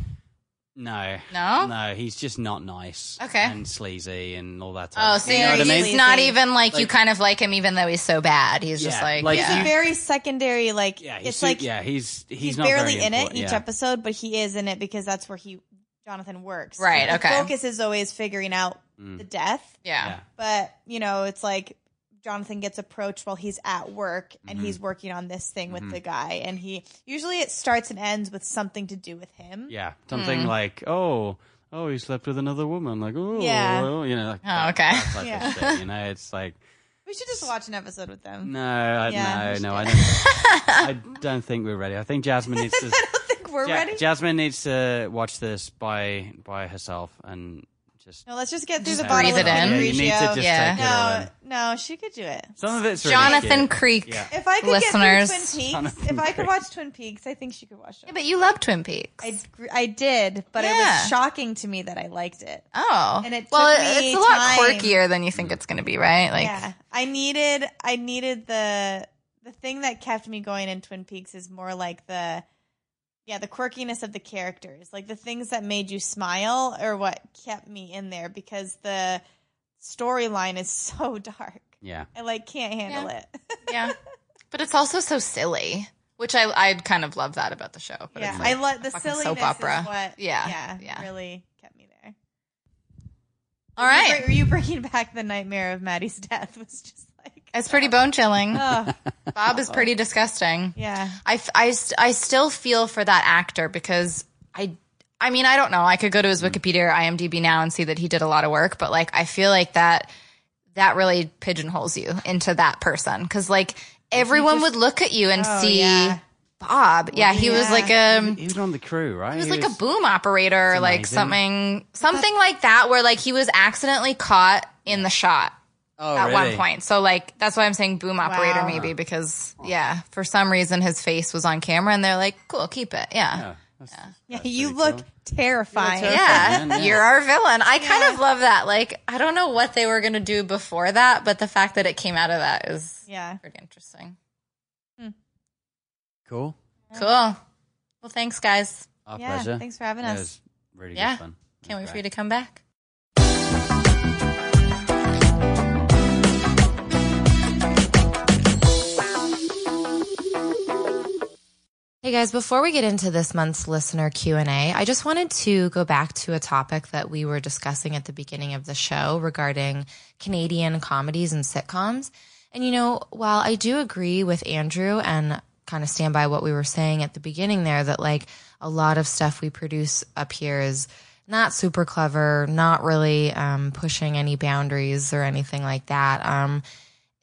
Anti-hero. No. No? No, he's just not nice. Okay. And sleazy and all that type Oh, of so thing. you You know know what I he's mean? it's not even like, you Like- kind of like him, even though he's so bad. He's just Yeah, like, like yeah. He's a very secondary. Like Yeah, he's it's su- like yeah, he's he's, he's, not barely very in it important, each yeah. episode, but he is in it because that's where he Jonathan works. Right, The okay. focus is always figuring out Mm. the death, yeah. Yeah. but you know it's like Jonathan gets approached while he's at work Mm-hmm. and he's working on this thing with the guy, and he usually it starts and ends with something to do with him. Yeah, something like oh, oh, he slept with another woman. Like oh, Yeah. well, you know. Like Oh, okay. that type of Yeah. shit, you know, it's like We should just watch an episode with them. no, I, Yeah, no, no. I do don't. I don't think we're ready. I think Jasmine needs (laughs) to. I don't think we're Ja- ready. Jasmine needs to watch this by by herself and just. no, let's just get through Just the bottle breathe of it in. Yeah, you need to just Yeah. take it all No, in. no, she could do it. Some of it's Jonathan shit. Creek. Yeah. If I could Listeners. get through Twin Peaks, Jonathan if I could watch Twin Peaks, I think she could watch Yeah, it. but you love Twin Peaks. I, I did, but it was shocking to me that I liked it. oh. And it well, took me it's a lot time. quirkier than you think it's going to be, right? Like, yeah, I needed, I needed the the thing that kept me going in Twin Peaks is more like the, yeah, the quirkiness of the characters, like the things that made you smile, or what kept me in there because the storyline is (laughs) so dark. Yeah. I like can't handle Yeah. it. yeah. (laughs) But it's also so silly, which I I kind of love that about the show. But yeah, it's I like, like the fucking silliness soap opera. Is what, Yeah, yeah, yeah. really kept me there. all Were you right. br- Were you bringing back the nightmare of Maddy's death? (laughs) Was just like, It's pretty bone chilling. (laughs) oh, Bob is pretty disgusting. yeah. I, f- I, st- I still feel for that actor because I I mean I don't know I could go to his mm. Wikipedia or IMDb now and see that he did a lot of work but like I feel like that that really pigeonholes you into that person because like everyone would look at you and Oh, see yeah. Bob yeah he was like um, a He was on the crew, right? he was like a boom operator like amazing. something something like that where like he was accidentally caught in the shot oh, at one point. So like that's why I'm saying boom operator Wow. maybe because yeah, for some reason his face was on camera and they're like, "Cool, keep it." Yeah. Yeah. That's, Yeah, you look cool. terrifying. terrifying. Yeah, man, (laughs) yeah. you're our villain. I kind of love that. Like, I don't know what they were going to do before that, but the fact that it came out of that is Yeah. pretty interesting. Hmm. Cool. Cool. Well, thanks, guys. Our Yeah, pleasure. thanks for having us. It was really Yeah. good fun. Can't wait for you to come back. Hey guys, before we get into this month's listener Q&A, I just wanted to go back to a topic that we were discussing at the beginning of the show regarding Canadian comedies and sitcoms. And you know, while I do agree with Andrew and kind of stand by what we were saying at the beginning there that like a lot of stuff we produce up here is not super clever, not really um, pushing any boundaries or anything like that. Um,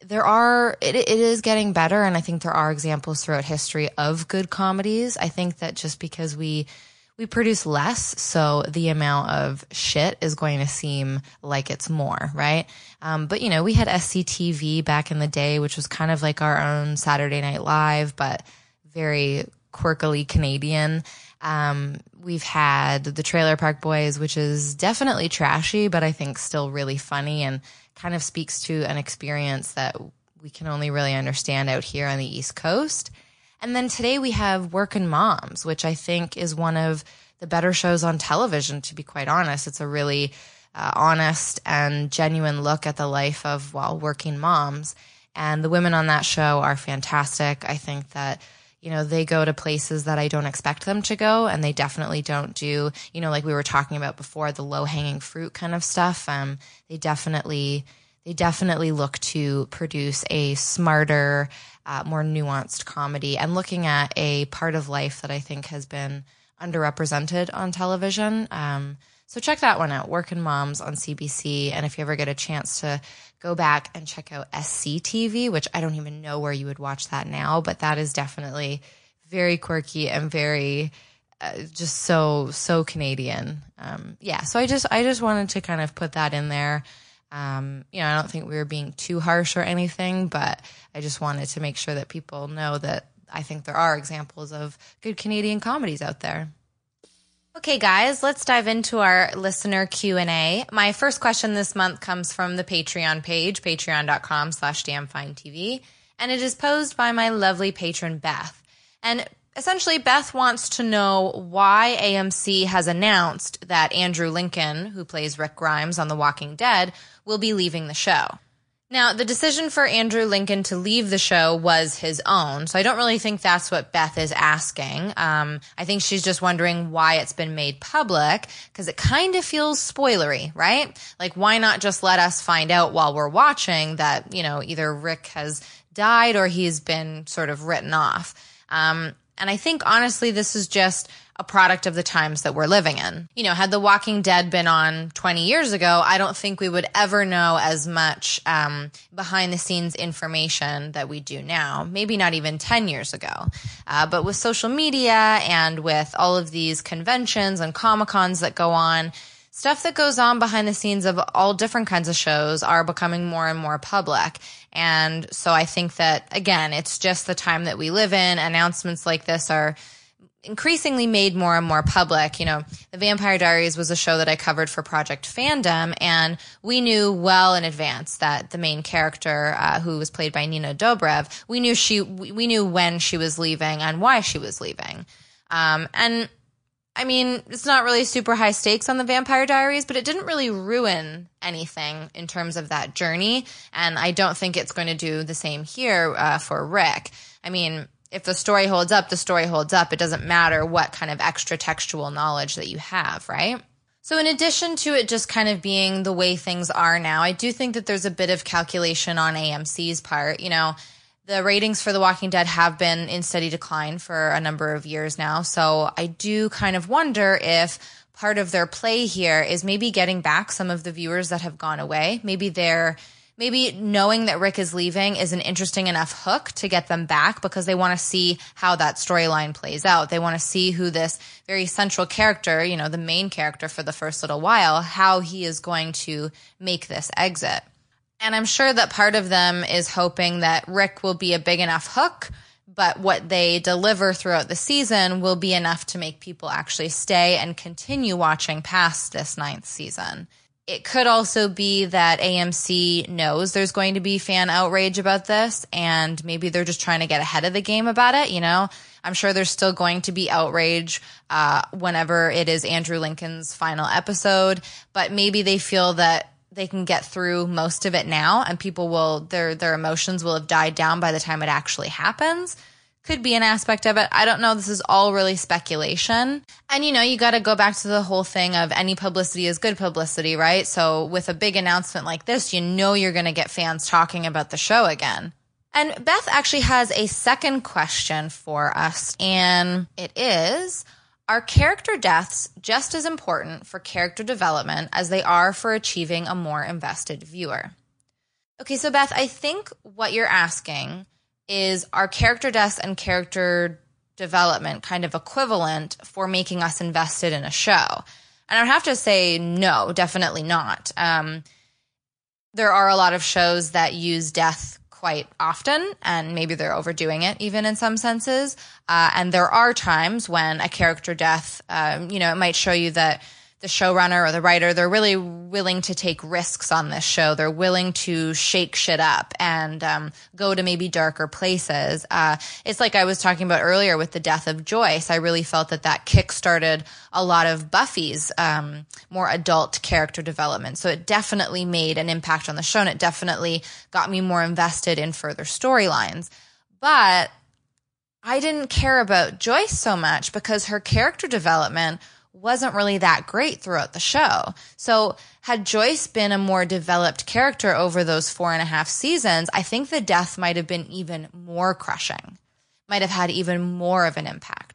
there are it, it is getting better and i think there are examples throughout history of good comedies i think that just because we we produce less, so the amount of shit is going to seem like it's more, right? Um, but you know, we had SCTV back in the day, which was kind of like our own Saturday Night Live, but very quirkily Canadian. Um, we've had the Trailer Park Boys, which is definitely trashy, but I think still really funny and kind of speaks to an experience that we can only really understand out here on the East Coast. And then today we have Workin' Moms, which I think is one of the better shows on television, to be quite honest. It's a really uh, honest and genuine look at the life of, well, working moms. And the women on that show are fantastic. I think that, you know, they go to places that I don't expect them to go. And they definitely don't do, you know, like we were talking about before, the low hanging fruit kind of stuff. Um, they definitely, they definitely look to produce a smarter, uh, more nuanced comedy and looking at a part of life that I think has been underrepresented on television. Um, so check that one out, Working Moms on CBC. And if you ever get a chance to go back and check out SCTV, which I don't even know where you would watch that now, but that is definitely very quirky and very uh, just so so Canadian. Um, yeah, so I just I just wanted to kind of put that in there. Um, you know, I don't think we were being too harsh or anything, but I just wanted to make sure that people know that I think there are examples of good Canadian comedies out there. Okay, guys, let's dive into our listener Q&A. My first question this month comes from the Patreon page, patreon.com slash damnfinetv, and it is posed by my lovely patron Beth. And essentially, Beth wants to know why AMC has announced that Andrew Lincoln, who plays Rick Grimes on The Walking Dead, will be leaving the show. Now, the decision for Andrew Lincoln to leave the show was his own, so I don't really think that's what Beth is asking. Um, I think she's just wondering why it's been made public, because it kind of feels spoilery, right? Like, why not just let us find out while we're watching that, you know, either Rick has died or he's been sort of written off? Um, and I think honestly, this is just a product of the times that we're living in. You know, had The Walking Dead been on 20 years ago, I don't think we would ever know as much um, behind the scenes information that we do now. Maybe not even 10 years ago. Uh, but with social media and with all of these conventions and Comic Cons that go on, stuff that goes on behind the scenes of all different kinds of shows are becoming more and more public. And so I think that, again, it's just the time that we live in. Announcements like this are increasingly made more and more public. You know, The Vampire Diaries was a show that I covered for Project Fandom, and we knew well in advance that the main character, uh, who was played by Nina Dobrev, we knew she, we knew when she was leaving and why she was leaving. Um, and I mean, it's not really super high stakes on the Vampire Diaries, but it didn't really ruin anything in terms of that journey. And I don't think it's going to do the same here uh, for Rick. I mean, if the story holds up, the story holds up. It doesn't matter what kind of extra textual knowledge that you have, right? So, in addition to it just kind of being the way things are now, I do think that there's a bit of calculation on AMC's part. You know, the ratings for The Walking Dead have been in steady decline for a number of years now. So, I do kind of wonder if part of their play here is maybe getting back some of the viewers that have gone away. Maybe they're maybe knowing that Rick is leaving is an interesting enough hook to get them back because they want to see how that storyline plays out. They want to see who this very central character, you know, the main character for the first little while, how he is going to make this exit. And I'm sure that part of them is hoping that Rick will be a big enough hook, but what they deliver throughout the season will be enough to make people actually stay and continue watching past this ninth season it could also be that AMC knows there's going to be fan outrage about this and maybe they're just trying to get ahead of the game about it. You know, I'm sure there's still going to be outrage uh, whenever it is Andrew Lincoln's final episode, but maybe they feel that they can get through most of it now and people will, their, their emotions will have died down by the time it actually happens could be an aspect of it. I don't know. This is all really speculation. And you know, you got to go back to the whole thing of any publicity is good publicity, right? So with a big announcement like this, you know you're going to get fans talking about the show again. And Beth actually has a second question for us, and it is Are character deaths just as important for character development as they are for achieving a more invested viewer? Okay, so Beth, I think what you're asking is our character deaths and character development kind of equivalent for making us invested in a show? And I'd have to say, no, definitely not. Um, there are a lot of shows that use death quite often, and maybe they're overdoing it even in some senses. Uh, and there are times when a character death, um, you know, it might show you that the showrunner or the writer, they're really willing to take risks on this show. They're willing to shake shit up and um, go to maybe darker places. Uh, it's like I was talking about earlier with the death of Joyce. I really felt that that kickstarted a lot of Buffy's um, more adult character development. So it definitely made an impact on the show and it definitely got me more invested in further storylines. But I didn't care about Joyce so much because her character development – wasn't really that great throughout the show. So had Joyce been a more developed character over those four and a half seasons, I think the death might have been even more crushing, might have had even more of an impact.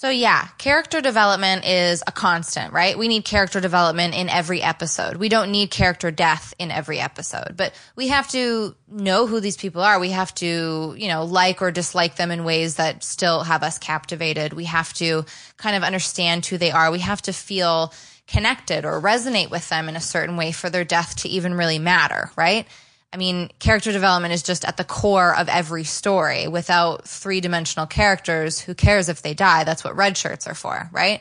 So yeah, character development is a constant, right? We need character development in every episode. We don't need character death in every episode, but we have to know who these people are. We have to, you know, like or dislike them in ways that still have us captivated. We have to kind of understand who they are. We have to feel connected or resonate with them in a certain way for their death to even really matter, right? I mean, character development is just at the core of every story. Without three dimensional characters, who cares if they die? That's what red shirts are for, right?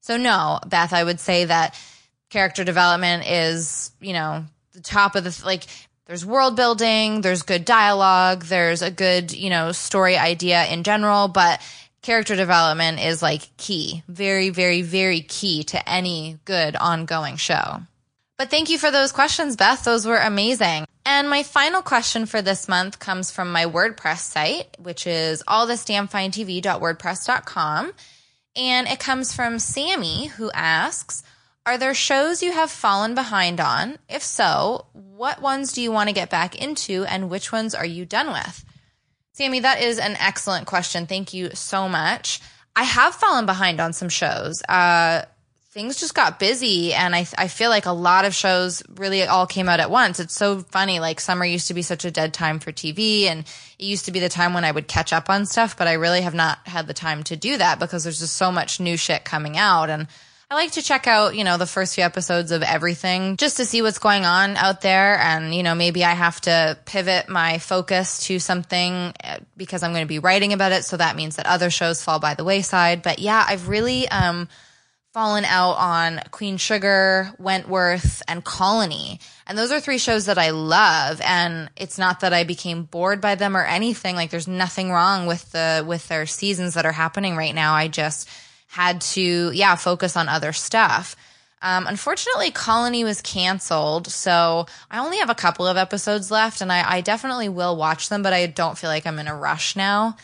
So, no, Beth, I would say that character development is, you know, the top of the, like, there's world building, there's good dialogue, there's a good, you know, story idea in general, but character development is like key, very, very, very key to any good ongoing show. But thank you for those questions, Beth. Those were amazing. And my final question for this month comes from my WordPress site, which is allthisdamnfinetv.wordpress.com. And it comes from Sammy, who asks, Are there shows you have fallen behind on? If so, what ones do you want to get back into and which ones are you done with? Sammy, that is an excellent question. Thank you so much. I have fallen behind on some shows. Uh, things just got busy and I, I feel like a lot of shows really all came out at once. It's so funny. Like summer used to be such a dead time for TV and it used to be the time when I would catch up on stuff, but I really have not had the time to do that because there's just so much new shit coming out. And I like to check out, you know, the first few episodes of everything just to see what's going on out there. And, you know, maybe I have to pivot my focus to something uh, because I'm going to be writing about it. So that means that other shows fall by the wayside. But yeah, I've really, um, fallen out on Queen Sugar, Wentworth, and Colony. And those are three shows that I love. And it's not that I became bored by them or anything. Like there's nothing wrong with the, with their seasons that are happening right now. I just had to, yeah, focus on other stuff. Um, unfortunately, Colony was canceled, so I only have a couple of episodes left, and I, I definitely will watch them, but I don't feel like I'm in a rush now.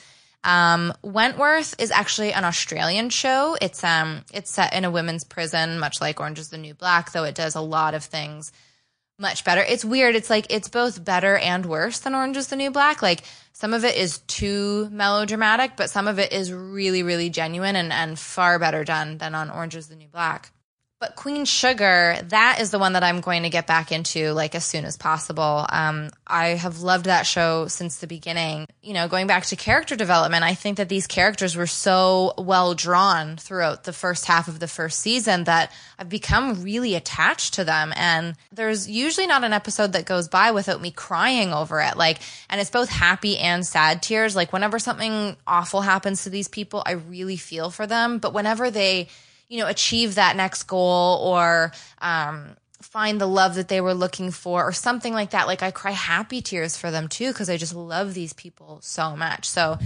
Um, Wentworth is actually an Australian show. It's um it's set in a women's prison, much like Orange is the New Black, though it does a lot of things much better. It's weird. It's like it's both better and worse than Orange is the New Black. Like some of it is too melodramatic, but some of it is really, really genuine and, and far better done than on Orange is the New Black. But Queen Sugar, that is the one that I'm going to get back into like as soon as possible. Um, I have loved that show since the beginning. You know, going back to character development, I think that these characters were so well drawn throughout the first half of the first season that I've become really attached to them. And there's usually not an episode that goes by without me crying over it. Like, and it's both happy and sad tears. Like, whenever something awful happens to these people, I really feel for them. But whenever they, you know, achieve that next goal or um, find the love that they were looking for or something like that. Like I cry happy tears for them too because I just love these people so much. So,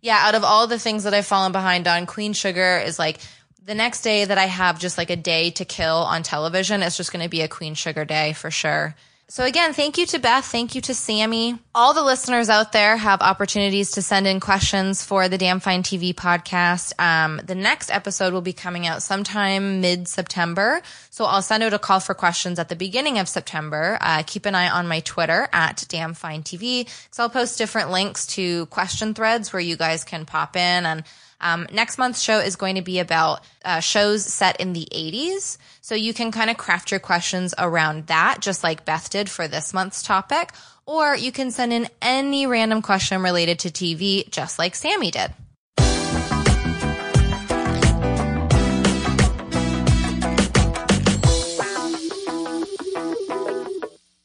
yeah, out of all the things that I've fallen behind on, Queen Sugar is like the next day that I have just like a day to kill on television. It's just going to be a Queen Sugar day for sure. So again, thank you to Beth. Thank you to Sammy. All the listeners out there have opportunities to send in questions for the Damn Fine TV podcast. Um, the next episode will be coming out sometime mid September. So I'll send out a call for questions at the beginning of September. Uh, keep an eye on my Twitter at Damn Fine TV. So I'll post different links to question threads where you guys can pop in and um, next month's show is going to be about uh, shows set in the 80s. So you can kind of craft your questions around that, just like Beth did for this month's topic. Or you can send in any random question related to TV, just like Sammy did.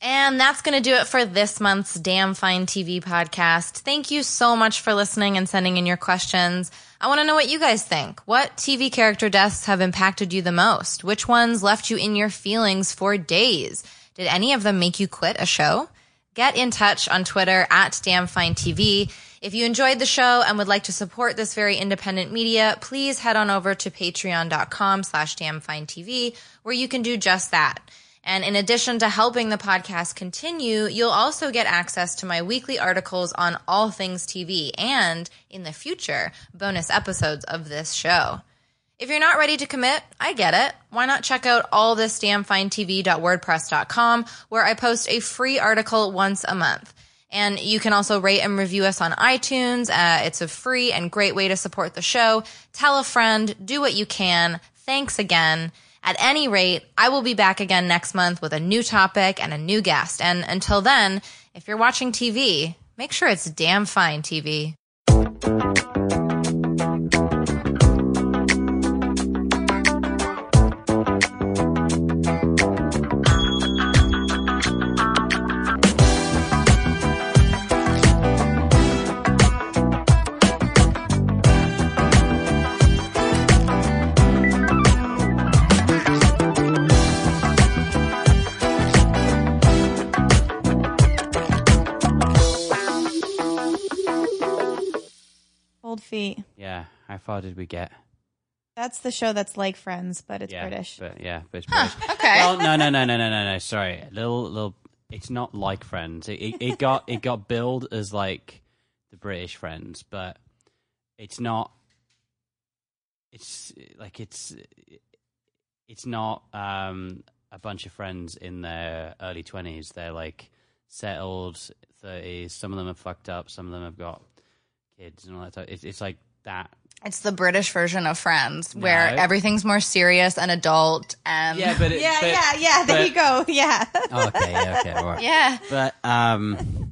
And that's going to do it for this month's Damn Fine TV podcast. Thank you so much for listening and sending in your questions. I want to know what you guys think. What TV character deaths have impacted you the most? Which ones left you in your feelings for days? Did any of them make you quit a show? Get in touch on Twitter at DamnFineTV. If you enjoyed the show and would like to support this very independent media, please head on over to patreon.com slash damnfinetv where you can do just that. And in addition to helping the podcast continue, you'll also get access to my weekly articles on all things TV and, in the future, bonus episodes of this show. If you're not ready to commit, I get it. Why not check out allthisdamnfinetv.wordpress.com where I post a free article once a month. And you can also rate and review us on iTunes. Uh, it's a free and great way to support the show. Tell a friend, do what you can. Thanks again. At any rate, I will be back again next month with a new topic and a new guest. And until then, if you're watching TV, make sure it's damn fine TV. Cold Feet. Yeah. How far did we get? That's the show that's like Friends, but it's yeah, British. But yeah, but it's British. Okay. Well, no, no, no, no, no, no, no. Sorry, little, little. It's not like Friends. It, it, it got it got billed as like the British Friends, but it's not. It's like it's it's not um, a bunch of friends in their early twenties. They're like settled thirties. Some of them have fucked up. Some of them have got kids and all that. Stuff. It's it's like that. It's the British version of Friends, where No. everything's more serious and adult and Yeah, but it, (laughs) yeah, but- yeah, yeah. There but- you go. Yeah. Okay, yeah, okay, all right. (laughs) yeah. But um,